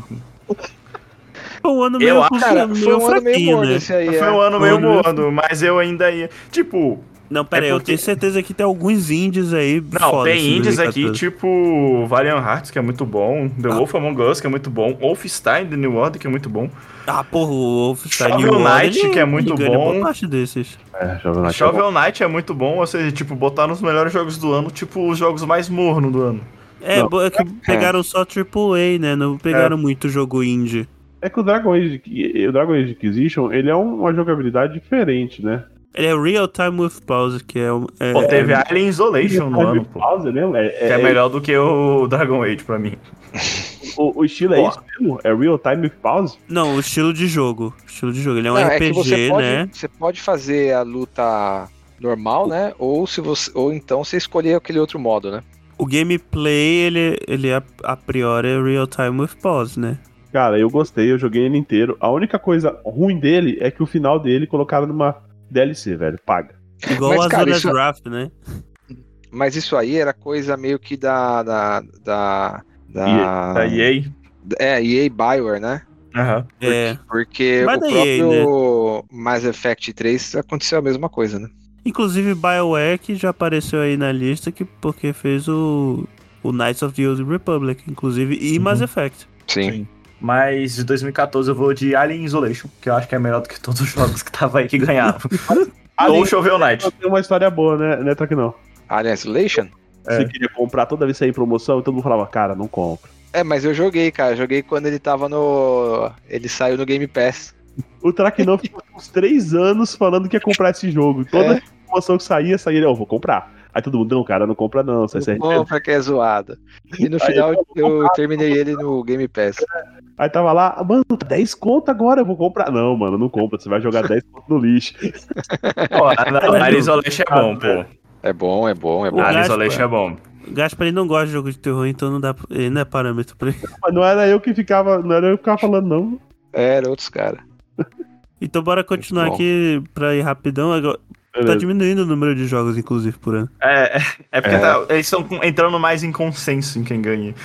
Foi um ano Eu meio, acho- Cara, meio foi um ano meio fraquinho, morno né? esse aí. Foi é. um ano meio né? morno, mas eu ainda ia. Tipo, Não, pera É aí, eu porque- tenho certeza que tem alguns indies aí não, foda tem indies aqui, 2014. tipo Valiant Hearts, que é muito bom. The Ah. Wolf Among Us, que é muito bom. Wolfenstein The New Order, que é muito bom. Ah, porra, o Wolfenstein Shovel New Knight, que é muito bom. boa parte desses. É, Shovel Knight. é Shovel Knight é muito bom, ou seja, tipo, botar nos melhores jogos do ano, tipo, os jogos mais mornos do ano. É, Não. é que pegaram só AAA, né? Não pegaram muito jogo indie. É que o Dragon Age, o Dragon Age Inquisition, ele é um- uma jogabilidade diferente, né? Ele é Real Time with Pause, que é, é, Pô, teve é- Alien Isolation no ano, pô. Pausa, né? É, Que é melhor do que o Dragon Age pra mim. O, o estilo é Pô. isso mesmo? É real time with pause? Não, o estilo de jogo. O estilo de jogo. Ele é um Não, RPG, é que você pode, né? você pode fazer a luta normal, né? Ou se você, ou então você escolher aquele outro modo, né? O gameplay, ele, ele a, a priori é Real Time with Pause, né? Cara, eu gostei, eu joguei ele inteiro. A única coisa ruim dele é que o final dele colocaram numa DLC, velho. Paga. Igual Mas, a cara, isso- Draft, né? Mas isso aí era coisa meio que da da da, da Da EA. é EA Bioware, né? Aham. É. Porque o da EA, próprio Mass Effect 3 aconteceu a mesma coisa, né? Inclusive BioWare que já apareceu aí na lista que, porque fez o, o Knights of the Old Republic, inclusive, e Mass Effect. Sim. Sim. Mas de 2014 eu vou de Alien Isolation, que eu acho que é melhor do que todos os jogos que tava aí que ganhavam. Ou Shovel Knight. Tem uma história boa, né, né não? Alien Isolation? É. Você queria comprar toda vez que sair em promoção e todo mundo falava, cara, não compra. É, mas eu joguei, cara. Joguei quando ele tava no. Ele saiu no Game Pass. O Track não ficou uns três anos falando que ia comprar esse jogo. Toda É. promoção que saía, saía, eu vou comprar. Aí todo mundo, não, cara, não compra não, sai se Bom, arrepende. pra que é zoado. E no Aí, final eu terminei ele no Game Pass. Aí tava lá, mano, 10 conto agora, eu vou comprar. Não, mano, não compra, você vai jogar 10 conto no lixo. Pô, não, Isolation é bom, pô. É bom, é bom, é bom. O Alien Gaspa- Isolation é bom. O Gaspar ele não gosta de jogo de terror, então não dá, pra- ele não é parâmetro pra ele. Mas não era eu que ficava, não era eu que ficava falando, não. Era outros caras. Então bora continuar aqui pra ir rapidão. Tá Beleza. diminuindo o número de jogos, inclusive, por ano. É, é, é porque É. tá- eles estão entrando mais em consenso em quem ganha.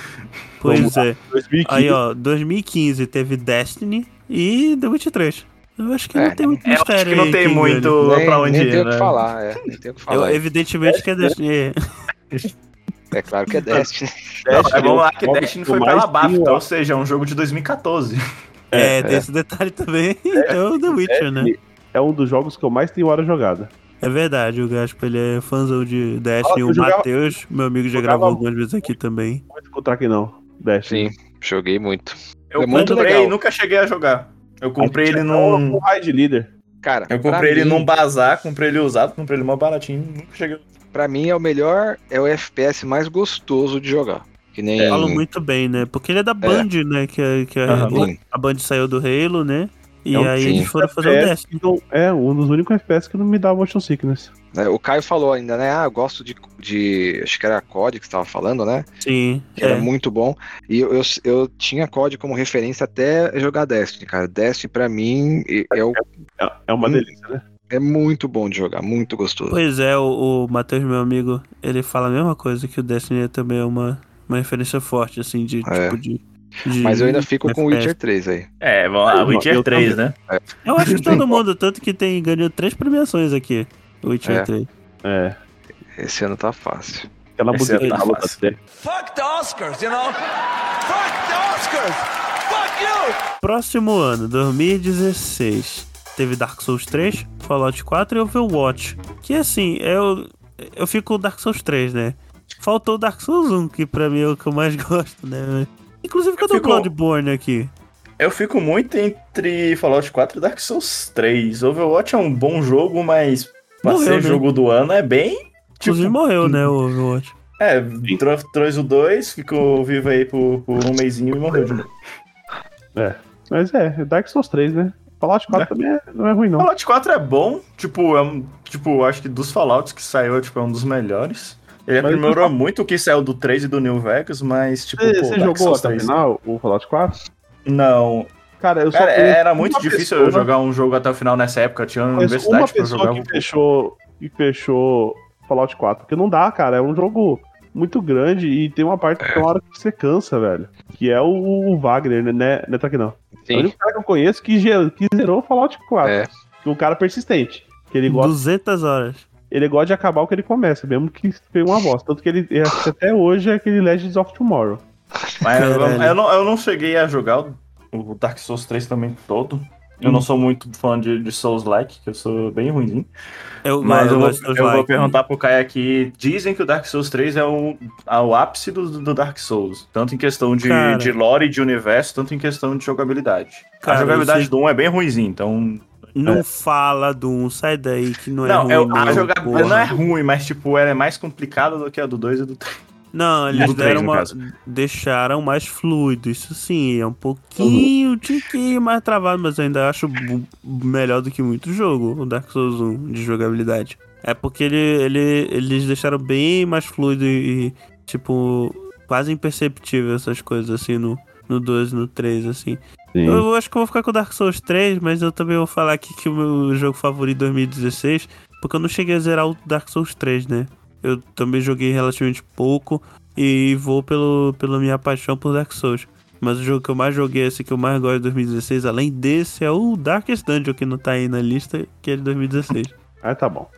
Pois Vamos é. 2015, Aí, ó, 2015 teve Destiny e The Witcher 3. Eu acho que É, não tem muito Eu acho mistério que não tem muito Nem, pra onde nem ir, tem o né? que falar, é. Nem tem o que ganha. Eu, falar. evidentemente que é Destiny. É claro que é Destiny. Não, Destiny é, vamos lá que é Destiny foi pela BAFTA, ou seja, é um jogo de 2014. É, É, tem é. esse detalhe também. Então, The Witcher, né? É um dos jogos que eu mais tenho hora jogada. É verdade, o Gaspo, ele é fãzão de Destiny. Ah, o jogava- Matheus, meu amigo, já jogava- gravou algumas vezes aqui também. Não vou encontrar aqui não. Destiny. Sim, joguei muito. Eu É muito comprei legal. e nunca cheguei a jogar. Eu comprei ele Um num. raid líder. Cara, Eu comprei ele mim, num bazar, comprei ele usado, comprei ele mó baratinho, nunca cheguei. Pra mim é o melhor, é o FPS mais gostoso de jogar. Que nem. Falam muito bem, né? Porque ele é da Band, né? Que, a- que a. Sim. a Band saiu do Halo, né? E É um aí sim. eles foram fazer o FPS Destiny. que não- é um dos únicos FPS que não me dá motion sickness. né, O Caio falou ainda, né? Ah, eu gosto de. de acho que era COD que você tava falando, né? Sim. Que era é. muito bom. E eu, eu, eu tinha COD como referência até jogar Destiny, cara. Destiny pra mim é, é o- É, é uma Hum. delícia, né? é muito bom de jogar, muito gostoso. Pois é, o, o Matheus, meu amigo, ele fala a mesma coisa, que o Destiny também é uma, uma referência forte, assim, de É. tipo de. De Mas eu ainda fico com o. Witcher 3 aí. É, vamos lá, Eu- Witcher eu 3, também. né? Eu acho que todo mundo, tanto que tem ganhou três premiações aqui. O Witcher É. 3. É. Esse ano tá fácil. Aquela Esse música é luta fácil. Fuck the Oscars, you know? Fuck the Oscars! Fuck you! Próximo ano, 2016. Teve Dark Souls 3, Fallout 4 e Overwatch. Que assim, eu, eu fico com o Dark Souls 3, né? Faltou o Dark Souls 1, que pra mim é o que eu mais gosto, né? Inclusive, cadê fico- o Bloodborne aqui? Eu fico muito entre Fallout 4 e Dark Souls 3. Overwatch é um bom jogo, mas pra Morreu, ser né? jogo do ano é bem. Inclusive morreu, né, o Overwatch. É, tro- trouxe o 2, ficou vivo aí por, por um mêsinho e morreu de novo. Mas é, Dark Souls 3, né? Fallout 4 também é- não é ruim, não. Fallout 4 é bom, tipo, é um, tipo, acho que dos Fallouts que saiu, tipo, é um dos melhores. Ele Mas aprimorou muito o que saiu do 3 e do New Vegas, mas, tipo, Você, pô, você jogou até o 3. final, o Fallout 4? Não. Cara, eu só Cara, era muito uma difícil pessoa- eu jogar um jogo até o final nessa época. Tinha uma conheço uma universidade pra pessoa jogar. que fechou, que fechou Fallout 4. Porque não dá, cara. É um jogo muito grande e tem uma parte que tem uma hora que você cansa, velho. Que é o, o Wagner, né? Não é aqui não. É o Sim. único cara que eu conheço que, que zerou o Fallout 4. É. Que é um cara persistente. Que ele gosta, 200 horas. Ele gosta de acabar o que ele começa, mesmo que foi uma bosta. Tanto que ele acho que até hoje é aquele Legends of Tomorrow. Mas eu, eu não, eu não cheguei a jogar o, o Dark Souls 3 também todo. Eu Hum. não sou muito fã de, de Souls-like, que eu sou bem ruimzinho. Eu, Mas eu, vou, gosto dos eu vou perguntar pro Kai aqui. Dizem que o Dark Souls 3 é o, é o ápice do, do Dark Souls. Tanto em questão de, Cara. de lore e de universo, tanto em questão de jogabilidade. Cara, a jogabilidade eu sei- do 1 é bem ruimzinho, então. Não fala do 1, sai daí que não é não, ruim. eu- não, a jogabilidade não é ruim, mas tipo, ela é mais complicada do que a do 2 e do 3. Não, eles deram no uma, caso. deixaram mais fluido, isso sim, é um pouquinho, um tiquinho mais travado, mas eu ainda acho melhor do que muito jogo, o Dark Souls 1 de jogabilidade. É porque ele, ele, eles deixaram bem mais fluido e, e, tipo, quase imperceptível essas coisas assim no, no 2 e no 3, assim. Sim. Eu acho que eu vou ficar com o Dark Souls 3, mas eu também vou falar aqui que o meu jogo favorito de 2016, porque eu não cheguei a zerar o Dark Souls 3, né? Eu também joguei relativamente pouco e vou pelo, pela minha paixão por Dark Souls. Mas o jogo que eu mais joguei, esse que eu mais gosto de 2016, além desse, é o Darkest Dungeon, que não tá aí na lista, que é de 2016. Ah, tá bom.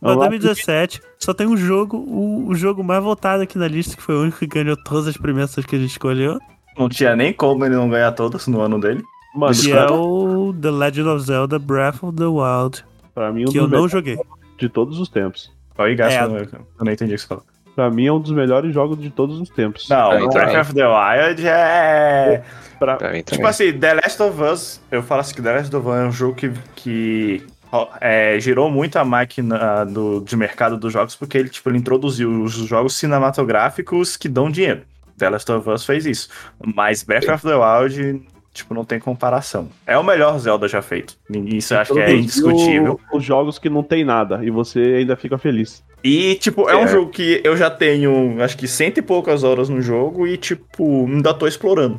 Mas Vamos lá. 2017 só tem um jogo, o, o jogo mais votado aqui na lista, que foi o único que ganhou todas as premiações que a gente escolheu, Não tinha nem como ele não ganhar todas no ano dele. Mano, que é o The Legend of Zelda Breath of the Wild, pra mim, um que dos eu não melhores joguei. de todos os tempos. Aí gasta, É. eu, eu não entendi o que você falou. Pra mim, é um dos melhores jogos de todos os tempos. Não, Pra Breath of the Wild é. Pra, Pra mim também. Tipo assim, The Last of Us, eu falo assim que The Last of Us é um jogo que, que é, girou muito a máquina do, de mercado dos jogos, porque ele, tipo, ele introduziu os jogos cinematográficos que dão dinheiro. The Last of Us fez isso. Mas Breath of the Wild, tipo, não tem comparação. É o melhor Zelda já feito. Isso eu acho que é indiscutível. Os jogos que não tem nada e você ainda fica feliz. E, tipo, é, um É. jogo que eu já tenho, acho que cento e poucas horas no jogo e, tipo, ainda tô explorando.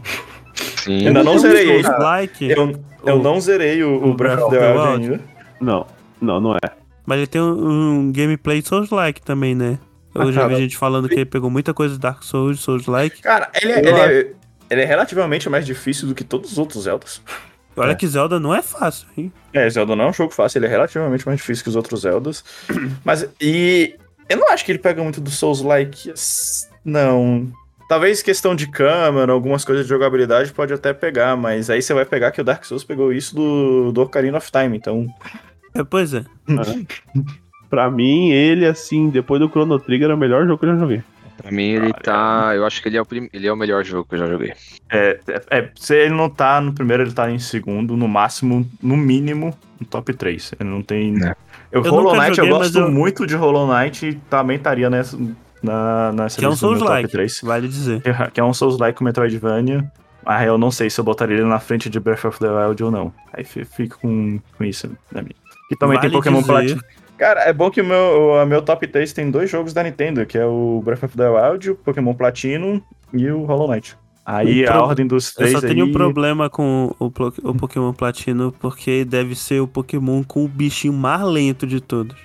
Sim. Ainda não um zerei ele. Souls-like, Eu, eu O- não zerei o, o Breath of the Wild ainda. Não, não, não é. Mas ele tem um, um gameplay Souls-like também, né? Eu Ah, já vi cara. gente falando que ele pegou muita coisa de Dark Souls, Souls-like. Cara, ele é, ele, é, ele é relativamente mais difícil do que todos os outros Zeldas. Olha É. que Zelda não é fácil, hein? É, Zelda não é um jogo fácil, ele é relativamente mais difícil que os outros Zeldas. Mas, e eu não acho que ele pega muito do Souls-like. Não. Talvez questão de câmera, algumas coisas de jogabilidade pode até pegar, mas aí você vai pegar que o Dark Souls pegou isso do, do Ocarina of Time, então. É, pois é. Pra mim, ele, assim, depois do Chrono Trigger, é o melhor jogo que eu já joguei. Pra mim, ele tá. Eu acho que ele é, o prim... ele é o melhor jogo que eu já joguei. É, é, é, se ele não tá no primeiro, ele tá em segundo, no máximo, no mínimo, no top 3. Ele não tem. É. Eu, Eu Hollow Knight, joguei, eu gosto eu- muito de Hollow Knight e também estaria nessa, na, nessa Que é um Souls-like, 3. vale dizer. Que- Que é um Souls-like com Metroidvania. Ah, eu não sei se eu botaria ele na frente de Breath of the Wild ou não. Aí fi- fico com, com isso na minha. E também tem Vale Pokémon dizer- Platinum. Cara, é bom que o meu, o meu top 3 tem dois jogos da Nintendo, que é o Breath of the Wild, o Pokémon Platinum e o Hollow Knight. Aí O a pro- ordem dos Eu três só tenho aí... um problema com o, o Pokémon Platino, porque deve ser o Pokémon com o bichinho mais lento de todos.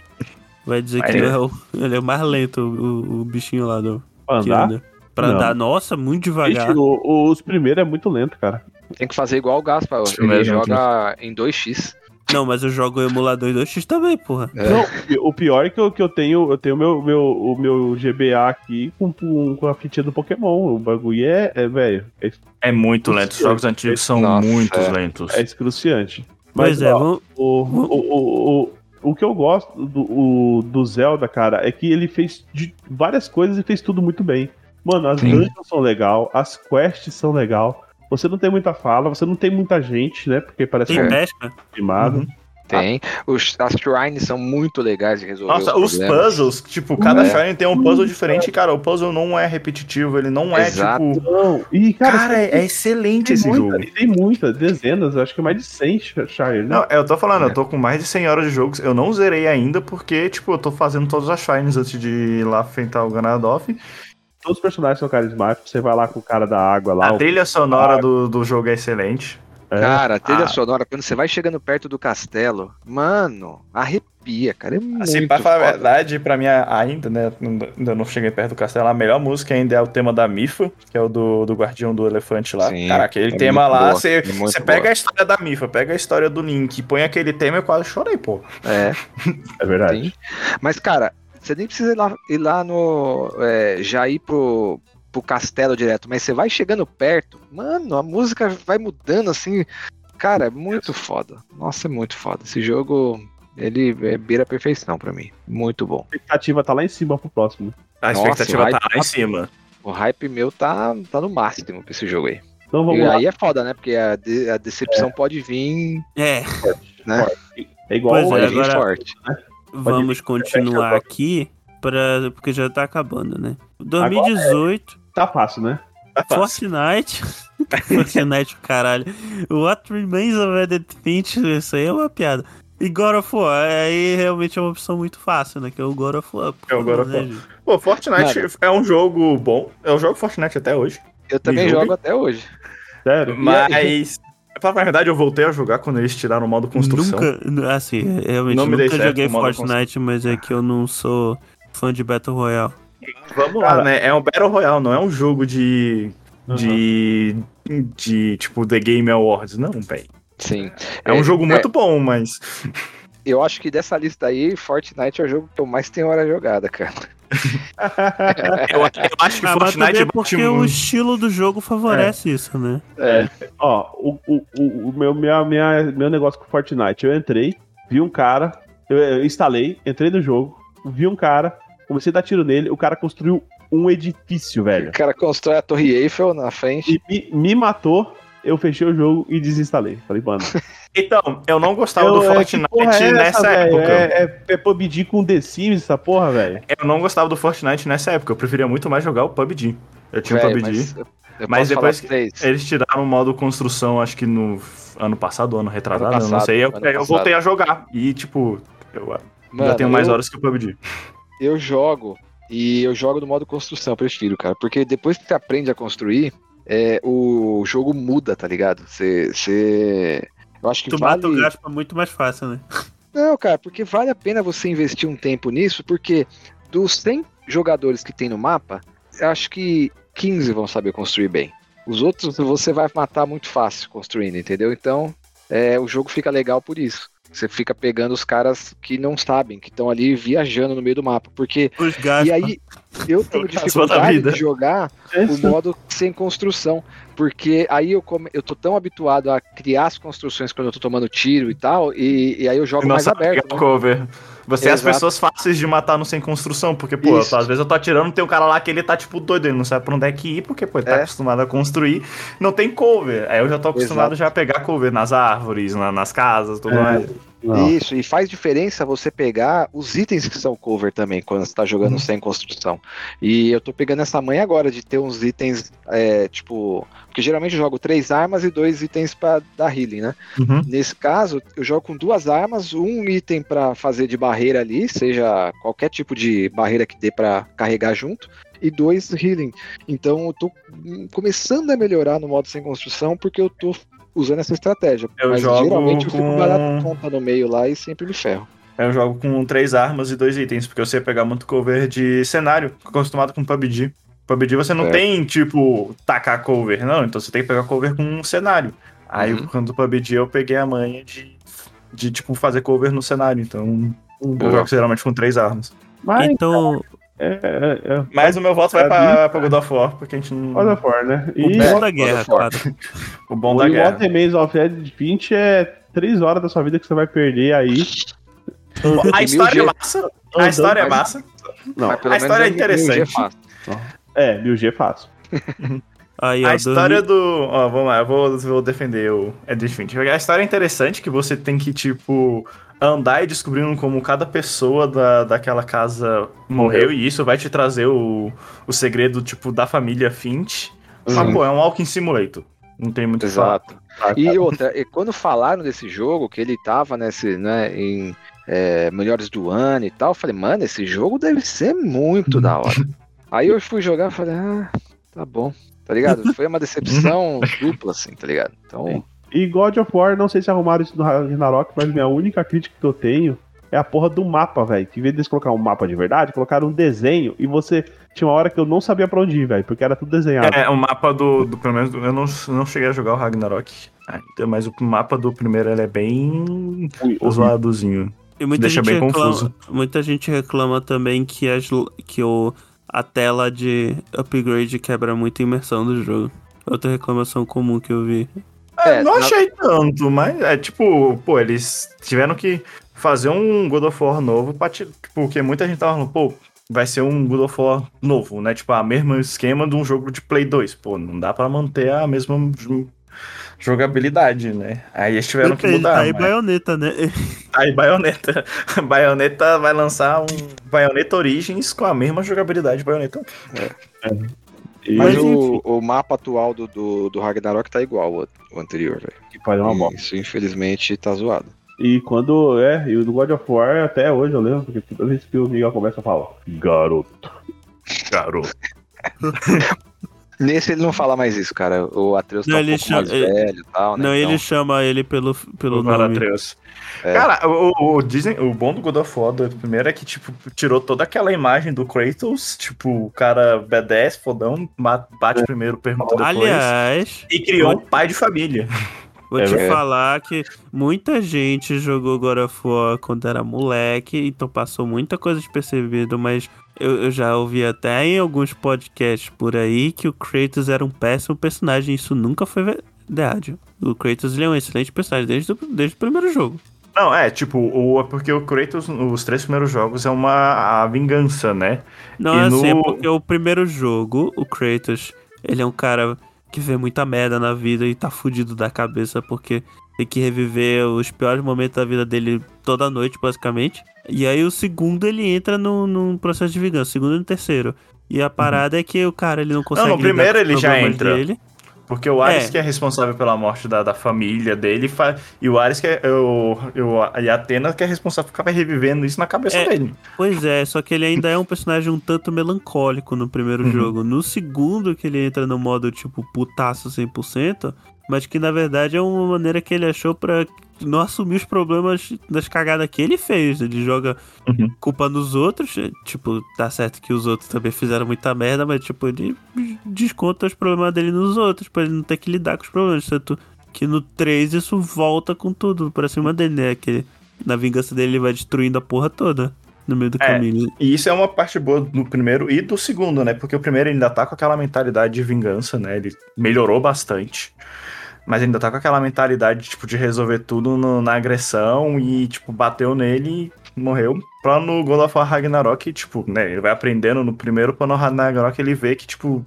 Vai dizer que Aí ele é. é, o, ele é o mais lento, o, o bichinho lá do. Pra que andar, anda. Pra Não. andar, nossa, muito devagar. Ixi, o- os primeiros é muito lento, cara. Tem que fazer igual o Gaspar. Esse Ele é joga em 2x. Não, mas eu jogo o emulador em 2x também, porra. É. Não, o pior é que eu, que eu tenho, eu tenho meu, meu, o meu GBA aqui com, com, a fitinha do Pokémon. O bagulho é, é velho, é, É muito lento, os jogos antigos são Nossa, muito é. lentos. é excruciante. Pois Mas, é, ó, vamos, O, o, o, o, o que eu gosto do, o- do Zelda, cara, é que ele fez de várias coisas e fez tudo muito bem. Mano, as dungeons são legal, as quests são legal. Você não tem muita fala, você não tem muita gente, né? Porque parece tem que é pesca. filmado. Uhum. Tem. Os, as shrines são muito legais de resolver. Nossa, os problemas. puzzles, tipo, cada É. Shrine tem um puzzle diferente, e, cara. O puzzle não é repetitivo, ele não é, Exato. tipo. Não, e cara, Cara, é, é excelente tem esse muita, jogo. tem muitas, dezenas, acho que mais de 100 Shire, né? Não, eu tô falando, É. eu tô com mais de 100 horas de jogos. Eu não zerei ainda porque, tipo, eu tô fazendo todas as Shrines antes de ir lá enfrentar o Ganadoff. Todos os personagens são carismáticos, você vai lá com o cara da água lá. A trilha sonora do, do jogo é excelente. Cara, a trilha Ah. sonora, quando você vai chegando perto do castelo, mano, arrepia, cara. É muito Assim, pra falar a verdade, pra mim ainda, né, ainda não cheguei perto do castelo, a melhor música ainda é o tema da Mifa, que é o do, do Guardião do Elefante lá. Sim, Cara, aquele é tema lá, boa, você é você pega a história da Mifa, pega a história do Link, põe aquele tema eu quase chorei, pô. É, é verdade. sim. Mas, cara, você nem precisa ir lá, ir lá no. é, já ir pro, pro castelo direto, mas você vai chegando perto, mano, a música vai mudando assim. Cara, é muito foda. Nossa, é muito foda. Esse jogo, ele é, beira a perfeição pra mim. Muito bom. A expectativa tá lá em cima pro próximo. A Nossa, expectativa vai- tá lá em cima. O hype meu tá, tá no máximo pra esse jogo aí. Então vamos E lá. aí é foda, né? Porque a, de- a decepção pode vir, É, né? É igual Pois é, Pode o vir agora- forte. vamos continuar aqui, pra, porque já tá acabando, né? 2018, Tá fácil, né? Tá fácil. Fortnite. Fortnite, caralho. What Remains of Edith Finch, isso aí é uma piada. E God of War, aí realmente é uma opção muito fácil, né? Que é o God of War. É o God of né, War. Pô, Fortnite Mano. é um jogo bom. Eu jogo Fortnite até hoje. Eu também jogo. jogo até hoje. Sério? Mas. Pra falar a verdade, eu voltei a jogar quando eles tiraram o modo construção. Nunca, assim, realmente Não nunca joguei Fortnite, mas é que eu não sou fã de Battle Royale. Vamos lá, né? É um Battle Royale, não é um jogo de. de. de. tipo, The Game Awards. Não, velho. Sim. É um jogo muito bom, mas. Eu acho que dessa lista aí, Fortnite é o jogo que eu mais tenho hora jogada, cara. Eu, eu acho que Ah, Fortnite é porque muito- o estilo do jogo favorece isso, né? É. Ó, o, o, o, o meu, minha, minha, meu negócio com Fortnite, eu entrei, vi um cara, eu, eu instalei, entrei no jogo, vi um cara, comecei a dar tiro nele, o cara construiu um edifício, velho. O cara constrói a Torre Eiffel na frente. E me, me matou, eu fechei o jogo e desinstalei. Falei, mano. Então, eu não gostava eu- do é, que Fortnite é essa, nessa velho? época. É, é, é PUBG com The Sims, essa porra, velho. Eu não gostava do Fortnite nessa época. Eu preferia muito mais jogar o PUBG. Eu tinha o Velho, PUBG. mas Mas depois vocês. Eles tiraram o modo construção, acho que no ano passado, ano retrasado, Ano eu não passado, sei. Eu, eu passado. voltei a jogar. E, tipo, eu já Mano, tenho mais eu- horas que o PUBG. Eu jogo e eu jogo no modo construção, eu prefiro, cara. Porque depois que você aprende a construir, é, o jogo muda, tá ligado? Você. você- Eu acho que Tu vale. mata o Gaspa muito mais fácil, né? Não, cara, porque vale a pena você investir um tempo nisso, porque dos 100 jogadores que tem no mapa, eu acho que 15 vão saber construir bem. Os outros você vai matar muito fácil construindo, entendeu? Então, é, o jogo fica legal por isso. Você fica pegando os caras que não sabem, que estão ali viajando no meio do mapa. Porque. E aí, eu tenho dificuldade de jogar o modo sem construção. Porque aí eu, come- eu tô tão habituado a criar as construções quando eu tô tomando tiro e tal, e, e aí eu jogo não mais aberto. né? cover. Você é as pessoas fáceis de matar no sem construção, porque, pô, Isso. às vezes eu tô atirando, tem um cara lá que ele tá, tipo, doido, ele não sabe pra onde é que ir, porque, pô, ele tá É. acostumado a construir, não tem cover. Aí eu já tô acostumado Exato. já a pegar cover nas árvores, na- nas casas, tudo É. mais. Não. Isso, e faz diferença você pegar os itens que são cover também, quando você tá jogando sem construção. E eu tô pegando essa manha agora de ter uns itens, é, tipo. Porque geralmente eu jogo três armas e dois itens pra dar healing, né? Uhum. Nesse caso, eu jogo com duas armas, um item pra fazer de barreira ali, seja qualquer tipo de barreira que dê pra carregar junto, e dois healing. Então eu tô começando a melhorar no modo sem construção porque eu tô usando essa estratégia. Eu Mas jogo geralmente eu fico com- barata tonta no meio lá e sempre me ferro. Eu jogo com três armas e dois itens, porque eu sei pegar muito cover de cenário, acostumado com PUBG. PUBG você não É. tem, tipo, tacar cover, não, então você tem que pegar cover com um cenário. Aí Uhum. quando o PUBG eu peguei a manha de, de tipo, fazer cover no cenário, então eu Boa. jogo geralmente com três armas. Mas Então, é, é, é. Mas o meu voto vai Pra pra, God of War, porque a gente não... God of War, né? o E bom É, da guerra, claro. O bom o da guerra. Walter Maze of Ed 20 é 3 horas da sua vida que você vai perder aí. A história é massa, a história é mas- massa. Não, a história é G interessante. É, 1000G é fácil. Aí, ó, A história 2000 do. Ó, vamos lá, eu vou, vou defender o Ed Finch. A história é interessante que você tem que, tipo, andar e descobrindo como cada pessoa da, daquela casa morreu, e isso vai te trazer o, o segredo, tipo, da família Finch. Mas, Uhum. pô, é um Walking Simulator. Não tem muito. Exato. E outra, e quando falaram desse jogo, que ele tava nesse, né, em é, melhores do ano e tal, eu falei, mano, esse jogo deve ser muito da hora. Aí eu fui jogar e falei, ah, tá bom, tá ligado? Foi uma decepção dupla, assim, tá ligado? Então, E God of War, não sei se arrumaram isso no Ragnarok, mas minha única crítica que eu tenho é a porra do mapa, velho. Que em vez de eles colocar um mapa de verdade, colocaram um desenho e você. Tinha uma hora que eu não sabia pra onde ir, velho, porque era tudo desenhado. É, o mapa do, do pelo menos, do- eu não, não cheguei a jogar o Ragnarok ainda, mas o mapa do primeiro ele é bem zoadozinho. E muita Deixa gente bem reclama, confuso. Muita gente reclama também que, as, que o, a tela de upgrade quebra muito a imersão do jogo. Outra reclamação comum que eu vi. É, É, não na- achei tanto, mas é tipo, pô, eles tiveram que fazer um God of War novo, pra ti- porque muita gente tava falando, pô, vai ser um God of War novo, né? Tipo, a mesmo esquema de um jogo de Play 2. Pô, não dá pra manter a mesma jogabilidade, né? Aí eles tiveram que Depende, mudar. tá aí mas- baioneta, né? Aí Bayonetta. Bayonetta vai lançar um Bayonetta Origins com a mesma jogabilidade de Bayonetta. E mas o, o mapa atual do, do, do Ragnarok tá igual ao, ao anterior, velho. que uma bosta. Isso, infelizmente, tá zoado. E quando. É, e o do God of War até hoje eu lembro, porque toda vez que o Miguel começa a falar, garoto. Garoto. Nesse ele não fala mais isso, cara. O Atreus tá Não, um ele pouco chama- mais ele- velho e tal, né? Não, Então, ele chama ele pelo, pelo Agora, nome. Atreus. É. Cara, o, o, dizem, o bom do God of War do primeiro é que, tipo, tirou toda aquela imagem do Kratos, tipo, o cara B10, fodão, bate primeiro, pergunta depois. Aliás, e criou um pai de família. vou É te verdade. falar que muita gente jogou God of War quando era moleque, então passou muita coisa despercebido, mas eu, eu já ouvi até em alguns podcasts por aí que o Kratos era um péssimo personagem, isso nunca foi verdade. O Kratos ele é um excelente personagem desde o, desde o primeiro jogo. Não, é, tipo, o, é porque o Kratos, os três primeiros jogos, é uma a vingança, né? Não E é assim, é no- porque o primeiro jogo, o Kratos, ele é um cara que vê muita merda na vida e tá fudido da cabeça porque tem que reviver os piores momentos da vida dele toda noite, basicamente. E aí o segundo ele entra num, num processo de vingança, o segundo e o terceiro. E a parada é que o cara ele não consegue no lidar primeiro ele já entra. Dele. Porque o Ares É. que é responsável pela morte da, da família dele fa- e o Ares que é. O, o, e a Atena que é responsável por ficar revivendo isso na cabeça É. dele. Pois é, só que ele ainda é um personagem um tanto melancólico no primeiro Uhum. jogo. No segundo, que ele entra no modo tipo putaço 100%, mas que na verdade é uma maneira que ele achou pra não assumir os problemas das cagadas que ele fez. Ele joga Uhum. culpa nos outros, tipo, tá certo que os outros também fizeram muita merda, mas tipo, ele desconta os problemas dele nos outros, pra ele não ter que lidar com os problemas. Tanto que no 3 isso volta com tudo pra cima dele, né? Que na vingança dele ele vai destruindo a porra toda no meio do É. caminho. E isso é uma parte boa do primeiro e do segundo, né? Porque o primeiro ainda tá com aquela mentalidade de vingança, né? Ele melhorou bastante. Mas ainda tá com aquela mentalidade, tipo, de resolver tudo no- na agressão e, tipo, bateu nele e morreu. Pra no God of War Ragnarok, tipo, né? Ele vai aprendendo no primeiro, pra no Ragnarok ele vê que, tipo,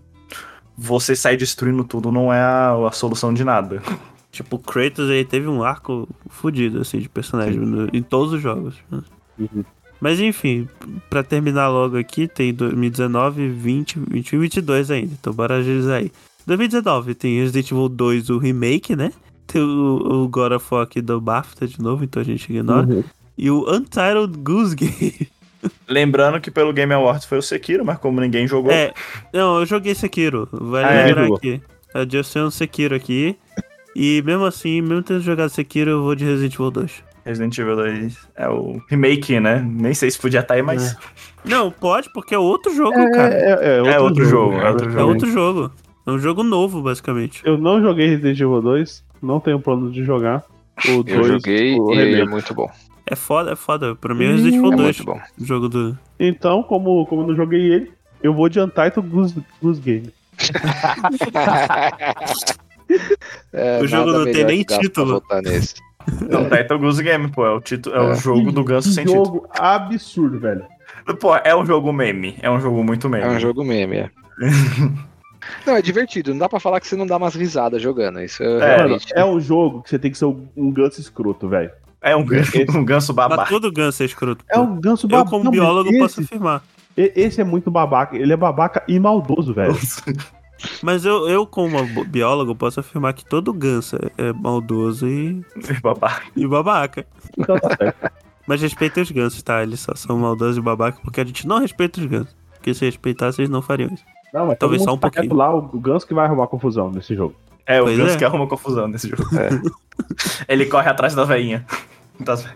você sair destruindo tudo não é a, a solução de nada. Tipo, o Kratos aí teve um arco fudido, assim, de personagem no- em todos os jogos. Uhum. Mas enfim, pra terminar logo aqui, tem 2019, 20, 21 e 22 ainda. Então bora agilizar aí. 2019 tem Resident Evil 2, o remake, né? Tem o, o God of War aqui do BAFTA de novo, então a gente ignora. Uhum. E o Untitled Goose Game. Lembrando que pelo Game Awards foi o Sekiro, mas como ninguém jogou, É, não, eu joguei Sekiro. Vale Ah, é? lembrar Jogou. aqui. Já um Sekiro aqui. E mesmo assim, mesmo tendo jogado Sekiro, eu vou de Resident Evil 2. Resident Evil 2 é o remake, né? Nem sei se podia estar aí, mas Não, pode, porque é outro jogo, cara. É, é outro jogo, é outro É jogo. outro jogo. É um jogo novo, basicamente. Eu não joguei Resident Evil 2, não tenho plano de jogar. O Eu 2, joguei o e é muito bom. É foda, é foda. Pra mim é Resident Evil É 2. muito bom. O jogo do. Então, como, como eu não joguei ele, eu vou de Untitled Goose, Goose Game. É, O jogo não tem nem título. nesse. Não, Title Goose Game, pô. É o, título, é o É. jogo do Ganso sem título. jogo absurdo, velho. Pô, é um jogo meme. É um jogo muito meme. É um jogo meme, é. Não, é divertido. Não dá pra falar que você não dá umas risadas jogando. Isso é, É, realmente. é um jogo que você tem que ser um um ganso escroto, velho. É um, Esse- um ganso babaca. todo ganso é escroto. É um ganso Eu, babaca. como Não, mas biólogo, esse, posso afirmar. e- Esse é muito babaca. Ele é babaca e maldoso, velho. Mas eu, eu como biólogo, posso afirmar que todo ganso é é maldoso e, babaca. e babaca. Então tá certo. Mas respeitem os gansos, tá? Eles só são maldosos e babaca porque a gente não respeita os gansos. Porque se respeitasse, eles não fariam isso. Não, mas Talvez só um tá pouquinho. lá, o ganso que vai arrumar confusão nesse jogo. É, o Pois ganso é. que arruma confusão nesse jogo. É. Ele corre atrás da veinha. Tá certo.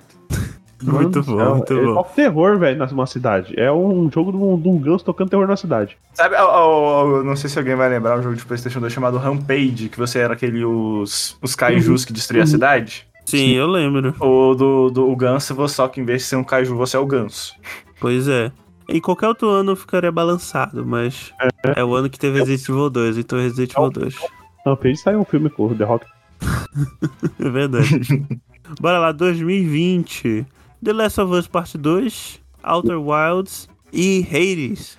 Muito bom, céu, muito ele bom. toca terror, velho, numa cidade. É um jogo de um, de um ganso tocando terror na cidade. Sabe, ó, ó, ó, não sei se alguém vai lembrar um jogo de Playstation 2 chamado Rampage, que você era aquele os, os kaijus que destruía a cidade. Sim, eu lembro. O do, do o ganso, você- só que em vez de ser um kaiju, você é o ganso. Pois é. Em qualquer outro ano eu ficaria balançado, mas é o ano que teve Resident Evil 2, então é Resident Evil 2. Rampage saiu um filme com The Rock. É verdade. Bora lá, 2020. The Last of Us Part 2, Outer Wilds e Hades.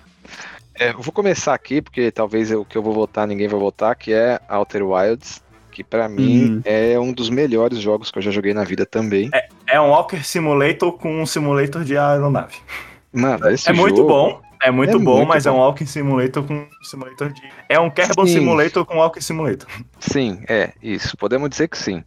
É, eu vou começar aqui, porque talvez o que eu vou votar ninguém vai votar, que é Outer Wilds, que pra mim Hum. é um dos melhores jogos que eu já joguei na vida também. É um Walker Simulator com um simulator de aeronave. Mano, esse é muito jogo- bom. É muito é bom, muito mas é bom. um Walking Simulator com simulator de. É um Kerbal Sim. Simulator com Walking Simulator. Sim, é, isso. Podemos dizer que sim.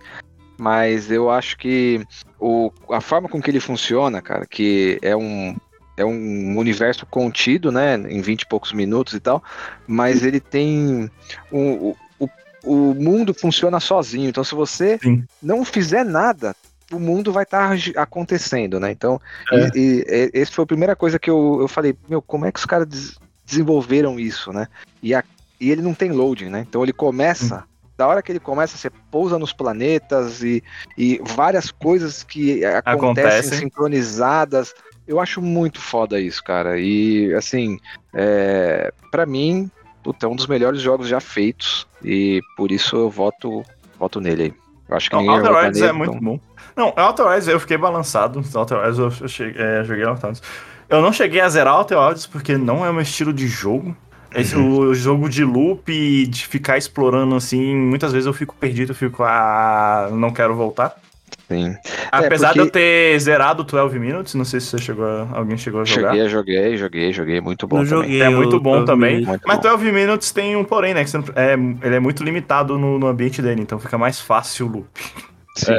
Mas eu acho que o, a forma com que ele funciona, cara, que é um, é um universo contido, né, em 20 e poucos minutos e tal, mas ele tem. um- O, o, o mundo funciona sozinho. Então, se você Sim. não fizer nada, o mundo vai estar acontecendo, né? Então, É. e, e, esse foi a primeira coisa que eu, eu falei, meu, como é que os caras des- desenvolveram isso, né? E, a- e ele não tem loading, né? Então ele começa, da hora que ele começa, você pousa nos planetas e, e várias coisas que acontecem Acontecem. sincronizadas. Eu acho muito foda isso, cara. E assim, é, para mim, puta, é um dos melhores jogos já feitos. E por isso eu voto, voto nele aí. Eu acho que Não, ninguém Outer é muito então- bom. Não, Outer Wilds eu fiquei balançado. Outer Wilds eu, eu cheguei, é, joguei Outer Wilds. Eu não cheguei a zerar Outer Wilds porque não é o meu estilo de jogo. Esse, Uhum. O jogo de loop e de ficar explorando assim, muitas vezes eu fico perdido, eu fico, ah, não quero voltar. Sim. Apesar porque- de eu ter zerado 12 Minutes, não sei se você chegou a- alguém chegou a jogar. Joguei, joguei, joguei, joguei. Muito bom joguei. É muito bom 12 também. Muito Mas bom. 12 Minutes tem um porém, né? Que é, ele é muito limitado no, no ambiente dele, então fica mais fácil o loop. Sim.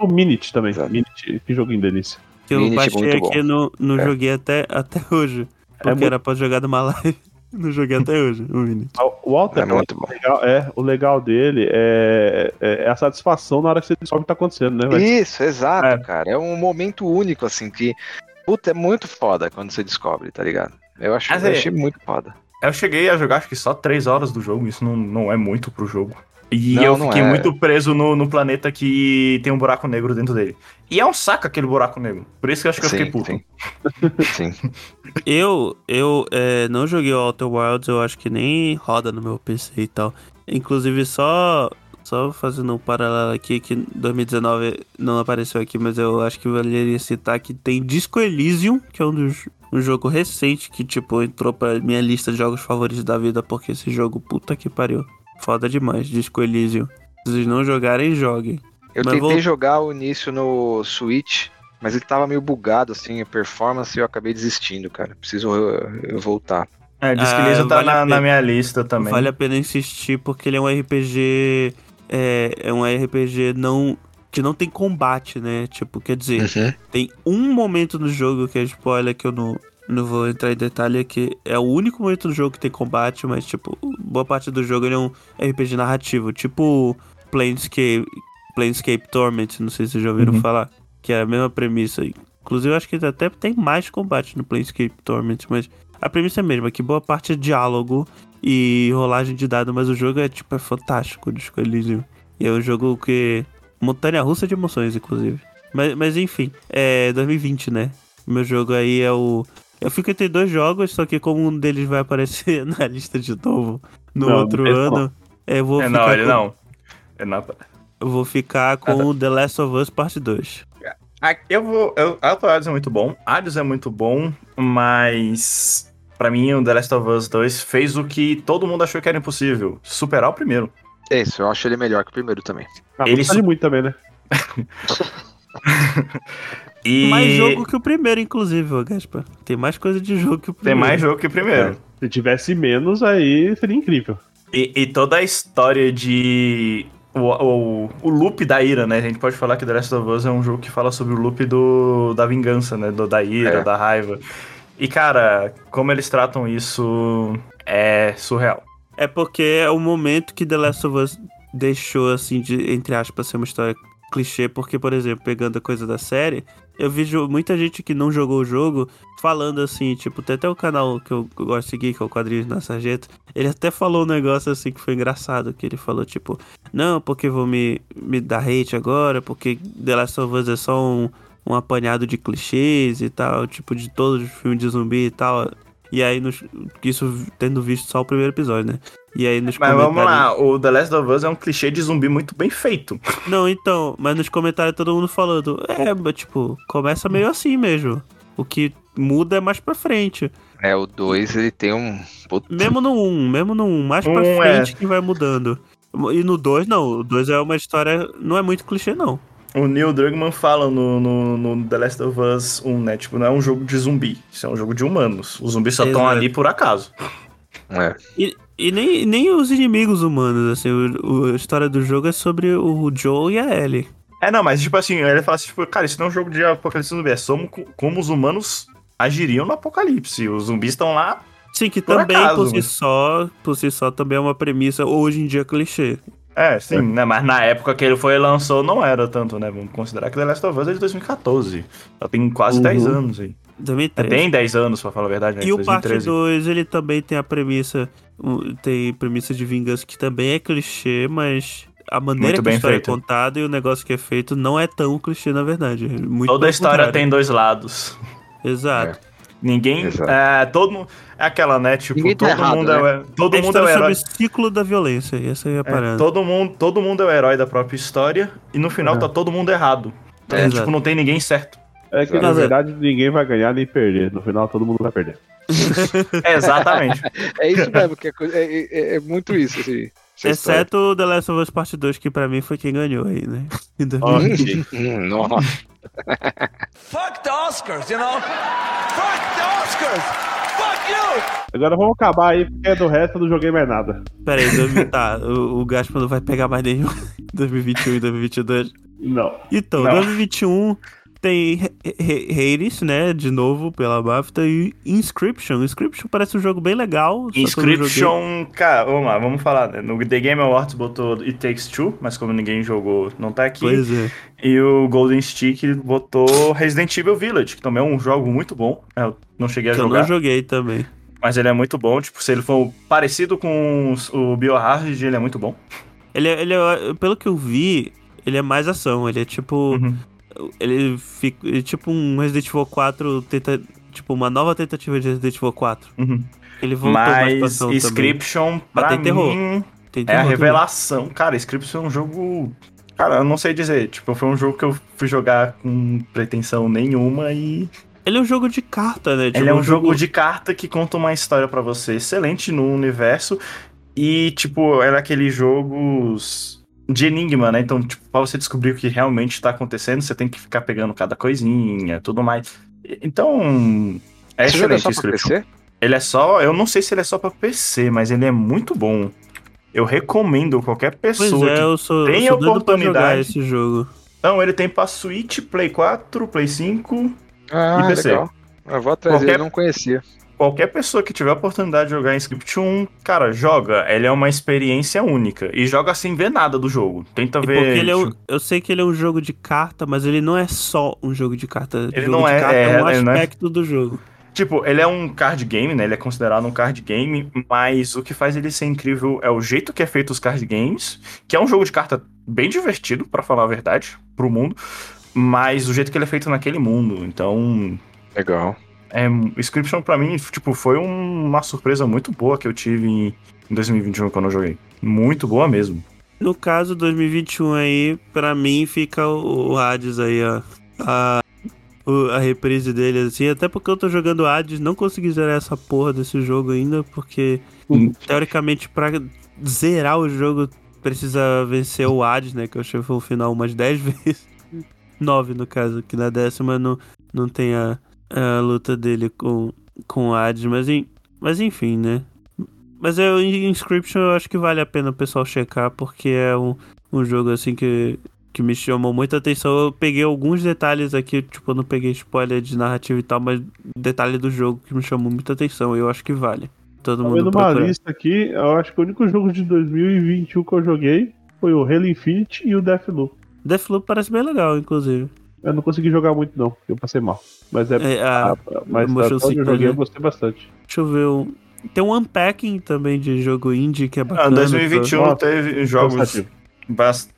O Minute também. Exato. Minute, que joguinho delícia. Que eu Minute, baixei muito bom. aqui no, no É. joguei até, até hoje. Porque muito- era pra jogar numa live. Não joguei até hoje, o Minute. O Walter, É muito bom. o legal, é, o legal dele é, é, é a satisfação na hora que você descobre o que tá acontecendo, né, velho? Isso, exato, É. cara. É um momento único, assim, que. Puta, é muito foda quando você descobre, tá ligado? Eu, acho, eu é- achei muito foda. Eu cheguei a jogar acho que só 3 horas do jogo, isso não, não é muito pro jogo. E Não, eu não fiquei é. muito preso no, no planeta que tem um buraco negro dentro dele. E é um saco aquele buraco negro. Por isso que eu acho que eu Sim, fiquei puto. sim. Sim. Eu, eu é, não joguei o Outer Wilds, eu acho que nem roda no meu PC e tal. Inclusive, só, só fazendo um paralelo aqui, que 2019 não apareceu aqui, mas eu acho que valeria citar que tem Disco Elysium, que é um, dos, um jogo recente que, tipo, entrou pra minha lista de jogos favoritos da vida, porque esse jogo, puta que pariu. Foda demais, Disco Elysium. Se vocês não jogarem, joguem. Eu Mas tentei vou- jogar o início no Switch, mas ele tava meio bugado, assim, a performance, e eu acabei desistindo, cara. Preciso uh, voltar. É, diz que Ah, Lisa tá vale a na, pena. na minha lista também. Vale a pena insistir porque ele é um RPG. É, é um RPG não. que não tem combate, né? Tipo, quer dizer, Uhum. tem um momento no jogo que é spoiler que eu não, não vou entrar em detalhe, que é o único momento do jogo que tem combate, mas, tipo, boa parte do jogo ele é um RPG narrativo, tipo Planescape, Planescape Torment, não sei se vocês já ouviram Uhum. falar, que é a mesma premissa. Inclusive, eu acho que até tem mais combate no Planescape Torment, mas a premissa é a mesma, que boa parte é diálogo e rolagem de dado, mas o jogo é, tipo, é fantástico, o Disco Elysium. E é um jogo que... montanha russa de emoções, inclusive. Mas, mas enfim, é 2020, né? Meu jogo aí é o. Eu fico entre dois jogos, só que como um deles vai aparecer na lista de novo no Não, outro não ano, eu vou É, ficar. não, ele com, não. É, não. Eu vou ficar com The Last of Us Parte 2. Ah, Eu vou. Eu, Outer Wilds é muito bom, Hades é muito bom, mas. Pra mim, o The Last of Us 2 fez o que todo mundo achou que era impossível: superar o primeiro. Esse, eu acho ele melhor que o primeiro também. Ah, Ele ele su- muito também, né? E Mais jogo que o primeiro, inclusive, Gaspar. Tem mais coisa de jogo que o tem primeiro. mais jogo que o primeiro. Se tivesse menos, aí seria incrível. E, e toda a história de. O, o, o loop da ira, né? A gente pode falar que The Last of Us é um jogo que fala sobre o loop do, da vingança, né? Do, da ira, É. da raiva. E, cara, como eles tratam isso é surreal. É porque é o momento que The Last of Us deixou, assim, de, entre aspas, ser uma história clichê, porque, por exemplo, pegando a coisa da série, eu vejo muita gente que não jogou o jogo falando assim, tipo, tem até o canal que eu gosto de seguir, que é o Quadrinhos na Sarjeta, ele até falou um negócio assim que foi engraçado, que ele falou, tipo, não, porque vou me, me dar hate agora, porque The Last of Us é só um, um apanhado de clichês e tal, tipo, de todos os filmes de zumbi e tal. E aí, nos, isso tendo visto só o primeiro episódio, né? E aí nos Mas vamos comentários- lá, o The Last of Us é um clichê de zumbi muito bem feito. Não, então, mas nos comentários todo mundo falando, é, mas, tipo, começa meio assim mesmo. O que muda é mais pra frente. É, o 2 ele tem um. Puta, Mesmo no 1, um, mesmo no 1, um, mais pra Um frente é. que vai mudando. E no 2, não. O 2 é uma história. Não é muito clichê, não. O Neil Druckmann fala no, no, no The Last of Us 1, né? Tipo, não é um jogo de zumbi, isso é um jogo de humanos. Os zumbis só estão ali por acaso. É. E, e nem, nem os inimigos humanos, assim. O, o- a história do jogo é sobre o Joe e a Ellie. É, não, mas tipo assim, ele fala assim, tipo, cara, isso não é um jogo de apocalipse zumbi, é como, como os humanos agiriam no apocalipse. Os zumbis estão lá. Sim, que Por também acaso, por si né? só, por si só também é uma premissa hoje em dia clichê. É, sim, né? Mas na época que ele foi e lançou, não era tanto, né? Vamos considerar que The Last of Us é de 2014. Já tem quase Uhum. 10 anos aí. É, 2013. tem 10 anos, pra falar a verdade, né? E o parte 2013. 2, ele também tem a premissa. Tem premissa de vingança que também é clichê, mas a maneira que a bem história feita. é contada e o negócio que é feito não é tão clichê, na verdade. Muito Toda pelo história contrário. tem dois lados. Exato. Ninguém. É, todo mundo. É aquela, né? Tipo, Ninguém tá todo errado, mundo né? é, o- todo É a mundo é o herói. sobre o ciclo da violência. Essa aí é a É, parada. todo, mundo, todo mundo é o herói da própria história e no final É. tá todo mundo errado. Então, É, tipo, exato. não tem ninguém certo. É que, na verdade, ninguém vai ganhar nem perder. No final, todo mundo vai perder. É, exatamente. É isso mesmo, que é, é, é- é muito isso. Assim. Exceto o The Last of Us Part 2, que pra mim foi quem ganhou aí, né? Em 2020. Ok. Hum, nossa. Fuck the Oscars, you know? Fuck the Oscars! Fuck you! Agora vamos acabar aí, porque do resto eu não joguei mais nada. Pera aí, 2000 tá, o, o Gaspar não vai pegar mais nenhum em 2021 e 2022. Não. Então, Não. 2021 tem Hades, né? De novo, pela BAFTA, e Inscription. Inscription parece um jogo bem legal. eu. Inscription, cara, vamos lá, vamos falar. né? No The Game Awards botou It Takes Two, mas como ninguém jogou, não tá aqui. Pois é. E o Golden Stick botou Resident Evil Village, que também é um jogo muito bom. É, Eu não cheguei a Que eu jogar, não joguei também. mas ele é muito bom. Tipo, se ele for parecido com o Biohazard, ele é muito bom. Ele, é- ele é, pelo que eu vi, ele é mais ação. Ele é tipo. Uhum. Ele fica. é tipo um Resident Evil 4 tenta. Tipo, uma nova tentativa de Resident Evil 4. Uhum. Ele voltou mais pra também. Inscription, Mas pra tem terror. mim, Tem é a terror também. revelação. Cara, Inscription é um jogo... Cara, eu não sei dizer. Tipo, foi um jogo que eu fui jogar com pretensão nenhuma e... Ele é um jogo de carta, né? Tipo, Ele é um jogo de carta que conta uma história pra você excelente no universo. E, tipo, era aqueles jogos de enigma, né? Então, tipo, pra você descobrir o que realmente tá acontecendo, você tem que ficar pegando cada coisinha, tudo mais. Então, é Esse é excelente só o pra Inscription. PC? Ele é só. Eu não sei se ele é só pra PC, mas ele é muito bom. Eu recomendo qualquer Pois pessoa. é, que... eu sou, pra oportunidade. jogar esse jogo. Não, ele tem pra Switch, Play 4, Play 5. Ah, E PC? legal. Eu vou atrás Qualquer- dele, eu não conhecia. Qualquer pessoa que tiver a oportunidade de jogar Inscription, cara, joga. Ele é uma experiência única. E joga sem ver nada do jogo. Tenta E ver. porque ele é um- eu sei que ele é um jogo de carta, mas ele não é só um jogo de carta. Ele jogo não de é- carta é, um ele não é- aspecto do jogo. Tipo, ele é um card game, né? Ele é considerado um card game, mas o que faz ele ser incrível é o jeito que é feito os card games, que é um jogo de carta bem divertido, pra falar a verdade, pro mundo, mas o jeito que ele é feito naquele mundo. Então, Legal. É, Inscription pra mim, tipo, foi um- uma surpresa muito boa que eu tive em, em 2021 quando eu joguei. Muito boa mesmo. No caso 2021 aí, pra mim fica o, o Hades aí, ó. A, o- a reprise dele, assim. Até porque eu tô jogando Hades, não consegui zerar essa porra desse jogo ainda, porque Hum. teoricamente pra zerar o jogo precisa vencer o Hades, né? Que eu achei que foi o final umas 10 vezes. 9 no caso, que na décima não, não tem a, a luta dele com, com o Hades, mas, em, mas enfim, né? Mas é, o Inscription eu acho que vale a pena o pessoal checar, porque é um, um jogo assim que, que me chamou muita atenção. Eu peguei alguns detalhes aqui, tipo, eu não peguei spoiler de narrativa e tal, mas detalhe do jogo que me chamou muita atenção. Eu acho que vale. Todo Tô mundo uma lista aqui, eu acho que o único jogo de 2021 que eu joguei foi o Halo Infinite e o Deathloop. Deathloop parece bem legal, inclusive. Eu não consegui jogar muito não, porque eu passei mal. Mas é, É, a- ah, mas onde eu joguei né? eu gostei bastante. deixa eu ver. Um, tem um unpacking também de jogo indie que é Ah, bacana. 2021 Nossa, teve jogos bast...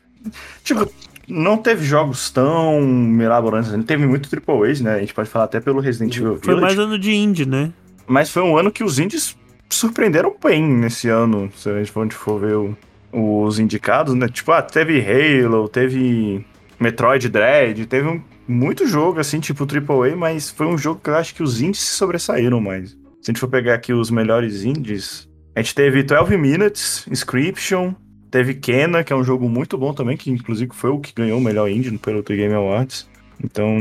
Tipo, não teve jogos tão mirabolantes, assim. teve muito Triple A's, né? A gente pode falar até pelo Resident Evil Foi Village. mais ano de indie, né? Mas foi um ano que os indies surpreenderam bem nesse ano, se a gente for, ver o- os indicados, né? Tipo, ah, teve Halo, teve Metroid Dread, teve um, muito jogo, assim, tipo AAA, mas foi um jogo que eu acho que os indies se sobressaíram mais. Se a gente for pegar aqui os melhores indies, a gente teve 12 Minutes, Inscription, teve Kena, que é um jogo muito bom também, que inclusive foi o que ganhou o melhor indie pelo The Game Awards. Então,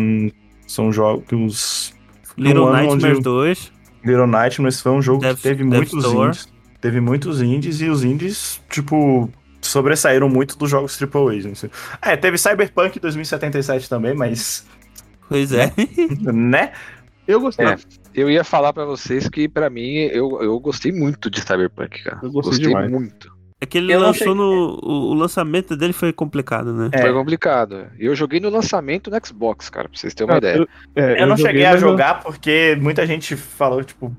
são jogos... Little um Nightmares eu- 2. Little Nightmares foi um jogo Death- que teve Death muitos Store. indies. Teve muitos indies e os indies, tipo, sobressaíram muito dos jogos AAA. Não sei. É, teve Cyberpunk 2077 também, mas. Pois é. né? Eu gostei. É. Eu ia falar pra vocês que, pra mim, eu, eu gostei muito de Cyberpunk, cara. Eu gostei demais. muito. É que ele Eu não lançou no. O, o lançamento dele foi complicado, né? É. Foi complicado. Eu joguei no lançamento no Xbox, cara, pra vocês terem uma ideia. Eu, é, Eu, não cheguei a jogar porque muita gente falou, tipo.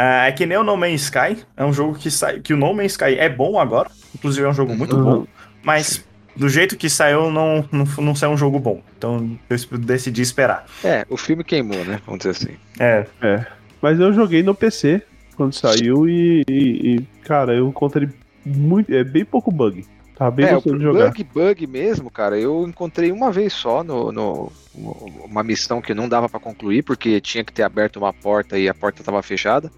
Ah, é que nem o No Man's Sky. É um jogo que sai. Que o No Man's Sky é bom agora. Inclusive é um jogo muito Uhum. bom. Mas do jeito que saiu, não, não, não saiu um jogo bom. Então eu decidi esperar. É, o filme queimou, né? Vamos dizer assim. É. Mas eu joguei no PC quando saiu e, e- e, cara, eu encontrei muito. É bem pouco bug. Tá bem é, o gostoso de jogar. bug, bug mesmo, cara, eu encontrei uma vez só no, no- uma missão que não dava pra concluir, porque tinha que ter aberto uma porta e a porta tava fechada.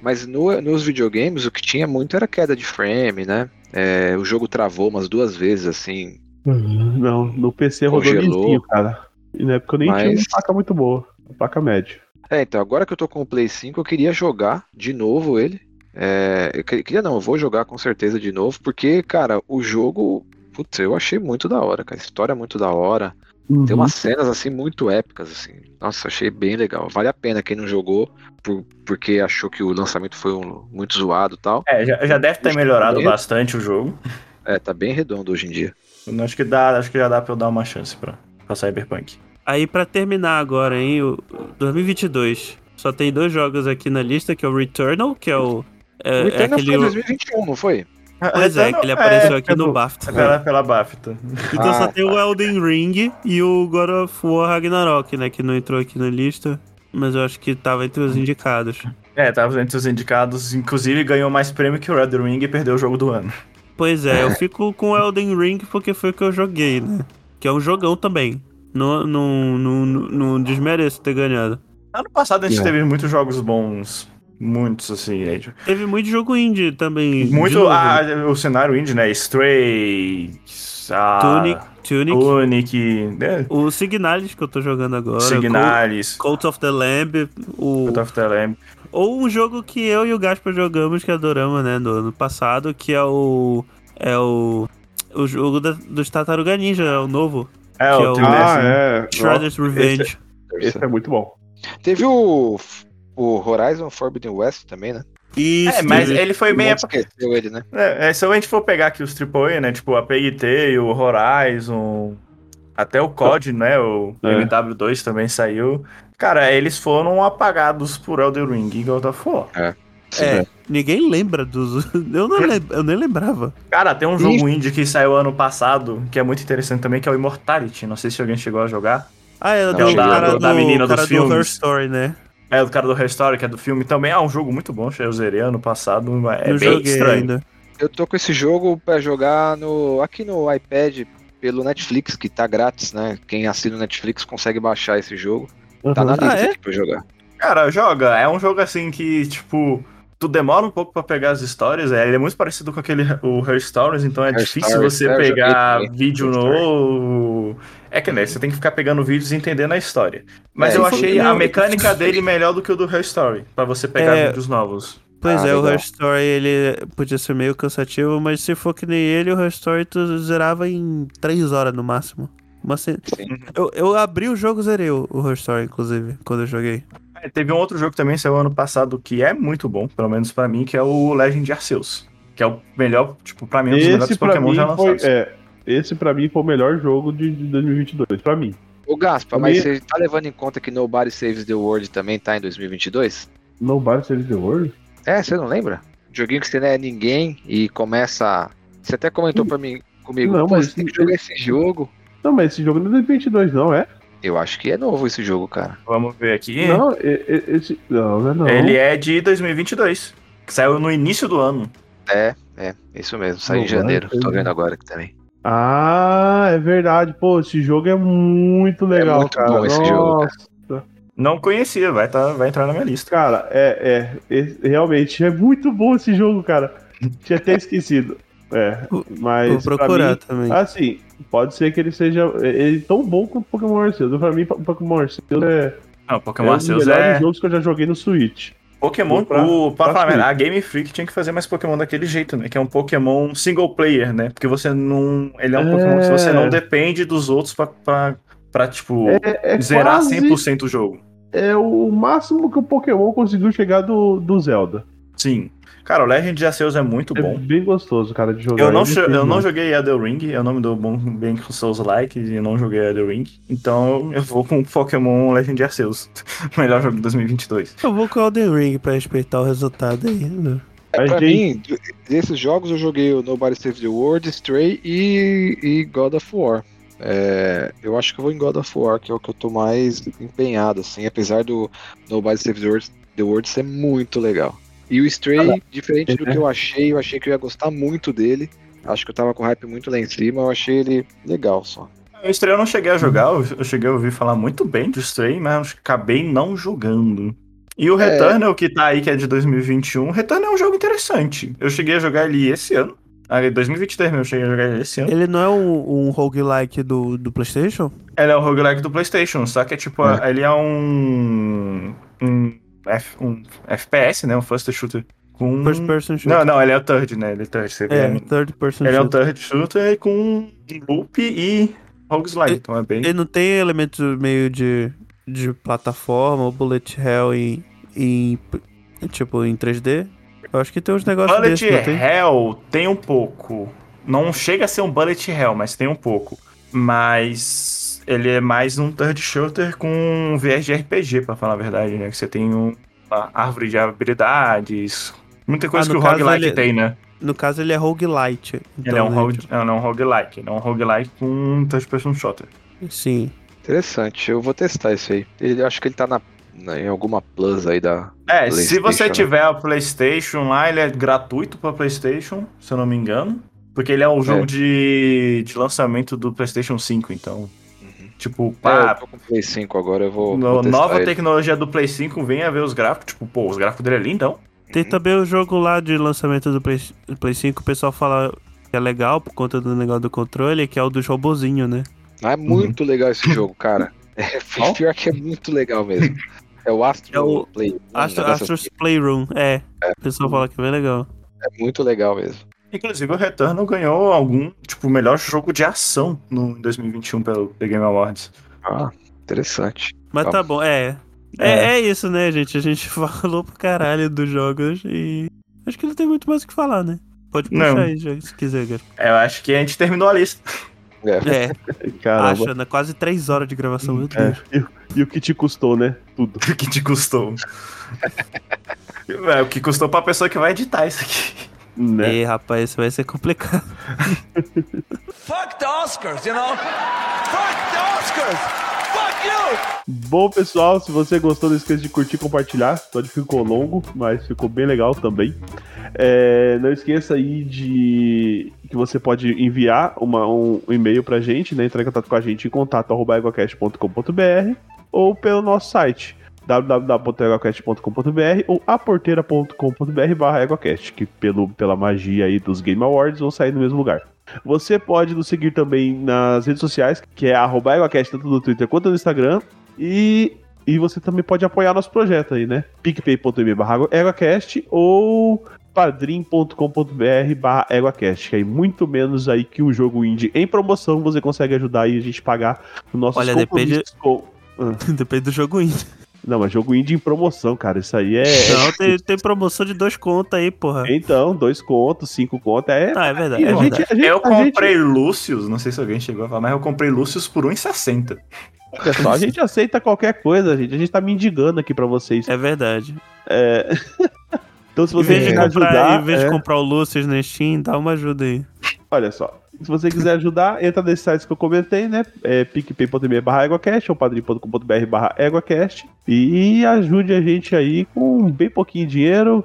Mas no- nos videogames o que tinha muito era queda de frame, né? É, o jogo travou umas duas vezes, assim. Não, no PC rodou lisinho, cara. E na época eu nem tinha Mas- uma placa muito boa. Uma placa média. É, então, agora que eu tô com o Play 5, eu queria jogar de novo ele. É, eu que- queria não, eu vou jogar com certeza de novo, porque, cara, o jogo, putz, eu achei muito da hora, cara. A história é muito da hora. Tem Uhum. umas cenas, assim, muito épicas, assim. Nossa, achei bem legal. Vale a pena quem não jogou, por- porque achou que o lançamento foi um- muito zoado e tal. É, já, já deve ter melhorado Bonito. bastante o jogo. É, tá bem redondo hoje em dia. Eu Acho que, dá, acho que já dá pra eu dar uma chance pra, pra Cyberpunk. Aí pra terminar agora, hein, o 2022. Só tem dois jogos aqui na lista, que é o Returnal, que é o... É, o é aquele... foi em 2021, não foi? Pois é, que ele apareceu aqui no BAFTA. É pela, pela BAFTA. Então só Ah, tem o Elden Ring e o God of War Ragnarok, né? Que não entrou aqui na lista. Mas eu acho que tava entre os indicados. É, tava entre os indicados. Inclusive ganhou mais prêmio que o Red Ring e perdeu o jogo do ano. Pois é, eu fico com o Elden Ring porque foi o que eu joguei, né? Que é um jogão também. Não, não, não, não, não desmereço ter ganhado. Ano passado a gente É. teve muitos jogos bons. Muitos, assim. aí, tipo, Teve muito jogo indie também. Muito. ah, o cenário indie, né? Stray. A, Tunic, Tunic. Tunic. né? O Signalis que eu tô jogando agora. Signalis. Cult of the Lamb. O... Cult of the Lamb. Ou um jogo que eu e o Gaspar jogamos, que adoramos, né? No ano passado, que é o. É o. O jogo da, dos Tartaruga Ninja, é o novo. É, Que é o o-. Ah, é. Shredder's Revenge. Esse, esse é muito bom. Teve o, o Horizon Forbidden West também, né? Isso, É, mas ele foi meio. esqueceu ele, né? É, é, se a gente for pegar aqui os AAA, né? Tipo a PIT, o Horizon, até o COD, né? O É. MW2 também saiu. Cara, eles foram apagados por Elden Ring e God of War. É, ninguém lembra dos. Eu, não lem... eu nem lembrava. Cara, tem um jogo indie que saiu ano passado, que é muito interessante também, que é o Immortality. Não sei se alguém chegou a jogar. Ah, é, Não, do é o da- cara do- do, da menina cara dos do Her filmes. Story, né? É, do cara do Restore, que é do filme. Também é um jogo muito bom, eu zerei ano passado, mas é não bem joguei estranho. ainda. Eu tô com esse jogo pra jogar no aqui no iPad pelo Netflix, que tá grátis, né? Quem assina o Netflix consegue baixar esse jogo. Tá na Uhum. lista Ah, é? aqui pra jogar. Cara, joga. É um jogo assim que, tipo, tu demora um pouco pra pegar as histórias. É, ele é muito parecido com aquele o Her Stories, então é Her difícil Stories, você é, eu joguei pegar vídeo novo. É que né, você tem que ficar pegando vídeos e entendendo a história. Mas É, eu foi- achei a mecânica dele melhor do que o do Her Story, pra você pegar É. vídeos novos. Pois Ah, é, o legal. Her Story ele podia ser meio cansativo, mas se for que nem ele, o Her Story tu zerava em 3 horas no máximo. Uma se- eu, eu abri o jogo e zerei o, o Her Story, inclusive, quando eu joguei. É, teve um outro jogo também saiu ano passado que é muito bom, pelo menos pra mim, que é o Legend Arceus. Que é o melhor, tipo, pra mim, um dos melhores Pokémon já foi. lançados. É, esse pra mim foi o melhor jogo de, de 2022. Pra mim. Ô Gaspa, Pra mas mim- você tá levando em conta que Nobody Saves the World também tá em 2022? Nobody Saves the World? É, você não lembra? Joguinho que você não é ninguém e começa. Você até comentou pra mim comigo, Não, mas você tem que jogar esse jogo. Não, mas esse jogo não é 2022, não, é? Eu acho que é novo esse jogo, cara. Vamos ver aqui. Não, esse. Não, não é não. Ele é de 2022. Que saiu no início do ano. É, é, isso mesmo, saiu em janeiro. Tô vendo agora aqui também. Ah, é verdade. Pô, esse jogo é muito legal, muito cara. bom esse jogo, Nossa, Não conhecia, vai, tá, vai entrar na minha lista. cara, é, é, é- Realmente é muito bom esse jogo, cara. Tinha até esquecido. É, mas. Vou procurar mim, também. Assim, pode ser que ele seja. Ele é tão bom quanto Pokémon Arceus. Pra mim, Pokémon Arceus é, Não, é Pokémon um dos Arceus melhores é. jogos que eu já joguei no Switch. Pokémon, pra- o, pra pra falar, a Game Freak tinha que fazer mais Pokémon daquele jeito, né? Que é um Pokémon single player, né? Porque você não. Ele é um É. Pokémon que você não depende dos outros pra, pra, pra tipo, É, é zerar quase- 100% o jogo. É o máximo que o Pokémon conseguiu chegar do, do Zelda. Sim. Cara, o Legend de Arceus é muito É bom. bem gostoso, cara, de jogar. Eu não, fez eu não joguei Elden Ring, eu não me dou bom, bem com Souls Like e não joguei Elden Ring. Então eu vou com Pokémon Legend de Arceus. Melhor jogo de 2022. Eu vou com o Elden Ring pra respeitar o resultado aí. né? É, pra gente- mim, desses jogos eu joguei o Nobody Saves the World, Stray e, e God of War. É, eu acho que eu vou em God of War, que é o que eu tô mais empenhado, assim, apesar do Nobody Saves the World, the World ser muito legal. E o Stray, diferente do que eu achei, eu achei que eu ia gostar muito dele. Acho que eu tava com o hype muito lá em cima, eu achei ele legal só. O Stray eu não cheguei a jogar, eu cheguei a ouvir falar muito bem do Stray, mas acabei não jogando. E o É. Returnal, que tá aí, que é de 2021, Returnal é um jogo interessante. Eu cheguei a jogar ele esse ano. Ah, em 2023 mesmo, eu cheguei a jogar ele esse ano. Ele não é um, um roguelike do, do PlayStation? Ele é o roguelike do PlayStation, só que é tipo, ele é um. Um, F- um FPS, né? Um first shooter. Com... First person shooter. Não, não, ele é o third, né? Ele é third. Você vê. É, third person ele é um shooter. third shooter com loop e roguelike, então é bem. Ele não tem elementos meio de, de plataforma ou bullet hell em, em. Tipo, em 3D? Eu acho que tem uns negócios Bullet desses, não tem? Hell tem um pouco. Não chega a ser um Bullet Hell, mas tem um pouco. Mas ele é mais um third shooter com um viés de RPG, pra falar a verdade, né? Que você tem um- uma árvore de habilidades. Muita coisa Ah, que no o caso, roguelike ele- tem, né? No caso, ele é roguelite. Ele é um, né, rogue, não, não é um roguelike. Ele é um roguelike com um third person shooter. Sim. Interessante, eu vou testar isso aí. Ele, eu acho que ele tá na, na- em alguma plus aí da. É, se você né? tiver a PlayStation lá, ele é gratuito pra PlayStation, se eu não me engano. Porque ele é um jogo É. de, de lançamento do PlayStation 5, então. Tipo, É, pá, eu tô com o Play 5 agora, eu vou. no- vou nova ele. tecnologia do Play 5, venha ver os gráficos. Tipo, pô, os gráficos dele é lindão. Tem também o jogo lá de lançamento do Play, do Play 5, o pessoal fala que é legal por conta do negócio do controle, que é o dos robozinhos, né? Ah, é muito legal esse jogo, cara. É, Qual? pior que é muito legal mesmo. É o Astro É o Play. Astro, Astro's Playroom, é. É. O pessoal fala que é bem legal. assim. É muito legal mesmo. Inclusive, o Returnal ganhou algum, tipo, melhor jogo de ação no em 2021 pelo The Game Awards. Ah, interessante. Mas Tá. tá bom, é. É, É. é isso, né, gente? A gente falou pra caralho dos jogos e. Acho que não tem muito mais o que falar, né? Pode puxar Não. aí, se quiser, cara. Eu acho que a gente terminou a lista. É. É, Caramba. acha, né? Quase três horas de gravação, meu É, Deus. e, o- e o que te custou, né? Tudo. O que te custou? É, o que custou pra pessoa que vai editar isso aqui. Né? E, rapaz, isso vai ser complicado. Fuck the Oscars, you know? Fuck the Oscars! Fuck you! Bom, pessoal, se você gostou, não esqueça de curtir e compartilhar. Pode ficou longo, mas ficou bem legal também. É, não esqueça aí de que você pode enviar uma- um, um e-mail pra gente, né? Entrar em contato com a gente em contato arroba eguacast.com.br ou pelo nosso site www.eguacast.com.br ou aporteira.com.br barra eguacast, que pelo, pela magia aí dos Game Awards vão sair no mesmo lugar. Você pode nos seguir também nas redes sociais, que é arroba EguaCast, tanto no Twitter quanto no Instagram. E, e você também pode apoiar nosso projeto aí, né? picpay.me barra EguaCast ou padrim.com.br barra EguaCast, que aí muito menos aí que um jogo indie em promoção você consegue ajudar aí a gente pagar os nossos Olha, depende- com- Depende do jogo indie. Não, mas jogo indie em promoção, cara, isso aí é... Não, tem, tem promoção de dois contos aí, porra. Então, dois contos, cinco contos, é... Ah, é verdade. É a gente, verdade. a gente, Eu a gente- comprei Lúcius, não sei se alguém chegou a falar, mas eu comprei Lúcius por 1,60. Olha só, a gente aceita qualquer coisa, gente. A gente tá mendigando aqui pra vocês. É verdade. É... então, se você quiser comprar, ajudar, em vez é, de comprar o Lucius na Steam, dá uma ajuda aí. olha só. Se você quiser ajudar, entra nesses sites que eu comentei, né? É picpay.me barra EguaCast ou padrim.com.br barra EguaCast e ajude a gente aí com bem pouquinho dinheiro,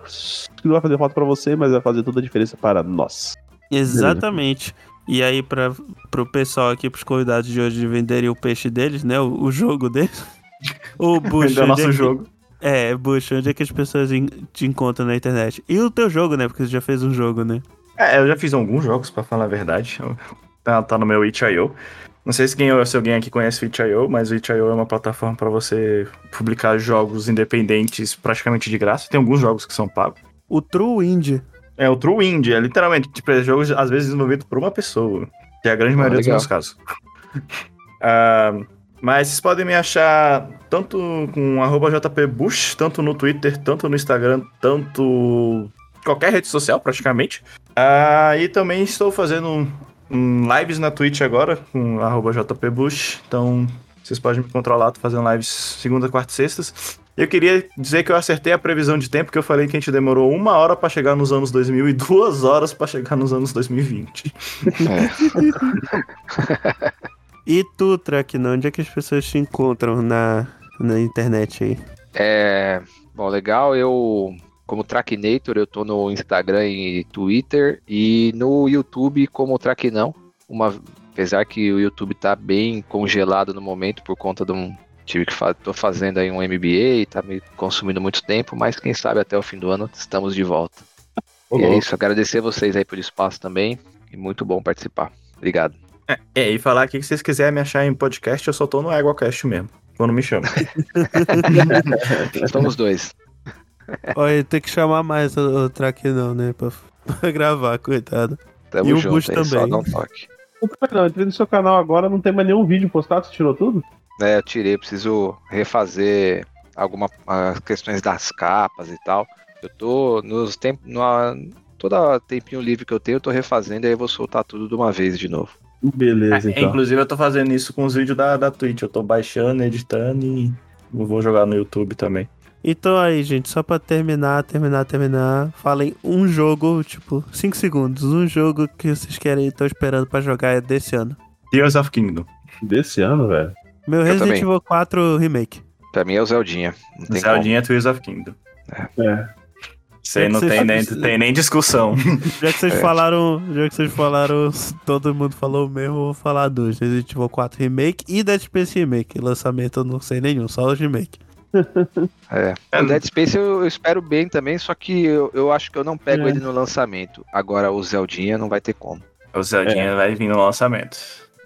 que não vai fazer falta pra você, mas vai fazer toda a diferença para nós. Exatamente. E aí, pra, pro pessoal aqui, pros convidados de hoje venderem o peixe deles, né? O, o jogo deles. O Bush. Nosso é que- jogo. É, Bush, onde é que as pessoas te encontram na internet? E o teu jogo, né? Porque você já fez um jogo, né? É, eu já fiz alguns jogos, pra falar a verdade. Tá, tá no meu itch.io. Não sei se, quem, se alguém aqui conhece o itch.io, mas o itch.io é uma plataforma pra você publicar jogos independentes praticamente de graça. Tem alguns jogos que são pagos. O True Indie. É o True Indie, é literalmente, tipo, é jogos às vezes desenvolvido por uma pessoa, que é a grande maioria dos legal. meus casos. Ah, mas vocês podem me achar tanto com arroba jpbush, tanto no Twitter, tanto no Instagram, tanto qualquer rede social praticamente. Ah, e também estou fazendo um, lives na Twitch agora, com arroba jpbush, então vocês podem me encontrar lá, tô fazendo lives segunda, quarta e sextas. Eu queria dizer que eu acertei a previsão de tempo, que eu falei que a gente demorou uma hora pra chegar nos anos 2000 e duas horas pra chegar nos anos 2020. E tu, Traquina, onde é que as pessoas te encontram na, na internet aí? É, bom, legal. Eu, como Trackinator, eu tô no Instagram e Twitter e no YouTube como Traquinão. Uma, apesar que o YouTube tá bem congelado no momento por conta de um. Tive que fa tô fazendo aí um MBA, tá me consumindo muito tempo, mas quem sabe até o fim do ano estamos de volta. E é isso, agradecer vocês aí pelo espaço também. E muito bom participar. Obrigado. É, e falar aqui que se vocês quiserem me achar em podcast, eu só tô no EguaCast mesmo. Quando me chama. Somos dois. Olha, tem que chamar mais o, o track não, né? Pra, pra gravar, coitado. Tamo E o junto Bush aí, só também. dá um toque. Não, entrei no seu canal agora, não tem mais nenhum vídeo postado, você tirou tudo? É, eu tirei, preciso refazer algumas questões das capas e tal. Eu tô nos tempos. Toda tempinho livre que eu tenho, eu tô refazendo, aí eu vou soltar tudo de uma vez de novo. Beleza, É, então. Inclusive, eu tô fazendo isso com os vídeos da, da Twitch. Eu tô baixando, editando e vou jogar no YouTube também. Então aí, gente, só pra terminar, terminar, terminar, falem um jogo, tipo, 5 segundos. Um jogo que vocês querem, estão esperando pra jogar desse ano. Tears of Kingdom. Desse ano, velho. Meu Eu Resident também. Evil 4 Remake. Pra mim é o Zeldinha. Zeldinha Tears of Kingdom. É. Isso aí É que não tem nem, tem nem discussão. Já que vocês É. falaram, já que vocês falaram, todo mundo falou o mesmo, eu vou falar dois. Resident Evil 4 Remake e Dead Space Remake. Lançamento eu não sei nenhum, só os remake. É. É. O Dead Space eu, eu espero bem também, só que eu, eu acho que eu não pego É. ele no lançamento. Agora o Zeldinha não vai ter como. O Zeldinha vai vir no lançamento.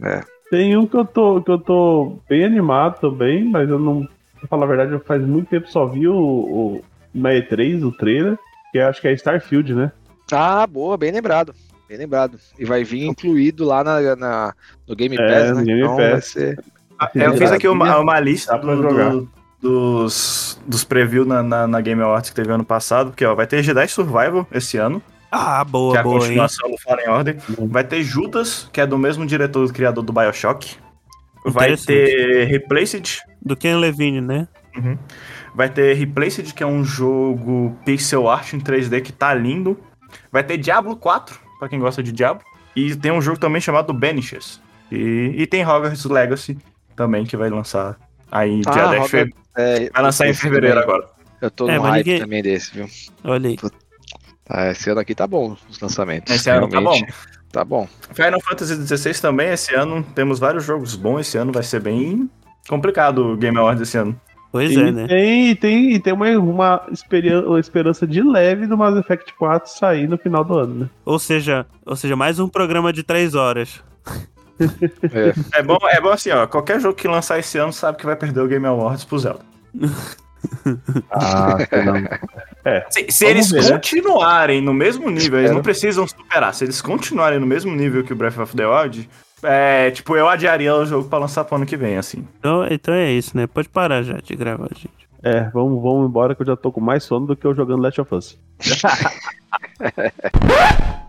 É. Tem um que eu tô, que eu tô bem animado também, mas eu não. Pra falar a verdade, eu faz muito tempo só vi o, o na E3, o trailer, que acho que é Starfield, né? Ah, boa, bem lembrado. Bem lembrado. E vai vir incluído lá na, na- no Game É, Pass, no né? Game então Pass. vai ser. Eu fiz aqui uma, uma lista do- jogar. do- dos, dos previews na, na, na Game Awards que teve ano passado, porque ó, vai ter Jedi Survival esse ano, Ah, que boa, é a boa, hein? continuação do Fallen Order. Vai ter Judas, que é do mesmo diretor do criador do Bioshock. Vai ter Replaced, Do Ken Levine, né? Vai ter Replaced, que é um jogo pixel art em 3D que tá lindo. Vai ter Diablo 4, pra quem gosta de Diablo. E tem um jogo também chamado Banishes. E, e tem Hogwarts Legacy também, que vai lançar aí dia Ah, 10 de fevereiro. É, Vai lançar em fevereiro também. agora. Eu tô É, no hype ninguém- também desse, viu? Olha aí. Tá, esse ano aqui tá bom, os lançamentos. Esse ano tá bom. Realmente, Tá bom. Final Fantasy XVI também, esse ano temos vários jogos bons. Esse ano vai ser bem complicado o Game Awards esse ano. Pois e é, né? tem, e tem, e tem uma, uma esperança de leve do Mass Effect 4 sair no final do ano, né? Ou seja, ou seja, mais um programa de três horas. É, É bom, é bom assim, ó. Qualquer jogo que lançar esse ano sabe que vai perder o Game Awards pro Zelda. Ah, Se, se Vamos eles ver, né? continuarem no mesmo nível, eles não precisam superar. Se eles continuarem no mesmo nível que o Breath of the Wild, é, tipo, eu adiaria o jogo pra lançar pro ano que vem, assim. Então, então é isso, né? Pode parar já de gravar, gente. É, vamos, vamos embora que eu já tô com mais sono do que eu jogando Last of Us.